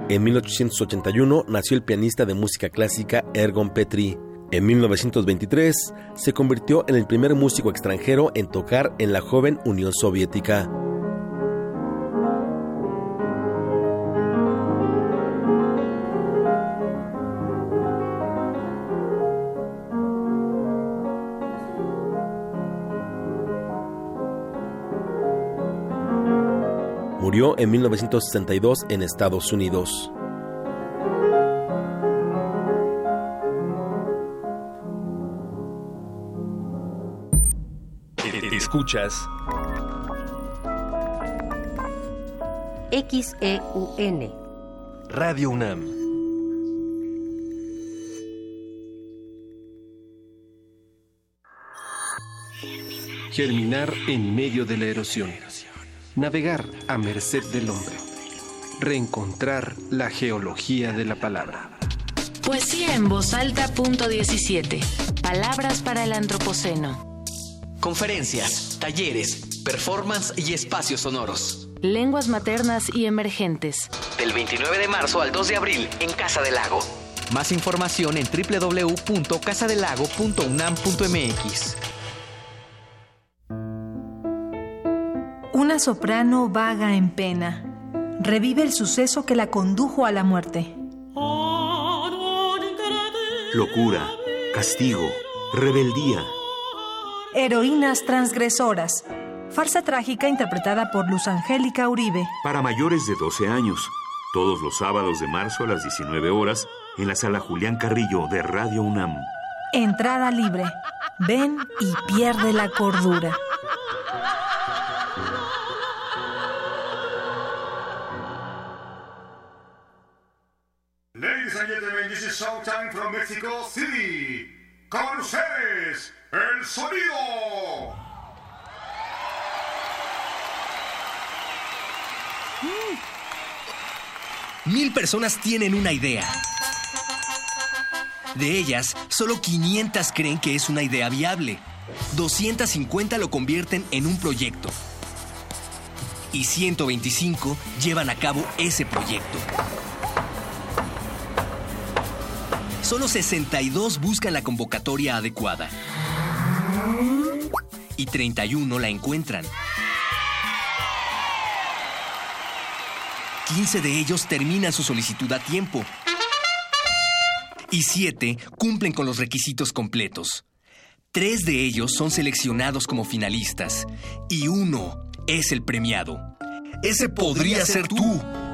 En 1881 nació el pianista de música clásica Ergon Petri. En 1923 se convirtió en el primer músico extranjero en tocar en la joven Unión Soviética. Murió en 1962 en Estados Unidos. Escuchas XEUN Radio UNAM. Germinar en medio de la erosión. Navegar a merced del hombre. Reencontrar la geología de la palabra. Poesía en voz alta, punto 17. Palabras para el antropoceno. Conferencias, talleres, performance y espacios sonoros. Lenguas maternas y emergentes. Del 29 de marzo al 2 de abril en Casa del Lago. Más información en www.casadelago.unam.mx. Una soprano vaga en pena. Revive el suceso que la condujo a la muerte. Locura, castigo, rebeldía. Heroínas transgresoras. Farsa trágica interpretada por Luz Angélica Uribe. Para mayores de 12 años. Todos los sábados de marzo a las 19 horas en la sala Julián Carrillo de Radio UNAM. Entrada libre. Ven y pierde la cordura. Gentlemen, this is Showtime from Mexico City. Con ustedes, el sonido. Mil personas tienen una idea. De ellas, solo 500 creen que es una idea viable. 250 lo convierten en un proyecto. y 125 llevan a cabo ese proyecto. Solo 62 buscan la convocatoria adecuada y 31 la encuentran. 15 de ellos terminan su solicitud a tiempo y 7 cumplen con los requisitos completos. Tres de ellos son seleccionados como finalistas y uno es el premiado. Ese podría ser tú.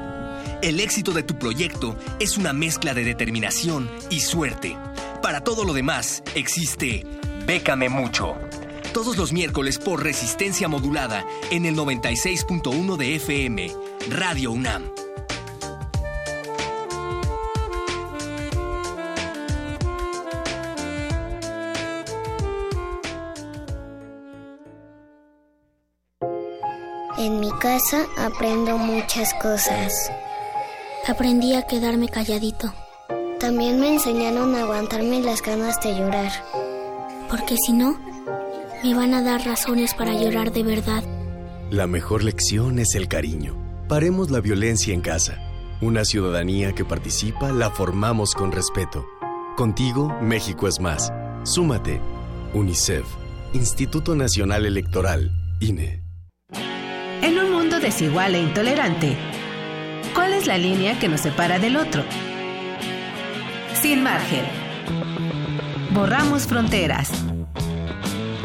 El éxito de tu proyecto es una mezcla de determinación y suerte. Para todo lo demás existe Bécame mucho. Todos los miércoles por resistencia modulada en el 96.1 de FM, Radio UNAM. En mi casa aprendo muchas cosas. Aprendí a quedarme calladito. También me enseñaron a aguantarme las ganas de llorar. Porque si no, me van a dar razones para llorar de verdad. La mejor lección es el cariño. Paremos la violencia en casa. Una ciudadanía que participa la formamos con respeto. Contigo, México es más. Súmate. UNICEF, Instituto Nacional Electoral, INE. En un mundo desigual e intolerante, ¿cuál es la línea que nos separa del otro? Sin margen. Borramos fronteras.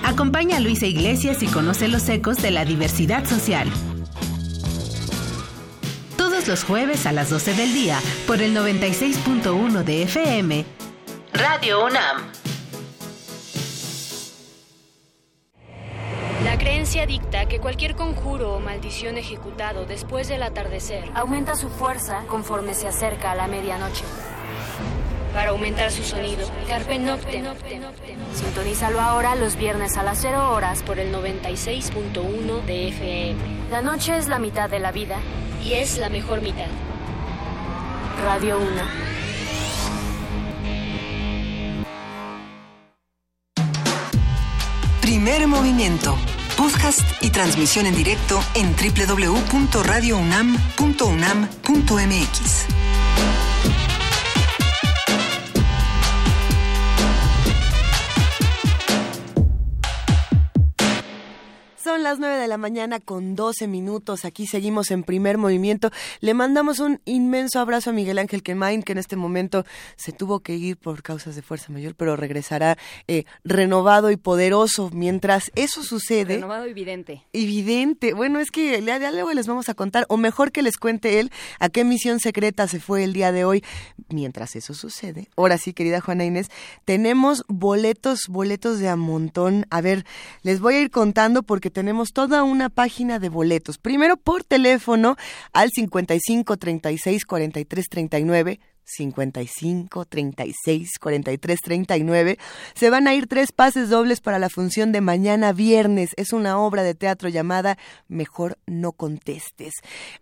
Acompaña a Luisa Iglesias y conoce los ecos de la diversidad social. Todos los jueves a las 12 del día por el 96.1 de FM, Radio UNAM. La creencia dicta que cualquier conjuro o maldición ejecutado después del atardecer aumenta su fuerza conforme se acerca a la medianoche. Para aumentar su sonido, Carpe Noctem. Sintonízalo ahora los viernes a las 0 horas por el 96.1 de FM. La noche es la mitad de la vida y es la mejor mitad. Radio 1. Primer movimiento. Podcast y transmisión en directo en www.radiounam.unam.mx. Son las 9 de la mañana con 12 minutos. Aquí seguimos en primer movimiento. Le mandamos un inmenso abrazo a Miguel Ángel Quemain, que en este momento se tuvo que ir por causas de fuerza mayor, pero regresará eh, renovado y poderoso. Mientras eso sucede. Renovado y evidente. Evidente. Bueno, es que ya, ya luego les vamos a contar, o mejor que les cuente él, a qué misión secreta se fue el día de hoy. Mientras eso sucede, ahora sí, querida Juana Inés, tenemos boletos, boletos de a montón. A ver, les voy a ir contando porque tenemos toda una página de boletos. Primero por teléfono al 55 36 43 39. 55 36 43 39 se van a ir tres pases dobles para la función de mañana viernes. Es una obra de teatro llamada Mejor no contestes.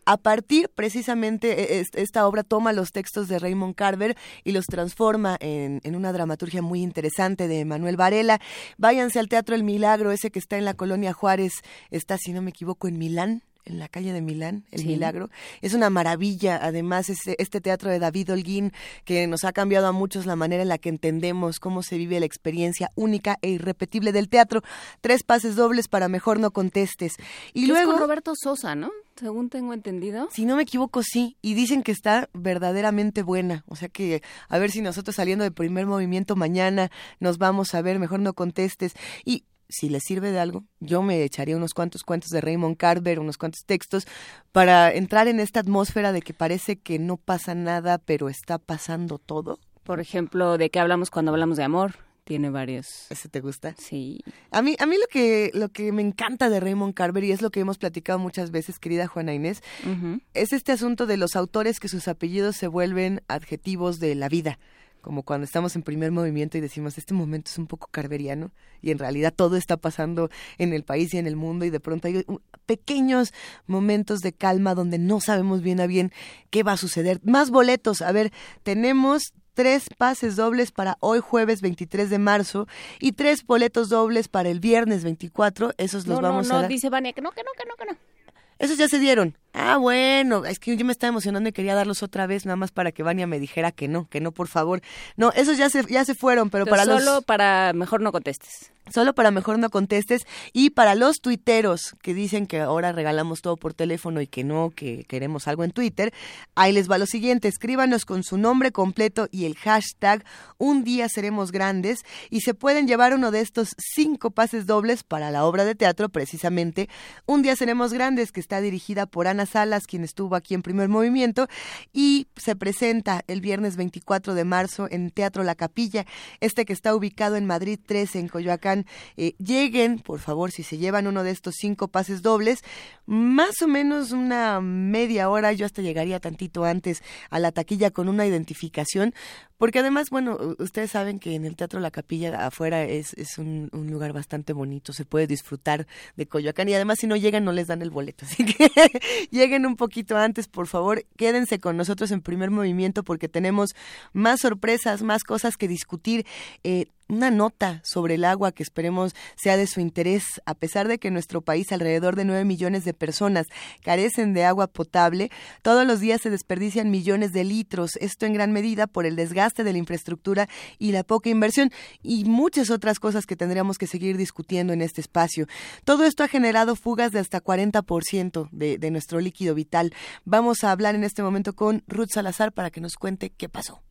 A partir precisamente e, esta obra toma los textos de Raymond Carver y los transforma en, en una dramaturgia muy interesante de Manuel Varela. Váyanse al Teatro El Milagro ese que está en la colonia Juárez está si no me equivoco en Milán en la calle de Milán, El Milagro. Es una maravilla, además, este, este teatro de David Holguín, que nos ha cambiado a muchos la manera en la que entendemos cómo se vive la experiencia única e irrepetible del teatro. Tres pases dobles para Mejor No Contestes. Y luego... Es con Roberto Sosa, ¿no? Según tengo entendido. Si no me equivoco, sí. Y dicen que está verdaderamente buena. O sea que a ver si nosotros saliendo de primer movimiento mañana nos vamos a ver, mejor no contestes. Y si les sirve de algo, yo me echaría unos cuantos cuentos de Raymond Carver, unos cuantos textos, para entrar en esta atmósfera de que parece que no pasa nada, pero está pasando todo. Por ejemplo, ¿de qué hablamos cuando hablamos de amor? Tiene varios. ¿Ese te gusta? Sí. A mí, a mí lo que, lo que me encanta de Raymond Carver, y es lo que hemos platicado muchas veces, querida Juana Inés, es este asunto de los autores que sus apellidos se vuelven adjetivos de la vida como cuando estamos en primer movimiento y decimos, este momento es un poco carveriano y en realidad todo está pasando en el país y en el mundo y de pronto hay pequeños momentos de calma donde no sabemos bien a bien qué va a suceder. Más boletos, a ver, tenemos tres pases dobles para hoy jueves 23 de marzo y tres boletos dobles para el viernes 24, esos los vamos no, a No, dice Vania que no, que no, que no, que no. Esos ya se dieron. Ah, bueno, es que yo me estaba emocionando y quería darlos otra vez, nada más para que Vania me dijera que no, que no, por favor. No, esos ya se, ya se fueron, pero, para solo los... para mejor no contestes. Solo para mejor no contestes. Y para los tuiteros que dicen que ahora regalamos todo por teléfono y que no, que queremos algo en Twitter, ahí les va lo siguiente. Escríbanos con su nombre completo y el hashtag Un día seremos grandes y se pueden llevar uno de estos cinco pases dobles para la obra de teatro, precisamente Un día seremos grandes, que está dirigida por Ana Salas, quien estuvo aquí en primer movimiento, y se presenta el viernes 24 de marzo en Teatro La Capilla, este que está ubicado en Madrid 13, en Coyoacán. Eh, lleguen, por favor, si se llevan uno de estos cinco pases dobles, más o menos una media hora, yo hasta llegaría tantito antes a la taquilla con una identificación, porque además, bueno, ustedes saben que en el Teatro La Capilla afuera es, un, un, lugar bastante bonito, se puede disfrutar de Coyoacán y además si no llegan no les dan el boleto, así que lleguen un poquito antes, por favor, quédense con nosotros en primer movimiento porque tenemos más sorpresas, más cosas que discutir. Eh, una nota sobre el agua que esperemos sea de su interés. A pesar de que en nuestro país alrededor de 9 millones de personas carecen de agua potable, todos los días se desperdician millones de litros. Esto en gran medida por el desgaste de la infraestructura y la poca inversión y muchas otras cosas que tendríamos que seguir discutiendo en este espacio. Todo esto ha generado fugas de hasta 40% de, de nuestro líquido vital. Vamos a hablar en este momento con Ruth Salazar para que nos cuente qué pasó.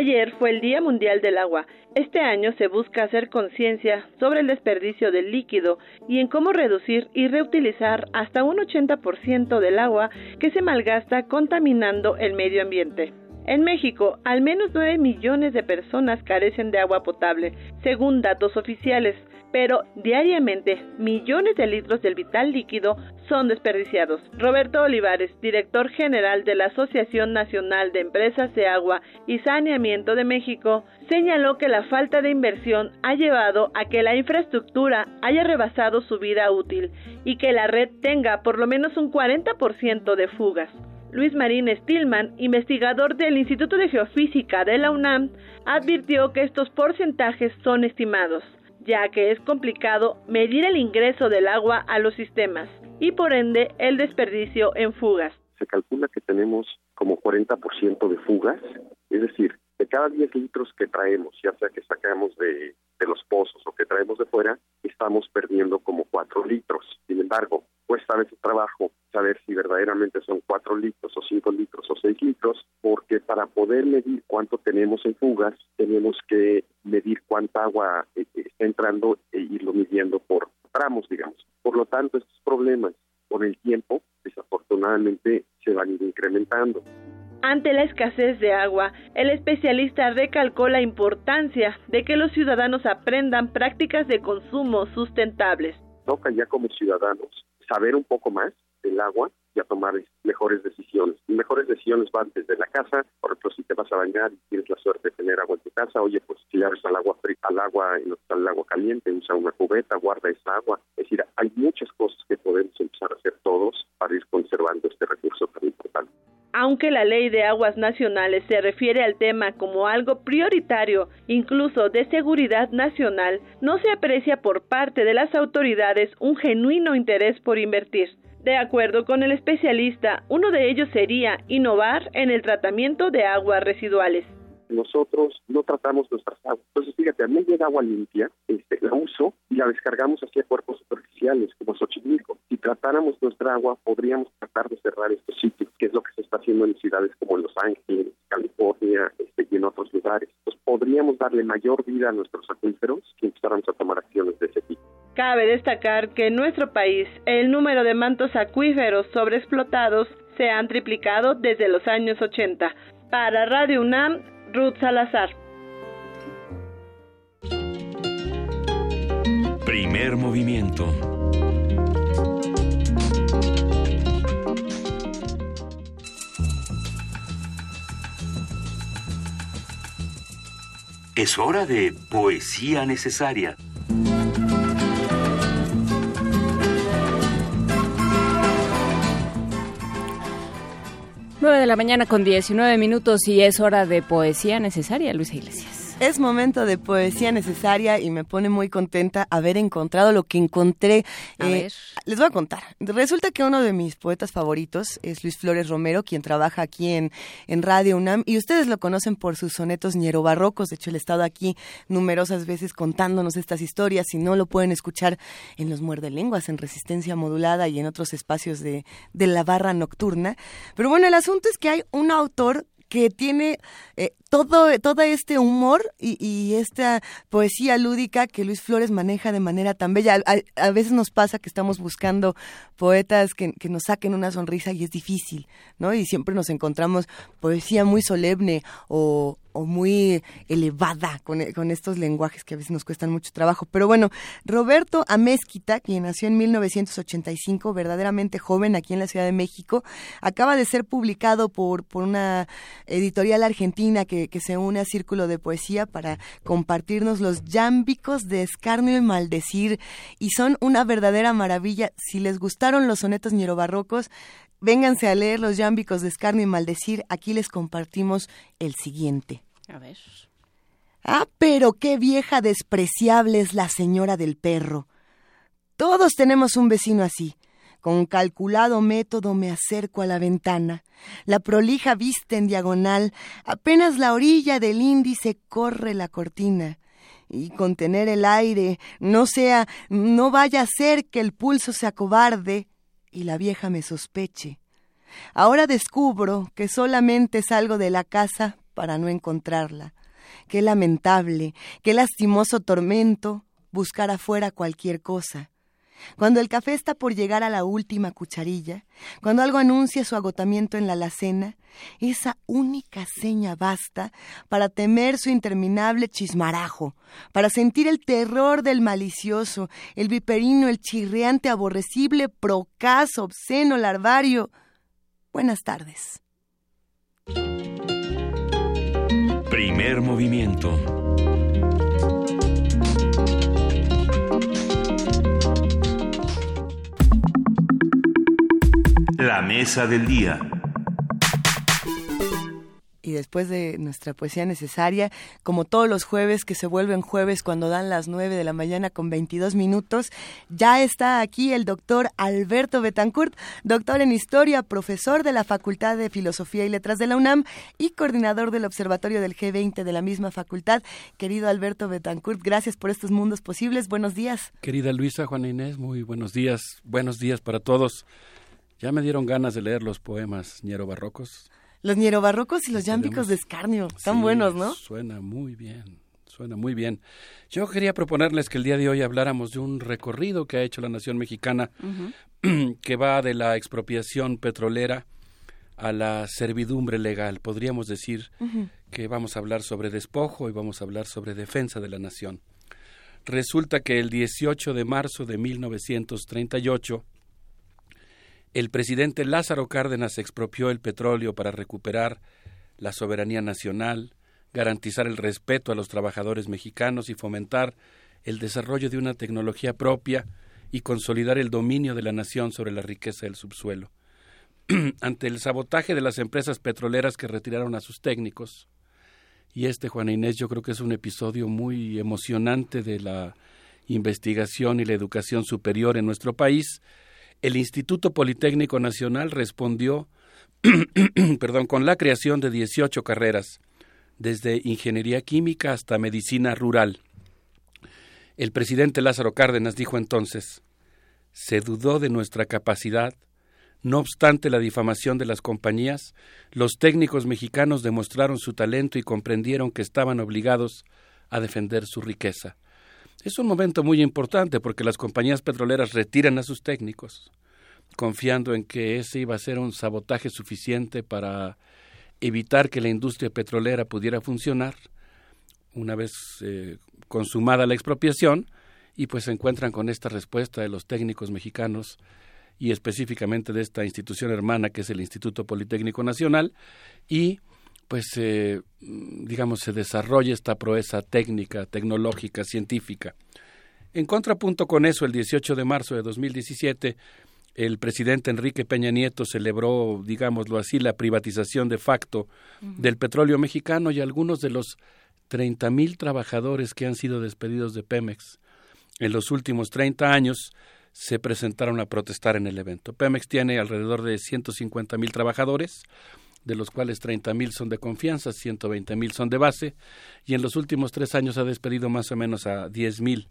Ayer fue el Día Mundial del Agua. Este año se busca hacer conciencia sobre el desperdicio del líquido y en cómo reducir y reutilizar hasta un 80% del agua que se malgasta contaminando el medio ambiente. En México, al menos 9 millones de personas carecen de agua potable, según datos oficiales, pero diariamente millones de litros del vital líquido son desperdiciados. Roberto Olivares, director general de la Asociación Nacional de Empresas de Agua y Saneamiento de México, señaló que la falta de inversión ha llevado a que la infraestructura haya rebasado su vida útil y que la red tenga por lo menos un 40% de fugas. Luis Marín Stillman, investigador del Instituto de Geofísica de la UNAM, advirtió que estos porcentajes son estimados ya que es complicado medir el ingreso del agua a los sistemas y por ende el desperdicio en fugas. Se calcula que tenemos como 40% de fugas, es decir, de cada 10 litros que traemos, ya sea que sacamos de, de los pozos o que traemos de fuera, estamos perdiendo como 4 litros. Sin embargo, cuesta a veces trabajo saber si verdaderamente son 4 litros o 5 litros o 6 litros, porque para poder medir cuánto tenemos en fugas, tenemos que medir cuánta agua eh, entrando e irlo midiendo por tramos, digamos. Por lo tanto, estos problemas con el tiempo, desafortunadamente, se van a ir incrementando. Ante la escasez de agua, el especialista recalcó la importancia de que los ciudadanos aprendan prácticas de consumo sustentables. Toca ya como ciudadanos saber un poco más del agua y a tomar mejores decisiones. Mejores decisiones van desde la casa, por ejemplo, si te vas a bañar y tienes la suerte de tener agua en tu casa, oye, pues si abres al agua al agua, al agua caliente, usa una cubeta, guarda esa agua. Es decir, hay muchas cosas que podemos empezar a hacer todos para ir conservando este recurso tan importante. Aunque la ley de aguas nacionales se refiere al tema como algo prioritario, incluso de seguridad nacional, no se aprecia por parte de las autoridades un genuino interés por invertir. De acuerdo con el especialista, uno de ellos sería innovar en el tratamiento de aguas residuales nosotros no tratamos nuestras aguas. Entonces, fíjate, a mí llega agua limpia, este, la uso y la descargamos hacia cuerpos superficiales, como Xochimilco. Si tratáramos nuestra agua, podríamos tratar de cerrar estos sitios, que es lo que se está haciendo en ciudades como Los Ángeles, California este, y en otros lugares. Pues podríamos darle mayor vida a nuestros acuíferos si empezáramos a tomar acciones de ese tipo. Cabe destacar que en nuestro país el número de mantos acuíferos sobreexplotados se han triplicado desde los años 80. Para Radio UNAM, Ruth Salazar. Primer movimiento. Es hora de poesía necesaria. 9 de la mañana con 19 minutos y es hora de poesía necesaria, Luisa Iglesias. Es momento de poesía necesaria y me pone muy contenta haber encontrado lo que encontré. A Eh, ver. Les voy a contar. Resulta que uno de mis poetas favoritos es Luis Flores Romero, quien trabaja aquí en, en Radio UNAM y ustedes lo conocen por sus sonetos ñerobarrocos. De hecho, él ha estado aquí numerosas veces contándonos estas historias. Si no, lo pueden escuchar en los Muerde Lenguas, en Resistencia Modulada y en otros espacios de, de la barra nocturna. Pero bueno, el asunto es que hay un autor que tiene eh, todo, todo este humor y, y esta poesía lúdica que Luis Flores maneja de manera tan bella. A, veces nos pasa que estamos buscando poetas que, que nos saquen una sonrisa y es difícil, ¿no? Y siempre nos encontramos poesía muy solemne o, o muy elevada con, con estos lenguajes que a veces nos cuestan mucho trabajo. Pero bueno, Roberto Amezquita, quien nació en 1985, verdaderamente joven aquí en la Ciudad de México, acaba de ser publicado por, por una editorial argentina que, que se une a Círculo de Poesía para compartirnos los yámbicos de escarnio y maldecir y son una verdadera maravilla. Si les gustaron los sonetos ñerobarrocos, vénganse a leer los yámbicos de escarnio y maldecir. Aquí les compartimos el siguiente. A ver. Ah, pero qué vieja despreciable es la señora del perro. Todos tenemos un vecino así. Con calculado método me acerco a la ventana. La prolija vista en diagonal, apenas la orilla del índice corre la cortina. Y contener el aire, no sea, no vaya a ser que el pulso se acobarde y la vieja me sospeche. Ahora descubro que solamente salgo de la casa para no encontrarla. Qué lamentable, qué lastimoso tormento buscar afuera cualquier cosa. Cuando el café está por llegar a la última cucharilla, cuando algo anuncia su agotamiento en la alacena, esa única seña basta para temer su interminable chismarajo, para sentir el terror del malicioso, el viperino, el chirriante, aborrecible, procaz, obsceno, larvario. Buenas tardes. Primer movimiento. La mesa del día. Y después de nuestra poesía necesaria, como todos los jueves que se vuelven jueves cuando dan las 9 de la mañana con 22 minutos, ya está aquí el doctor Alberto Betancourt, doctor en historia, profesor de la Facultad de Filosofía y Letras de la UNAM y coordinador del Observatorio del G20 de la misma facultad. Querido Alberto Betancourt, gracias por estos mundos posibles. Buenos días. Querida Luisa, Juana Inés, muy buenos días. Buenos días para todos. Ya me dieron ganas de leer los poemas ñero barrocos. Los ñerobarrocos y los yámbicos de escarnio. Están Sí, buenos, ¿no? Suena muy bien, suena muy bien. Yo quería proponerles que el día de hoy habláramos de un recorrido que ha hecho la nación mexicana que va de la expropiación petrolera a la servidumbre legal. Podríamos decir que vamos a hablar sobre despojo y vamos a hablar sobre defensa de la nación. Resulta que el 18 de marzo de 1938 el presidente Lázaro Cárdenas expropió el petróleo para recuperar la soberanía nacional, garantizar el respeto a los trabajadores mexicanos y fomentar el desarrollo de una tecnología propia y consolidar el dominio de la nación sobre la riqueza del subsuelo. Ante el sabotaje de las empresas petroleras que retiraron a sus técnicos, y este, Juana Inés, yo creo que es un episodio muy emocionante de la investigación y la educación superior en nuestro país, el Instituto Politécnico Nacional respondió perdón, con la creación de 18 carreras, desde ingeniería química hasta medicina rural. El presidente Lázaro Cárdenas dijo entonces, se dudó de nuestra capacidad, no obstante la difamación de las compañías, los técnicos mexicanos demostraron su talento y comprendieron que estaban obligados a defender su riqueza. Es un momento muy importante porque las compañías petroleras retiran a sus técnicos, confiando en que ese iba a ser un sabotaje suficiente para evitar que la industria petrolera pudiera funcionar una vez eh, consumada la expropiación y pues se encuentran con esta respuesta de los técnicos mexicanos y específicamente de esta institución hermana que es el Instituto Politécnico Nacional y pues eh, digamos se desarrolla esta proeza técnica, tecnológica, científica. En contrapunto con eso, el 18 de marzo de 2017, el presidente Enrique Peña Nieto celebró, digámoslo así, la privatización de facto del petróleo mexicano y algunos de los 30.000 trabajadores que han sido despedidos de Pemex. En los últimos 30 años se presentaron a protestar en el evento. Pemex tiene alrededor de 150.000 trabajadores, de los cuales 30.000 son de confianza, 120.000 son de base, y en los últimos tres años ha despedido más o menos a 10.000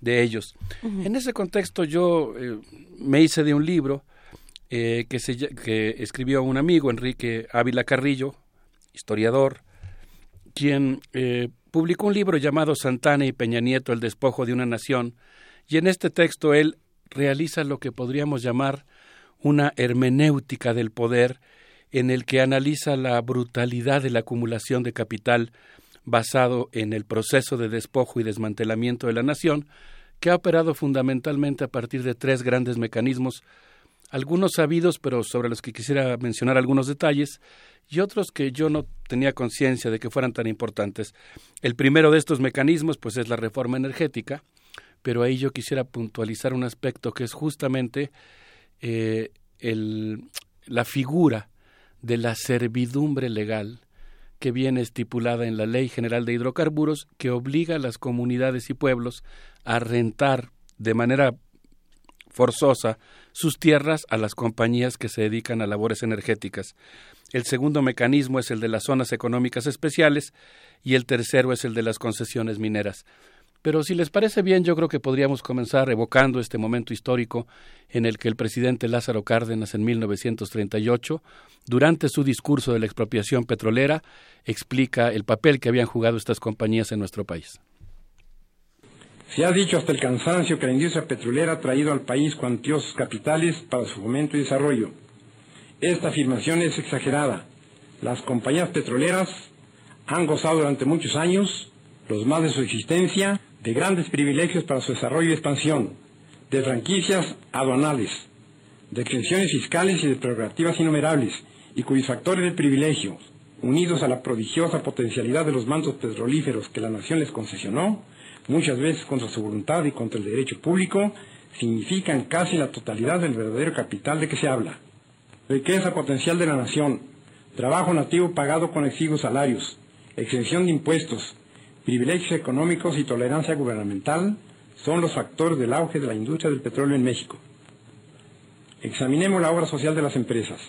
de ellos. En ese contexto yo eh, me hice de un libro eh, que, se, que escribió un amigo, Enrique Ávila Carrillo, historiador, quien eh, publicó un libro llamado Santana y Peña Nieto, El despojo de una nación, y en este texto él realiza lo que podríamos llamar una hermenéutica del poder en el que analiza la brutalidad de la acumulación de capital basado en el proceso de despojo y desmantelamiento de la nación, que ha operado fundamentalmente a partir de tres grandes mecanismos, algunos sabidos, pero sobre los que quisiera mencionar algunos detalles, y otros que yo no tenía conciencia de que fueran tan importantes. El primero de estos mecanismos, pues, es la reforma energética, pero ahí yo quisiera puntualizar un aspecto que es justamente eh, el, la figura de la servidumbre legal que viene estipulada en la Ley General de Hidrocarburos que obliga a las comunidades y pueblos a rentar de manera forzosa sus tierras a las compañías que se dedican a labores energéticas. El segundo mecanismo es el de las zonas económicas especiales y el tercero es el de las concesiones mineras. Pero si les parece bien, yo creo que podríamos comenzar evocando este momento histórico en el que el presidente Lázaro Cárdenas en 1938, durante su discurso de la expropiación petrolera, explica el papel que habían jugado estas compañías en nuestro país. Se ha dicho hasta el cansancio que la industria petrolera ha traído al país cuantiosos capitales para su fomento y desarrollo. Esta afirmación es exagerada. Las compañías petroleras han gozado durante muchos años, los más de su existencia, de grandes privilegios para su desarrollo y expansión, de franquicias aduanales, de exenciones fiscales y de prerrogativas innumerables, y cuyos factores de privilegio, unidos a la prodigiosa potencialidad de los mantos petrolíferos que la nación les concesionó, muchas veces contra su voluntad y contra el derecho público, significan casi la totalidad del verdadero capital de que se habla. Riqueza potencial de la nación, trabajo nativo pagado con exiguos salarios, exención de impuestos, privilegios económicos y tolerancia gubernamental son los factores del auge de la industria del petróleo en México. Examinemos la obra social de las empresas.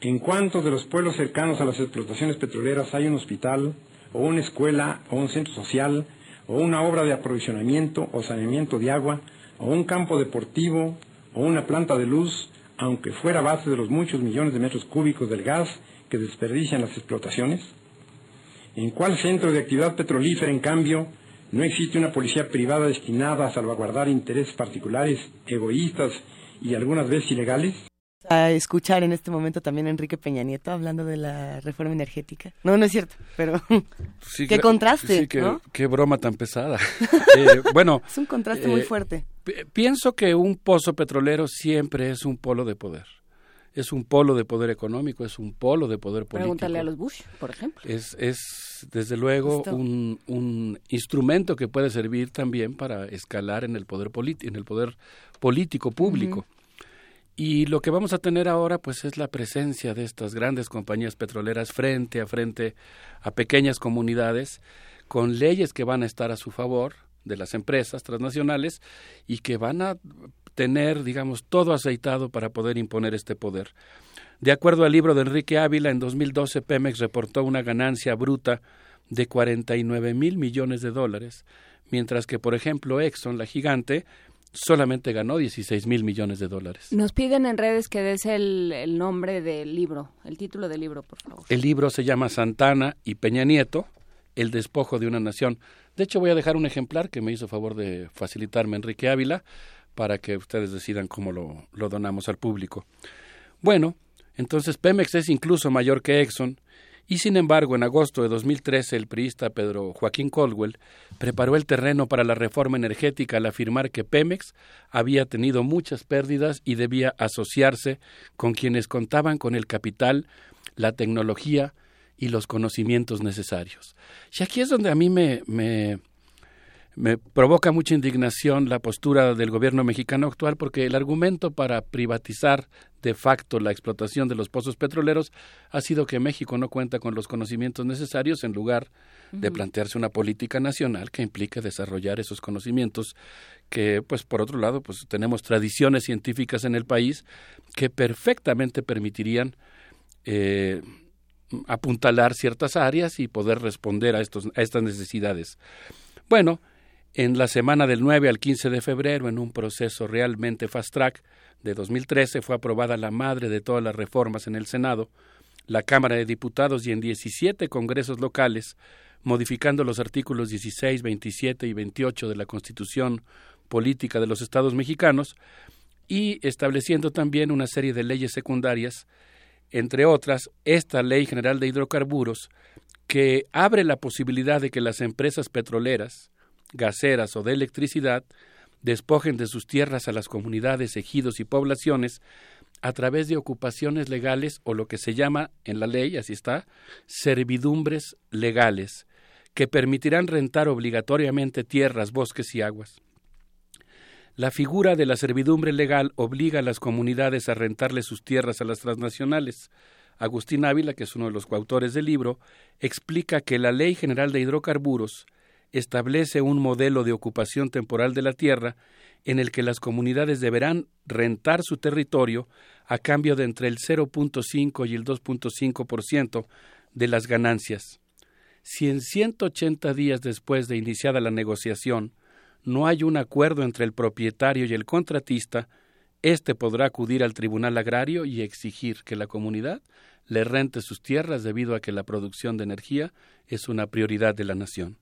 ¿En cuántos de los pueblos cercanos a las explotaciones petroleras hay un hospital, o una escuela, o un centro social, o una obra de aprovisionamiento o saneamiento de agua, o un campo deportivo, o una planta de luz, aunque fuera base de los muchos millones de metros cúbicos del gas que desperdician las explotaciones? ¿En cuál centro de actividad petrolífera, en cambio, no existe una policía privada destinada a salvaguardar intereses particulares, egoístas y algunas veces ilegales? A escuchar en este momento también a Enrique Peña Nieto hablando de la reforma energética. No, no es cierto, pero qué contraste, sí, ¿no? Qué broma tan pesada. Eh, bueno, es un contraste muy eh, fuerte. Pienso que un pozo petrolero siempre es un polo de poder es un polo de poder económico, es un polo de poder político. Pregúntale a los Bush, por ejemplo. Es, es desde luego un, un, instrumento que puede servir también para escalar en el poder, en el poder político público. Y lo que vamos a tener ahora pues es la presencia de estas grandes compañías petroleras frente a frente a pequeñas comunidades con leyes que van a estar a su favor de las empresas transnacionales y que van a tener, digamos, todo aceitado para poder imponer este poder. De acuerdo al libro de Enrique Ávila, en 2012 Pemex reportó una ganancia bruta de 49 mil millones de dólares, mientras que, por ejemplo, Exxon, la gigante, solamente ganó 16 mil millones de dólares. Nos piden en redes que des el, el, nombre del libro, el título del libro, por favor. El libro se llama Santana y Peña Nieto, El despojo de una nación. De hecho, voy a dejar un ejemplar que me hizo favor de facilitarme Enrique Ávila para que ustedes decidan cómo lo, lo donamos al público. Bueno, entonces Pemex es incluso mayor que Exxon y sin embargo, en agosto de 2013, el priista Pedro Joaquín Caldwell preparó el terreno para la reforma energética al afirmar que Pemex había tenido muchas pérdidas y debía asociarse con quienes contaban con el capital, la tecnología y los conocimientos necesarios. Y aquí es donde a mí me, me, Me provoca mucha indignación la postura del gobierno mexicano actual porque el argumento para privatizar de facto la explotación de los pozos petroleros ha sido que México no cuenta con los conocimientos necesarios en lugar de plantearse una política nacional que implique desarrollar esos conocimientos que pues por otro lado pues tenemos tradiciones científicas en el país que perfectamente permitirían eh, apuntalar ciertas áreas y poder responder a, estos, a estas necesidades. Bueno, en la semana del 9 al 15 de febrero, en un proceso realmente fast track de 2013, fue aprobada la madre de todas las reformas en el Senado, la Cámara de Diputados y en 17 congresos locales, modificando los artículos 16, 27 y 28 de la Constitución Política de los Estados Mexicanos y estableciendo también una serie de leyes secundarias, entre otras, esta Ley General de Hidrocarburos, que abre la posibilidad de que las empresas petroleras, gaseras o de electricidad despojen de sus tierras a las comunidades, ejidos y poblaciones a través de ocupaciones legales o lo que se llama en la ley, así está, servidumbres legales, que permitirán rentar obligatoriamente tierras, bosques y aguas. La figura de la servidumbre legal obliga a las comunidades a rentarle sus tierras a las transnacionales. Agustín Ávila, que es uno de los coautores del libro, explica que la Ley General de Hidrocarburos establece un modelo de ocupación temporal de la tierra en el que las comunidades deberán rentar su territorio a cambio de entre el 0.5 y el 2.5% de las ganancias. Si en 180 días después de iniciada la negociación no hay un acuerdo entre el propietario y el contratista, éste podrá acudir al tribunal agrario y exigir que la comunidad le rente sus tierras debido a que la producción de energía es una prioridad de la nación.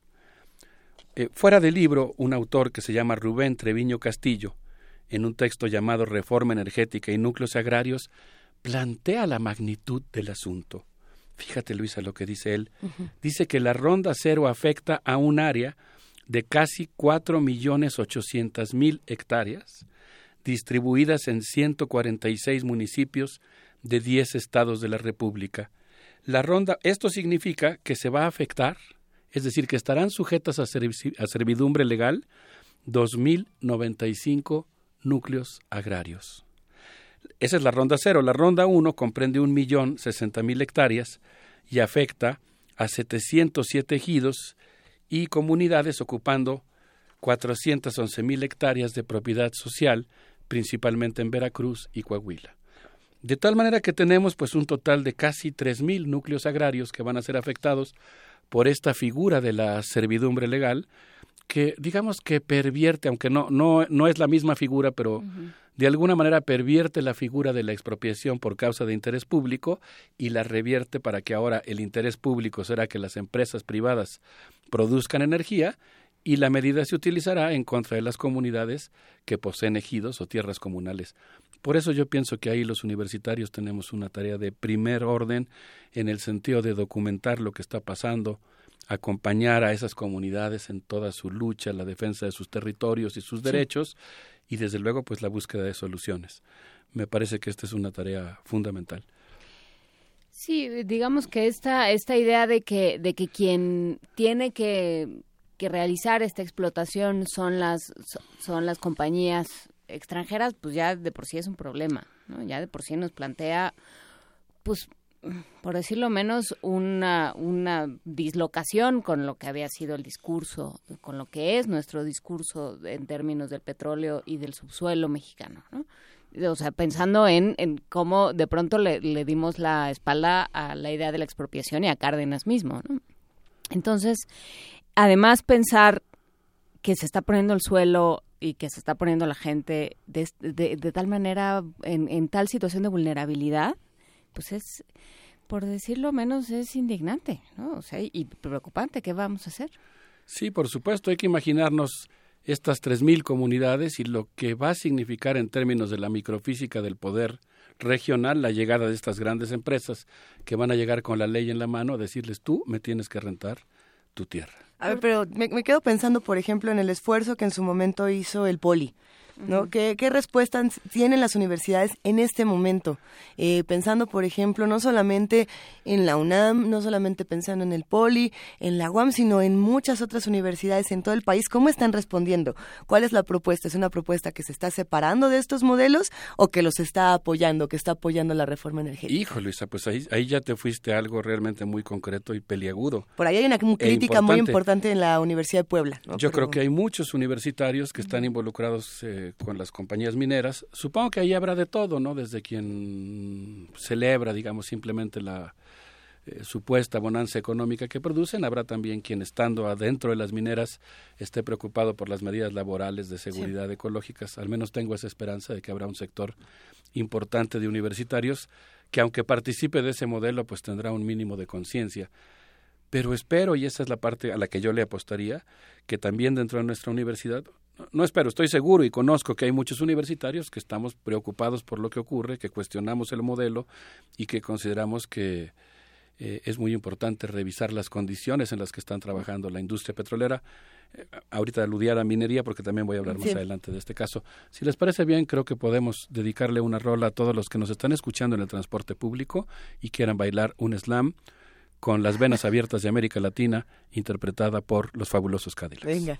Eh, fuera del libro, un autor que se llama Rubén Treviño Castillo, en un texto llamado Reforma Energética y Núcleos Agrarios, plantea la magnitud del asunto. Fíjate, Luisa, lo que dice él. Dice que la ronda cero afecta a un área de casi cuatro millones ochocientas mil hectáreas, distribuidas en 146 municipios de 10 estados de la República. La ronda, esto significa que se va a afectar es decir, que estarán sujetas a, servidumbre legal 2.095 núcleos agrarios. Esa es la ronda cero. La ronda uno comprende un millón sesenta mil hectáreas y afecta a 707 ejidos y comunidades ocupando 411 mil hectáreas de propiedad social, principalmente en Veracruz y Coahuila. De tal manera que tenemos pues un total de casi mil núcleos agrarios que van a ser afectados por esta figura de la servidumbre legal que digamos que pervierte, aunque no, no, no es la misma figura, pero de alguna manera pervierte la figura de la expropiación por causa de interés público y la revierte para que ahora el interés público será que las empresas privadas produzcan energía y la medida se utilizará en contra de las comunidades que poseen ejidos o tierras comunales. Por eso yo pienso que ahí los universitarios tenemos una tarea de primer orden en el sentido de documentar lo que está pasando, acompañar a esas comunidades en toda su lucha, la defensa de sus territorios y sus derechos y desde luego pues la búsqueda de soluciones. Me parece que esta es una tarea fundamental. Sí, digamos que esta esta idea de que de que quien tiene que que realizar esta explotación son las son las compañías extranjeras, pues ya de por sí es un problema, ¿no? Ya de por sí nos plantea, pues, por decirlo menos, una, una dislocación con lo que había sido el discurso, con lo que es nuestro discurso en términos del petróleo y del subsuelo mexicano, ¿no? O sea, pensando en, en cómo de pronto le, le dimos la espalda a la idea de la expropiación y a Cárdenas mismo. Entonces, además pensar que se está poniendo el suelo y que se está poniendo la gente de, de, tal manera en, en, tal situación de vulnerabilidad, pues es, por decirlo menos, es indignante, ¿no? O sea, y preocupante. ¿Qué vamos a hacer? Sí, por supuesto, hay que imaginarnos estas 3.000 comunidades y lo que va a significar en términos de la microfísica del poder regional la llegada de estas grandes empresas que van a llegar con la ley en la mano a decirles tú me tienes que rentar tu tierra. A ver, pero me, quedo pensando, por ejemplo, en el esfuerzo que en su momento hizo el Poli ¿no? ¿Qué, ¿Qué respuestas tienen las universidades en este momento? Eh, pensando, por ejemplo, no solamente en la UNAM, no solamente pensando en el POLI, en la UAM, sino en muchas otras universidades en todo el país. ¿Cómo están respondiendo? ¿Cuál es la propuesta? ¿Es una propuesta que se está separando de estos modelos o que los está apoyando, que está apoyando la reforma energética? Hijo, Luisa, pues ahí, ahí ya te fuiste a algo realmente muy concreto y peliagudo. Por ahí hay una E crítica muy importante. importante en la Universidad de Puebla. ¿no? Yo Pero- creo que hay muchos universitarios que están involucrados eh, con las compañías mineras. Supongo que ahí habrá de todo, ¿no? Desde quien celebra, digamos, simplemente la eh, supuesta bonanza económica que producen, habrá también quien estando adentro de las mineras esté preocupado por las medidas laborales de seguridad ecológicas. Al menos tengo esa esperanza de que habrá un sector importante de universitarios que aunque participe de ese modelo, pues tendrá un mínimo de conciencia. Pero espero, y esa es la parte a la que yo le apostaría, que también dentro de nuestra universidad, no- espero, estoy seguro y conozco que hay muchos universitarios que estamos preocupados por lo que ocurre, que cuestionamos el modelo y que consideramos que eh, es muy importante revisar las condiciones en las que están trabajando la industria petrolera. Eh, ahorita aludía a la minería porque también voy a hablar más adelante de este caso. Si les parece bien, creo que podemos dedicarle una rola a todos los que nos están escuchando en el transporte público y quieran bailar un slam con las venas abiertas de América Latina, interpretada por los fabulosos Cadillacs. Venga.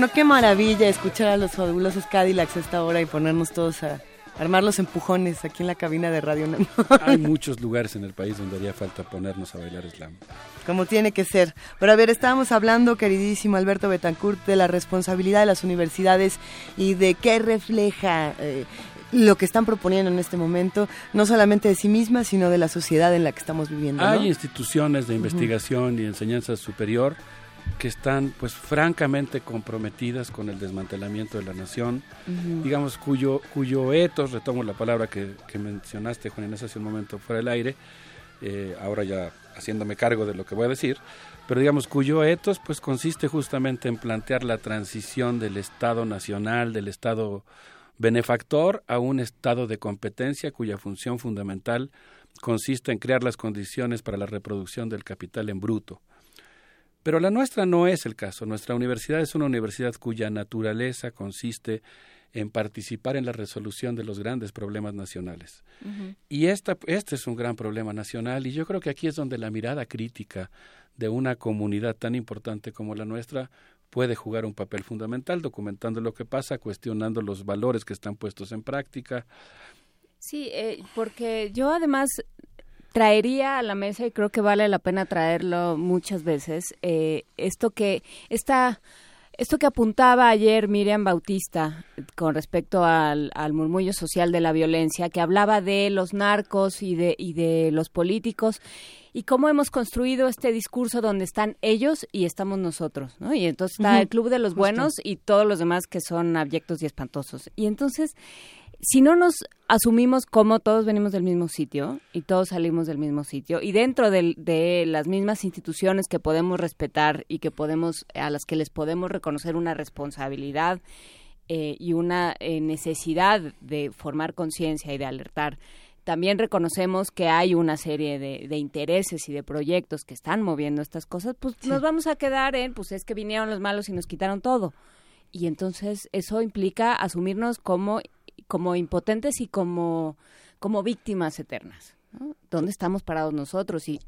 Bueno, qué maravilla escuchar a los fabulosos Cadillacs a esta hora y ponernos todos a armar los empujones aquí en la cabina de Radio Nam. Hay muchos lugares en el país donde haría falta ponernos a bailar slam. Como tiene que ser. Pero a ver, estábamos hablando, queridísimo Alberto Betancourt, de la responsabilidad de las universidades y de qué refleja eh, lo que están proponiendo en este momento, no solamente de sí mismas, sino de la sociedad en la que estamos viviendo. ¿no? Hay instituciones de investigación y enseñanza superior que están pues francamente comprometidas con el desmantelamiento de la nación, digamos cuyo cuyo etos, retomo la palabra que, que mencionaste Juan Inés hace un momento fuera del aire, eh, ahora ya haciéndome cargo de lo que voy a decir, pero digamos cuyo etos pues consiste justamente en plantear la transición del Estado nacional, del Estado benefactor a un estado de competencia cuya función fundamental consiste en crear las condiciones para la reproducción del capital en bruto. Pero la nuestra no es el caso. Nuestra universidad es una universidad cuya naturaleza consiste en participar en la resolución de los grandes problemas nacionales. Y esta, este es un gran problema nacional y yo creo que aquí es donde la mirada crítica de una comunidad tan importante como la nuestra puede jugar un papel fundamental, documentando lo que pasa, cuestionando los valores que están puestos en práctica. Sí, eh, porque yo además traería a la mesa y creo que vale la pena traerlo muchas veces eh, esto que esta esto que apuntaba ayer Miriam Bautista con respecto al, al murmullo social de la violencia, que hablaba de los narcos y de, y de los políticos y cómo hemos construido este discurso donde están ellos y estamos nosotros, ¿no? Y entonces está el club de los justo. buenos y todos los demás que son abyectos y espantosos. Y entonces si no nos asumimos como todos venimos del mismo sitio y todos salimos del mismo sitio y dentro de, las mismas instituciones que podemos respetar y que podemos a las que les podemos reconocer una responsabilidad eh, y una eh, necesidad de formar conciencia y de alertar también reconocemos que hay una serie de, intereses y de proyectos que están moviendo estas cosas, pues nos vamos a quedar en, pues es que vinieron los malos y nos quitaron todo. Y entonces eso implica asumirnos como como impotentes y como, como víctimas eternas. ¿Dónde estamos parados nosotros y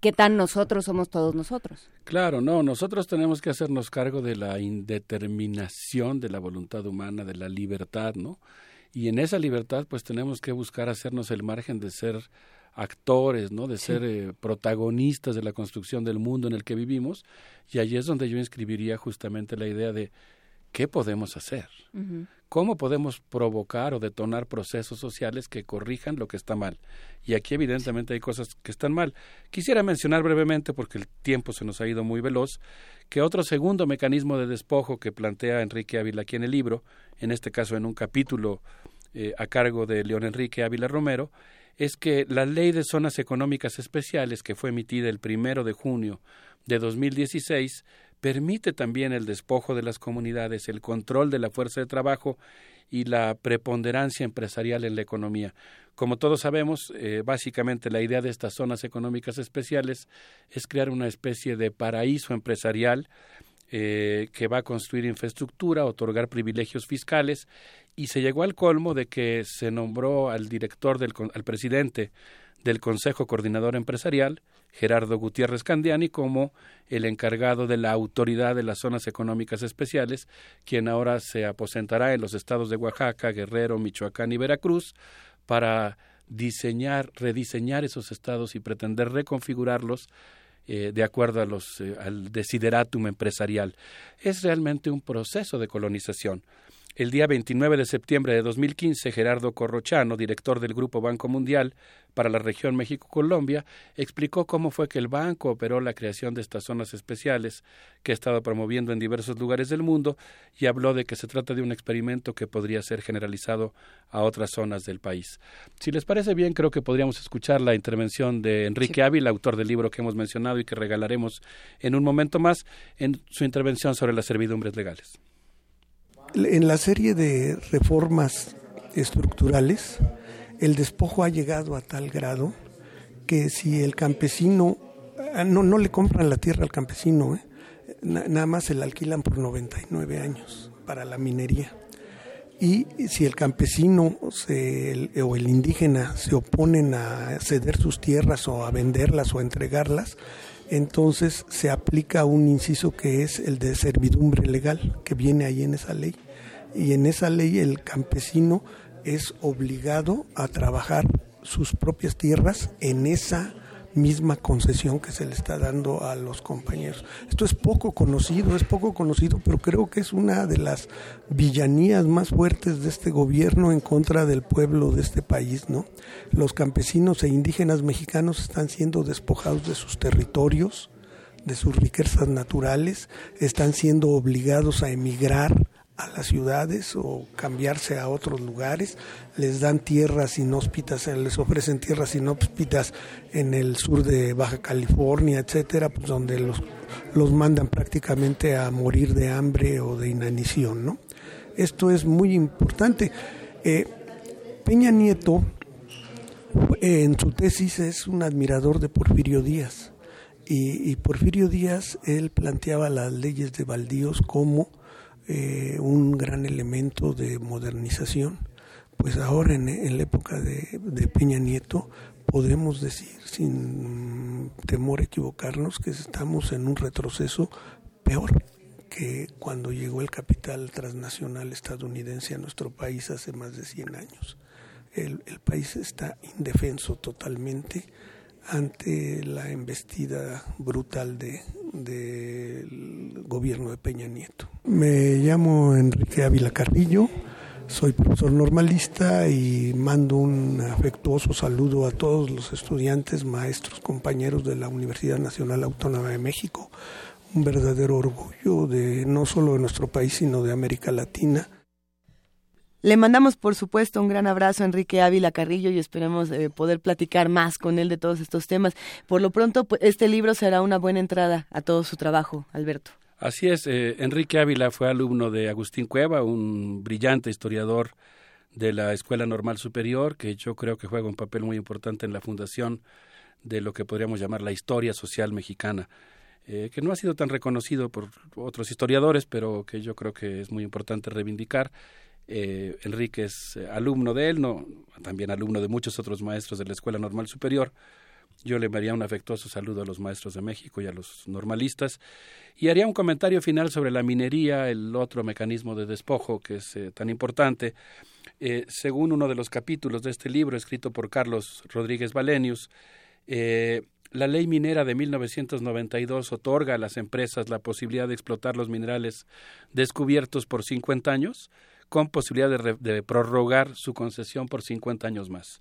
qué tan nosotros somos todos nosotros? Claro, no, nosotros tenemos que hacernos cargo de la indeterminación de la voluntad humana, de la libertad, ¿no? Y en esa libertad pues tenemos que buscar hacernos el margen de ser actores, ¿no? De ser eh, protagonistas de la construcción del mundo en el que vivimos. Y allí es donde yo inscribiría justamente la idea de qué podemos hacer. ¿Cómo podemos provocar o detonar procesos sociales que corrijan lo que está mal? Y aquí evidentemente hay cosas que están mal. Quisiera mencionar brevemente, porque el tiempo se nos ha ido muy veloz, que otro segundo mecanismo de despojo que plantea Enrique Ávila aquí en el libro, en este caso en un capítulo eh, a cargo de León Enrique Ávila Romero, es que la Ley de Zonas Económicas Especiales, que fue emitida el primero de junio de 2016, permite también el despojo de las comunidades, el control de la fuerza de trabajo y la preponderancia empresarial en la economía. Como todos sabemos, eh, básicamente la idea de estas zonas económicas especiales es crear una especie de paraíso empresarial eh, que va a construir infraestructura, otorgar privilegios fiscales y se llegó al colmo de que se nombró al director del al presidente del Consejo Coordinador Empresarial, Gerardo Gutiérrez Candiani, como el encargado de la autoridad de las zonas económicas especiales, quien ahora se aposentará en los estados de Oaxaca, Guerrero, Michoacán y Veracruz para diseñar, rediseñar esos estados y pretender reconfigurarlos eh, de acuerdo a los, eh, al desideratum empresarial. Es realmente un proceso de colonización. El día 29 de septiembre de 2015, Gerardo Corrochano, director del Grupo Banco Mundial para la región México-Colombia, explicó cómo fue que el banco operó la creación de estas zonas especiales que ha estado promoviendo en diversos lugares del mundo y habló de que se trata de un experimento que podría ser generalizado a otras zonas del país. Si les parece bien, creo que podríamos escuchar la intervención de Enrique Ávila, autor del libro que hemos mencionado y que regalaremos en un momento más, en su intervención sobre las servidumbres legales. En la serie de reformas estructurales, el despojo ha llegado a tal grado que si el campesino, ah, no, no le compran la tierra al campesino, ¿eh? nada más se la alquilan por 99 años para la minería. Y si el campesino se, o el indígena se oponen a ceder sus tierras o a venderlas o a entregarlas, entonces se aplica un inciso que es el de servidumbre legal, que viene ahí en esa ley. Y en esa ley el campesino es obligado a trabajar sus propias tierras en esa misma concesión que se le está dando a los compañeros. Esto es poco conocido, es poco conocido, pero creo que es una de las villanías más fuertes de este gobierno en contra del pueblo de este país, ¿no? Los campesinos e indígenas mexicanos están siendo despojados de sus territorios, de sus riquezas naturales, están siendo obligados a emigrar a las ciudades o cambiarse a otros lugares, les dan tierras inhóspitas, eh, les ofrecen tierras inhóspitas en el sur de Baja California, etcétera, pues donde los, los mandan prácticamente a morir de hambre o de inanición, ¿no? Esto es muy importante. Eh, Peña Nieto, en su tesis, es un admirador de Porfirio Díaz. Y, y Porfirio Díaz, él planteaba las leyes de baldíos como eh, un gran elemento de modernización. Pues ahora en, la época de, Peña Nieto podemos decir sin temor a equivocarnos que estamos en un retroceso peor que cuando llegó el capital transnacional estadounidense a nuestro país hace más de 100 años. El, el país está indefenso totalmente ante la embestida brutal de, del gobierno de Peña Nieto. Me llamo Enrique Ávila Carrillo, soy profesor normalista y mando un afectuoso saludo a todos los estudiantes, maestros, compañeros de la Universidad Nacional Autónoma de México. Un verdadero orgullo de no solo de nuestro país, sino de América Latina Le mandamos, por supuesto, un gran abrazo a Enrique Ávila Carrillo y esperemos eh, poder platicar más con él de todos estos temas. Por lo pronto, pues, este libro será una buena entrada a todo su trabajo, Alberto. Así es, eh, Enrique Ávila fue alumno de Agustín Cueva, un brillante historiador de la Escuela Normal Superior, que yo creo que juega un papel muy importante en la fundación de lo que podríamos llamar la historia social mexicana, eh, que no ha sido tan reconocido por otros historiadores, pero que yo creo que es muy importante reivindicar. Eh, Enrique es eh, alumno de él, no, también alumno de muchos otros maestros de la Escuela Normal Superior. Yo le enviaría un afectuoso saludo a los maestros de México y a los normalistas y haría un comentario final sobre la minería, el otro mecanismo de despojo que es tan importante. según uno de los capítulos de este libro escrito por Carlos Rodríguez Valenius, eh, la ley minera de 1992 otorga a las empresas la posibilidad de explotar los minerales descubiertos por 50 años, con posibilidad de, prorrogar su concesión por 50 años más.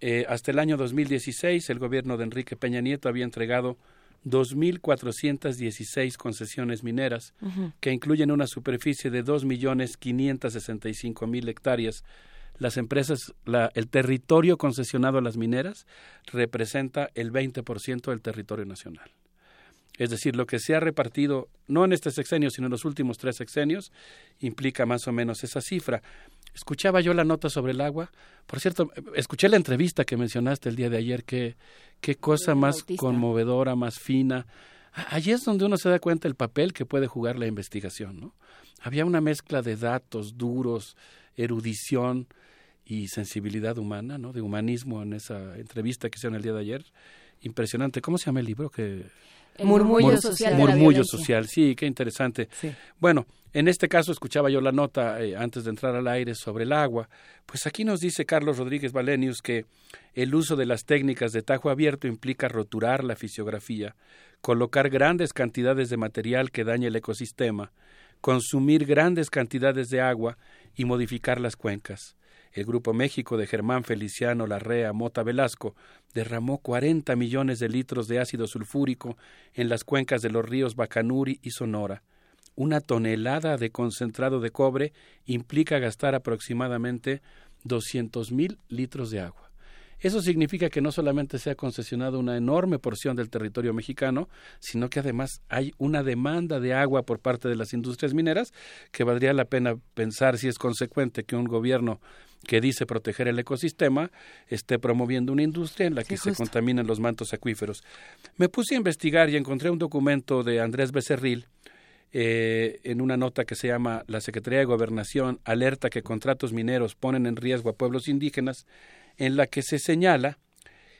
Eh, hasta el año 2016, el gobierno de Enrique Peña Nieto había entregado 2.416 concesiones mineras, que incluyen una superficie de 2.565.000 hectáreas las empresas, la, el territorio concesionado a las mineras representa el 20% del territorio nacional. Es decir, lo que se ha repartido, no en este sexenio, sino en los últimos tres sexenios, implica más o menos esa cifra. Escuchaba yo la nota sobre el agua. Por cierto, escuché la entrevista que mencionaste el día de ayer. Qué, qué cosa más conmovedora, más fina. Allí es donde uno se da cuenta el papel que puede jugar la investigación. ¿no? Había una mezcla de datos duros, erudición, y sensibilidad humana, ¿no? De humanismo en esa entrevista que hicieron el día de ayer. Impresionante. ¿Cómo se llama el libro? Que el murmullo social. Murmullo social, sí, qué interesante. Bueno, en este caso escuchaba yo la nota eh, antes de entrar al aire sobre el agua. Pues aquí nos dice Carlos Rodríguez Valenius que el uso de las técnicas de tajo abierto implica roturar la fisiografía, colocar grandes cantidades de material que dañe el ecosistema, consumir grandes cantidades de agua y modificar las cuencas. El Grupo México de Germán Feliciano Larrea Mota Velasco derramó 40 millones de litros de ácido sulfúrico en las cuencas de los ríos Bacanuri y Sonora. Una tonelada de concentrado de cobre implica gastar aproximadamente 200 mil litros de agua. Eso significa que no solamente se ha concesionado una enorme porción del territorio mexicano, sino que además hay una demanda de agua por parte de las industrias mineras que valdría la pena pensar si es consecuente que un gobierno que dice proteger el ecosistema esté promoviendo una industria en la que se contaminan los mantos acuíferos. Me puse a investigar y encontré un documento de Andrés Becerril eh, en una nota que se llama La Secretaría de Gobernación alerta que contratos mineros ponen en riesgo a pueblos indígenas en la que se señala,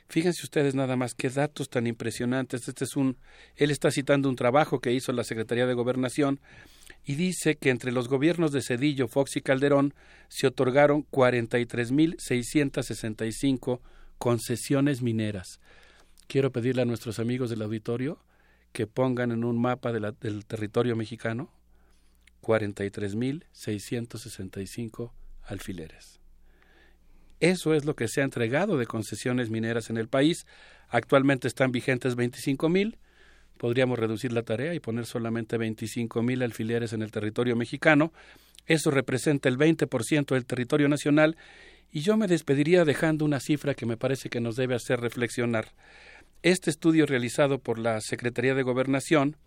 fíjense ustedes nada más qué datos tan impresionantes, este es un, él está citando un trabajo que hizo la Secretaría de Gobernación y dice que entre los gobiernos de Cedillo, Fox y Calderón se otorgaron 43.665 concesiones mineras. Quiero pedirle a nuestros amigos del auditorio que pongan en un mapa de del territorio mexicano 43.665 alfileres. Eso es lo que se ha entregado de concesiones mineras en el país. Actualmente están vigentes 25 mil. Podríamos reducir la tarea y poner solamente 25 mil alfileres en el territorio mexicano. Eso representa el 20% del territorio nacional. Y yo me despediría dejando una cifra que me parece que nos debe hacer reflexionar. Este estudio realizado por la Secretaría de Gobernación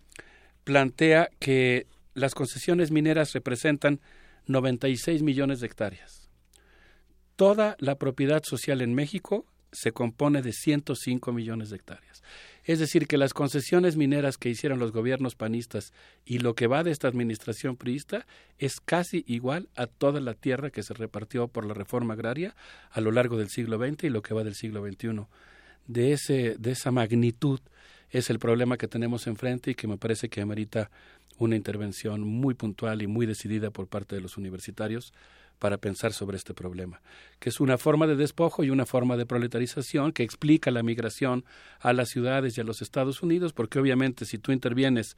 plantea que las concesiones mineras representan 96 millones de hectáreas toda la propiedad social en México se compone de 105 millones de hectáreas. Es decir, que las concesiones mineras que hicieron los gobiernos panistas y lo que va de esta administración priista es casi igual a toda la tierra que se repartió por la reforma agraria a lo largo del siglo XX y lo que va del siglo XXI. De, ese, de esa magnitud es el problema que tenemos enfrente y que me parece que amerita una intervención muy puntual y muy decidida por parte de los universitarios para pensar sobre este problema, que es una forma de despojo y una forma de proletarización que explica la migración a las ciudades y a los Estados Unidos, porque obviamente si tú intervienes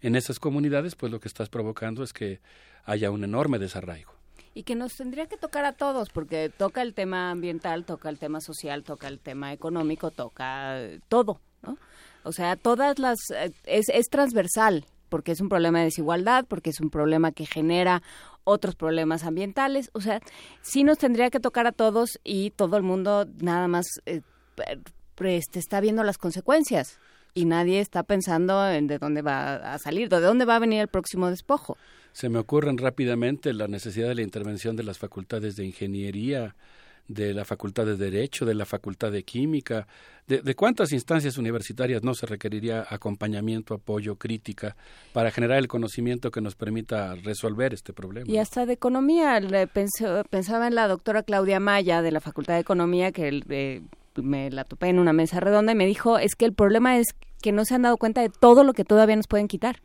en esas comunidades, pues lo que estás provocando es que haya un enorme desarraigo. Y que nos tendría que tocar a todos, porque toca el tema ambiental, toca el tema social, toca el tema económico, toca todo, ¿no? O sea, todas las... Eh, es, es transversal, porque es un problema de desigualdad, porque es un problema que genera otros problemas ambientales. O sea, sí nos tendría que tocar a todos y todo el mundo nada más eh, este, está viendo las consecuencias y nadie está pensando en de dónde va a salir, de dónde va a venir el próximo despojo. Se me ocurren rápidamente la necesidad de la intervención de las facultades de ingeniería, de la Facultad de Derecho, de la Facultad de Química, de, cuántas instancias universitarias no se requeriría acompañamiento, apoyo, crítica para generar el conocimiento que nos permita resolver este problema. Y hasta de economía, pensaba en la doctora Claudia Maya de la Facultad de Economía que eh, me la topé en una mesa redonda y me dijo, es que el problema es que no se han dado cuenta de todo lo que todavía nos pueden quitar.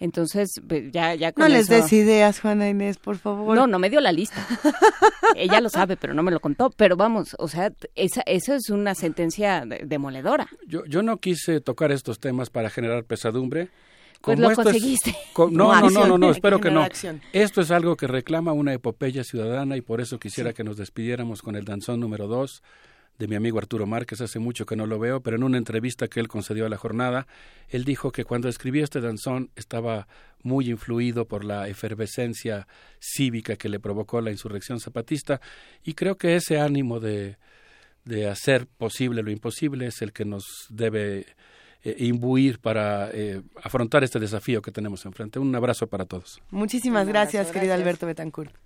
Entonces, ya, ya No les des ideas, Juana Inés, por favor. No, no me dio la lista. Ella lo sabe, pero no me lo contó. Pero vamos, o sea, esa, eso es una sentencia demoledora. Yo, yo no quise tocar estos temas para generar pesadumbre. Pues lo conseguiste. no, no, no, no, no, espero que no. Esto es algo que reclama una epopeya ciudadana y por eso quisiera que nos despidiéramos con el danzón número dos de mi amigo Arturo Márquez, hace mucho que no lo veo, pero en una entrevista que él concedió a la jornada, él dijo que cuando escribió este danzón estaba muy influido por la efervescencia cívica que le provocó la insurrección zapatista y creo que ese ánimo de, de hacer posible lo imposible es el que nos debe eh, imbuir para eh, afrontar este desafío que tenemos enfrente. Un abrazo para todos. Muchísimas gracias, querido Alberto Betancourt.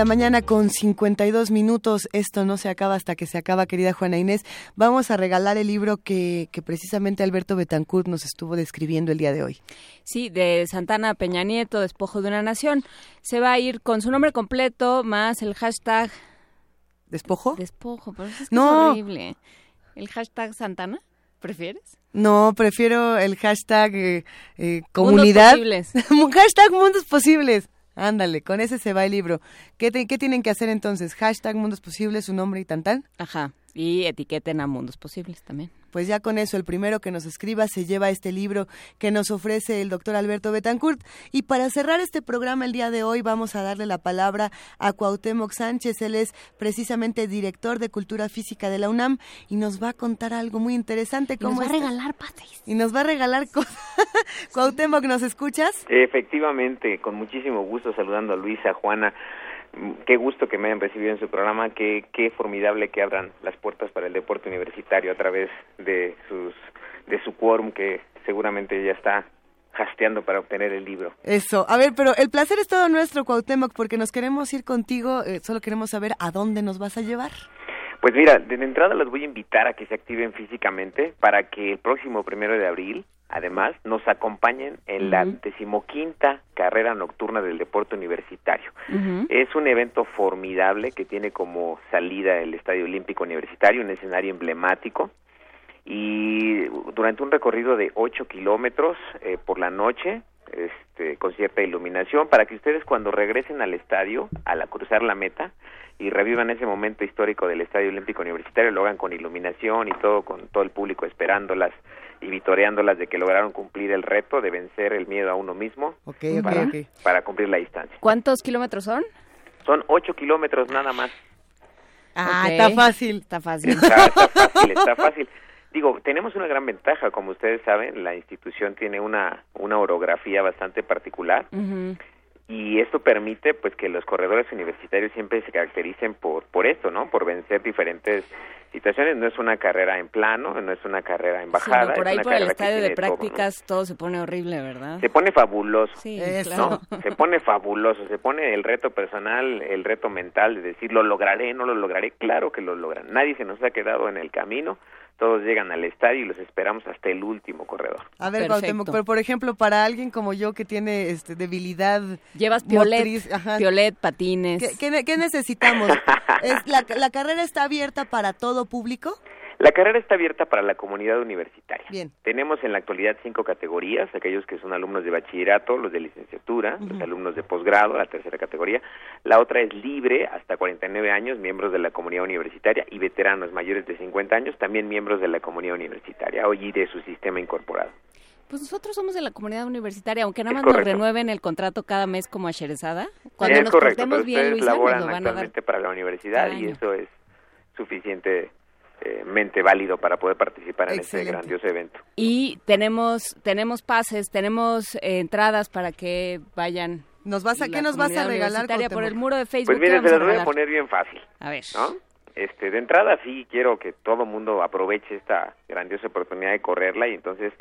La mañana con 52 minutos. Esto no se acaba hasta que se acaba, querida Juana Inés. Vamos a regalar el libro que, que precisamente Alberto Betancourt nos estuvo describiendo el día de hoy. Sí, de Santana Peña Nieto, Despojo de una Nación. Se va a ir con su nombre completo más el hashtag. ¿Despojo? Despojo, pero es, no. horrible. ¿El hashtag Santana? ¿Prefieres? No, prefiero el hashtag eh, eh, comunidad. Mundos posibles. hashtag mundos posibles. Ándale, con ese se va el libro. ¿Qué, ¿Qué tienen que hacer entonces? Hashtag mundos posibles, su nombre y tan tan. Ajá, y etiqueten a mundos posibles también pues ya con eso el primero que nos escriba se lleva este libro que nos ofrece el doctor Alberto Betancourt. Y para cerrar este programa el día de hoy vamos a darle la palabra a Cuauhtémoc Sánchez. Él es precisamente director de Cultura Física de la UNAM y nos va a contar algo muy interesante. Y nos va a regalar pates. Y nos va a regalar cosas. Cuauhtémoc, ¿nos escuchas? Efectivamente, con muchísimo gusto saludando a Luisa, Juana qué gusto que me hayan recibido en su programa, qué, qué formidable que abran las puertas para el deporte universitario a través de sus de su quórum que seguramente ya está hasteando para obtener el libro. Eso, a ver, pero el placer es todo nuestro, Cuauhtémoc, porque nos queremos ir contigo, eh, solo queremos saber a dónde nos vas a llevar. Pues mira, de entrada los voy a invitar a que se activen físicamente para que el próximo primero de abril además, nos acompañen en la decimoquinta carrera nocturna del deporte universitario. Es un evento formidable que tiene como salida el Estadio Olímpico Universitario, un escenario emblemático, y durante un recorrido de ocho kilómetros eh, por la noche, este, con cierta iluminación para que ustedes cuando regresen al estadio, al cruzar la meta y revivan ese momento histórico del Estadio Olímpico Universitario, lo hagan con iluminación y todo, con todo el público esperándolas y vitoreándolas de que lograron cumplir el reto de vencer el miedo a uno mismo para, para cumplir la distancia. ¿Cuántos kilómetros son? Son ocho kilómetros nada más. Ah, está fácil. Está fácil. Está, está fácil, está fácil. Digo, tenemos una gran ventaja, como ustedes saben, la institución tiene una, una orografía bastante particular y esto permite pues que los corredores universitarios siempre se caractericen por, por esto, ¿no? Por vencer diferentes situaciones. No es una carrera en plano, no es una carrera en bajada. por es ahí una por el estadio de tiene todo, ¿no? prácticas todo, se pone horrible, ¿verdad? Se pone fabuloso, Sí, ¿no? claro. Se pone fabuloso, se pone el reto personal, el reto mental de decir, lo lograré, no lo lograré. Claro que lo logran. Nadie se nos ha quedado en el camino. Todos llegan al estadio y los esperamos hasta el último corredor. A ver, Cuauhtémoc, pero por ejemplo, para alguien como yo que tiene este, debilidad Llevas piolet, motriz, ajá, piolet, patines. ¿qué, qué ne- qué necesitamos? ¿Es la, ¿La carrera está abierta para todo público? La carrera está abierta para la comunidad universitaria. Bien. Tenemos en la actualidad cinco categorías, aquellos que son alumnos de bachillerato, los de licenciatura, los alumnos de posgrado, la tercera categoría. La otra es libre, hasta 49 años, miembros de la comunidad universitaria y veteranos mayores de 50 años, también miembros de la comunidad universitaria y de su sistema incorporado. Pues nosotros somos de la comunidad universitaria, aunque nada más nos renueven el contrato cada mes como a Sherezada. Cuando es nos correcto, portemos pero bien, Luisa, nos laboran lo van a dar. actualmente para la universidad y eso es suficientemente válido para poder participar en este grandioso evento. Y tenemos tenemos pases, tenemos eh, entradas para que vayan. ¿Nos vas a, ¿Qué nos vas a regalar? por el muro de Facebook. Pues ¿qué mire, se las voy a poner bien fácil. A ver. ¿no? Este, de entrada sí quiero que todo mundo aproveche esta grandiosa oportunidad de correrla y entonces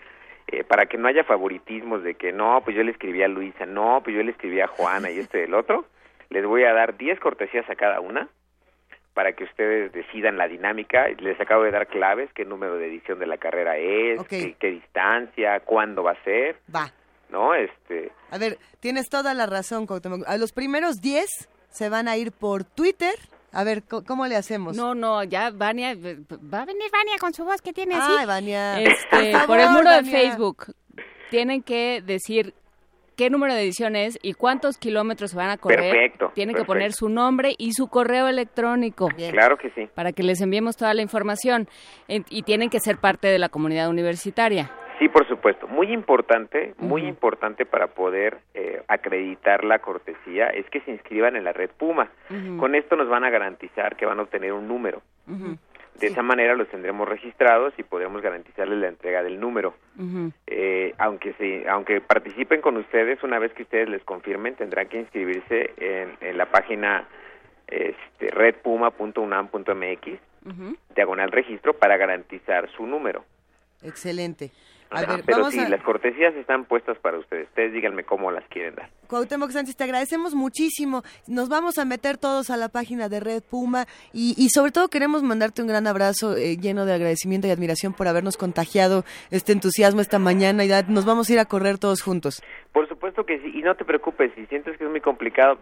eh, para que no haya favoritismos de que no, pues yo le escribí a Luisa, no, pues yo le escribí a Juana y este del otro, les voy a dar 10 cortesías a cada una para que ustedes decidan la dinámica. Les acabo de dar claves, qué número de edición de la carrera es, qué, qué distancia, cuándo va a ser, Va. ¿no? Este, A ver, tienes toda la razón, Cuauhtémoc. A los primeros 10 se van a ir por Twitter. A ver, ¿cómo le hacemos? No, no, ya Vania, va a venir Vania con su voz que tiene así. Ay, Vania. Este, Por por el muro de. Facebook tienen que decir qué número de edición es y cuántos kilómetros se van a correr. Perfecto, Tienen que poner su nombre y su correo electrónico. claro que sí. Para que les enviemos toda la información. Y tienen que ser parte de la comunidad universitaria. Sí, por supuesto. Muy importante, muy importante para poder eh, acreditar la cortesía es que se inscriban en la red Puma. Con esto nos van a garantizar que van a obtener un número. Ujú, De esa manera los tendremos registrados y podremos garantizarles la entrega del número. Eh, aunque se, aunque participen con ustedes, una vez que ustedes les confirmen, tendrán que inscribirse en, en la página este, redpuma.unam.mx, Ujú. diagonal registro, para garantizar su número. Excelente. A Ajá, ver, pero vamos sí, a... las cortesías están puestas para ustedes. Ustedes díganme cómo las quieren dar. Cuauhtémoc Sánchez, te agradecemos muchísimo. Nos vamos a meter todos a la página de Red Puma y, y sobre todo queremos mandarte un gran abrazo eh, lleno de agradecimiento y admiración por habernos contagiado este entusiasmo esta mañana y nos vamos a ir a correr todos juntos. Por supuesto que sí, y no te preocupes, si sientes que es muy complicado,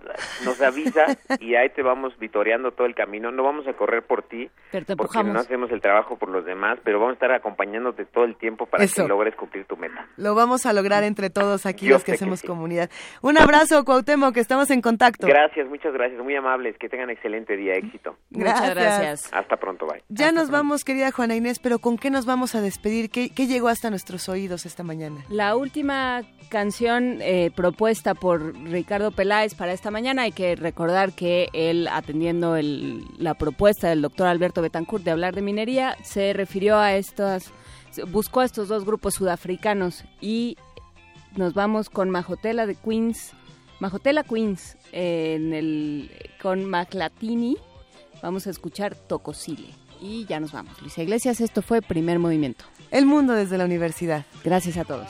nos avisas y ahí te vamos vitoreando todo el camino. No vamos a correr por ti, Pero te porque empujamos. no hacemos el trabajo por los demás, pero vamos a estar acompañándote todo el tiempo para Eso. que logres cumplir tu meta. Lo vamos a lograr entre todos aquí Yo los que hacemos sí. comunidad. Un abrazo, Cuauhtémoc, que estamos en contacto. Gracias, muchas gracias, muy amables, que tengan excelente día, éxito. Muchas gracias. Hasta pronto, bye. Ya nos vamos, querida Juana Inés, pero ¿con qué nos vamos a despedir? ¿Qué, qué llegó hasta nuestros oídos esta mañana? La última canción eh, propuesta por Ricardo Peláez para esta mañana, hay que recordar que él, atendiendo el- la propuesta del doctor Alberto Betancourt de hablar de minería, se refirió a estas, buscó a estos dos grupos sudafricanos y nos vamos con Majotela de Queens, Majotela Queens, eh, en el, con Maclatini, vamos a escuchar Tocosile. Y ya nos vamos. Luisa Iglesias, esto fue Primer Movimiento. El mundo desde la universidad. Gracias a todos.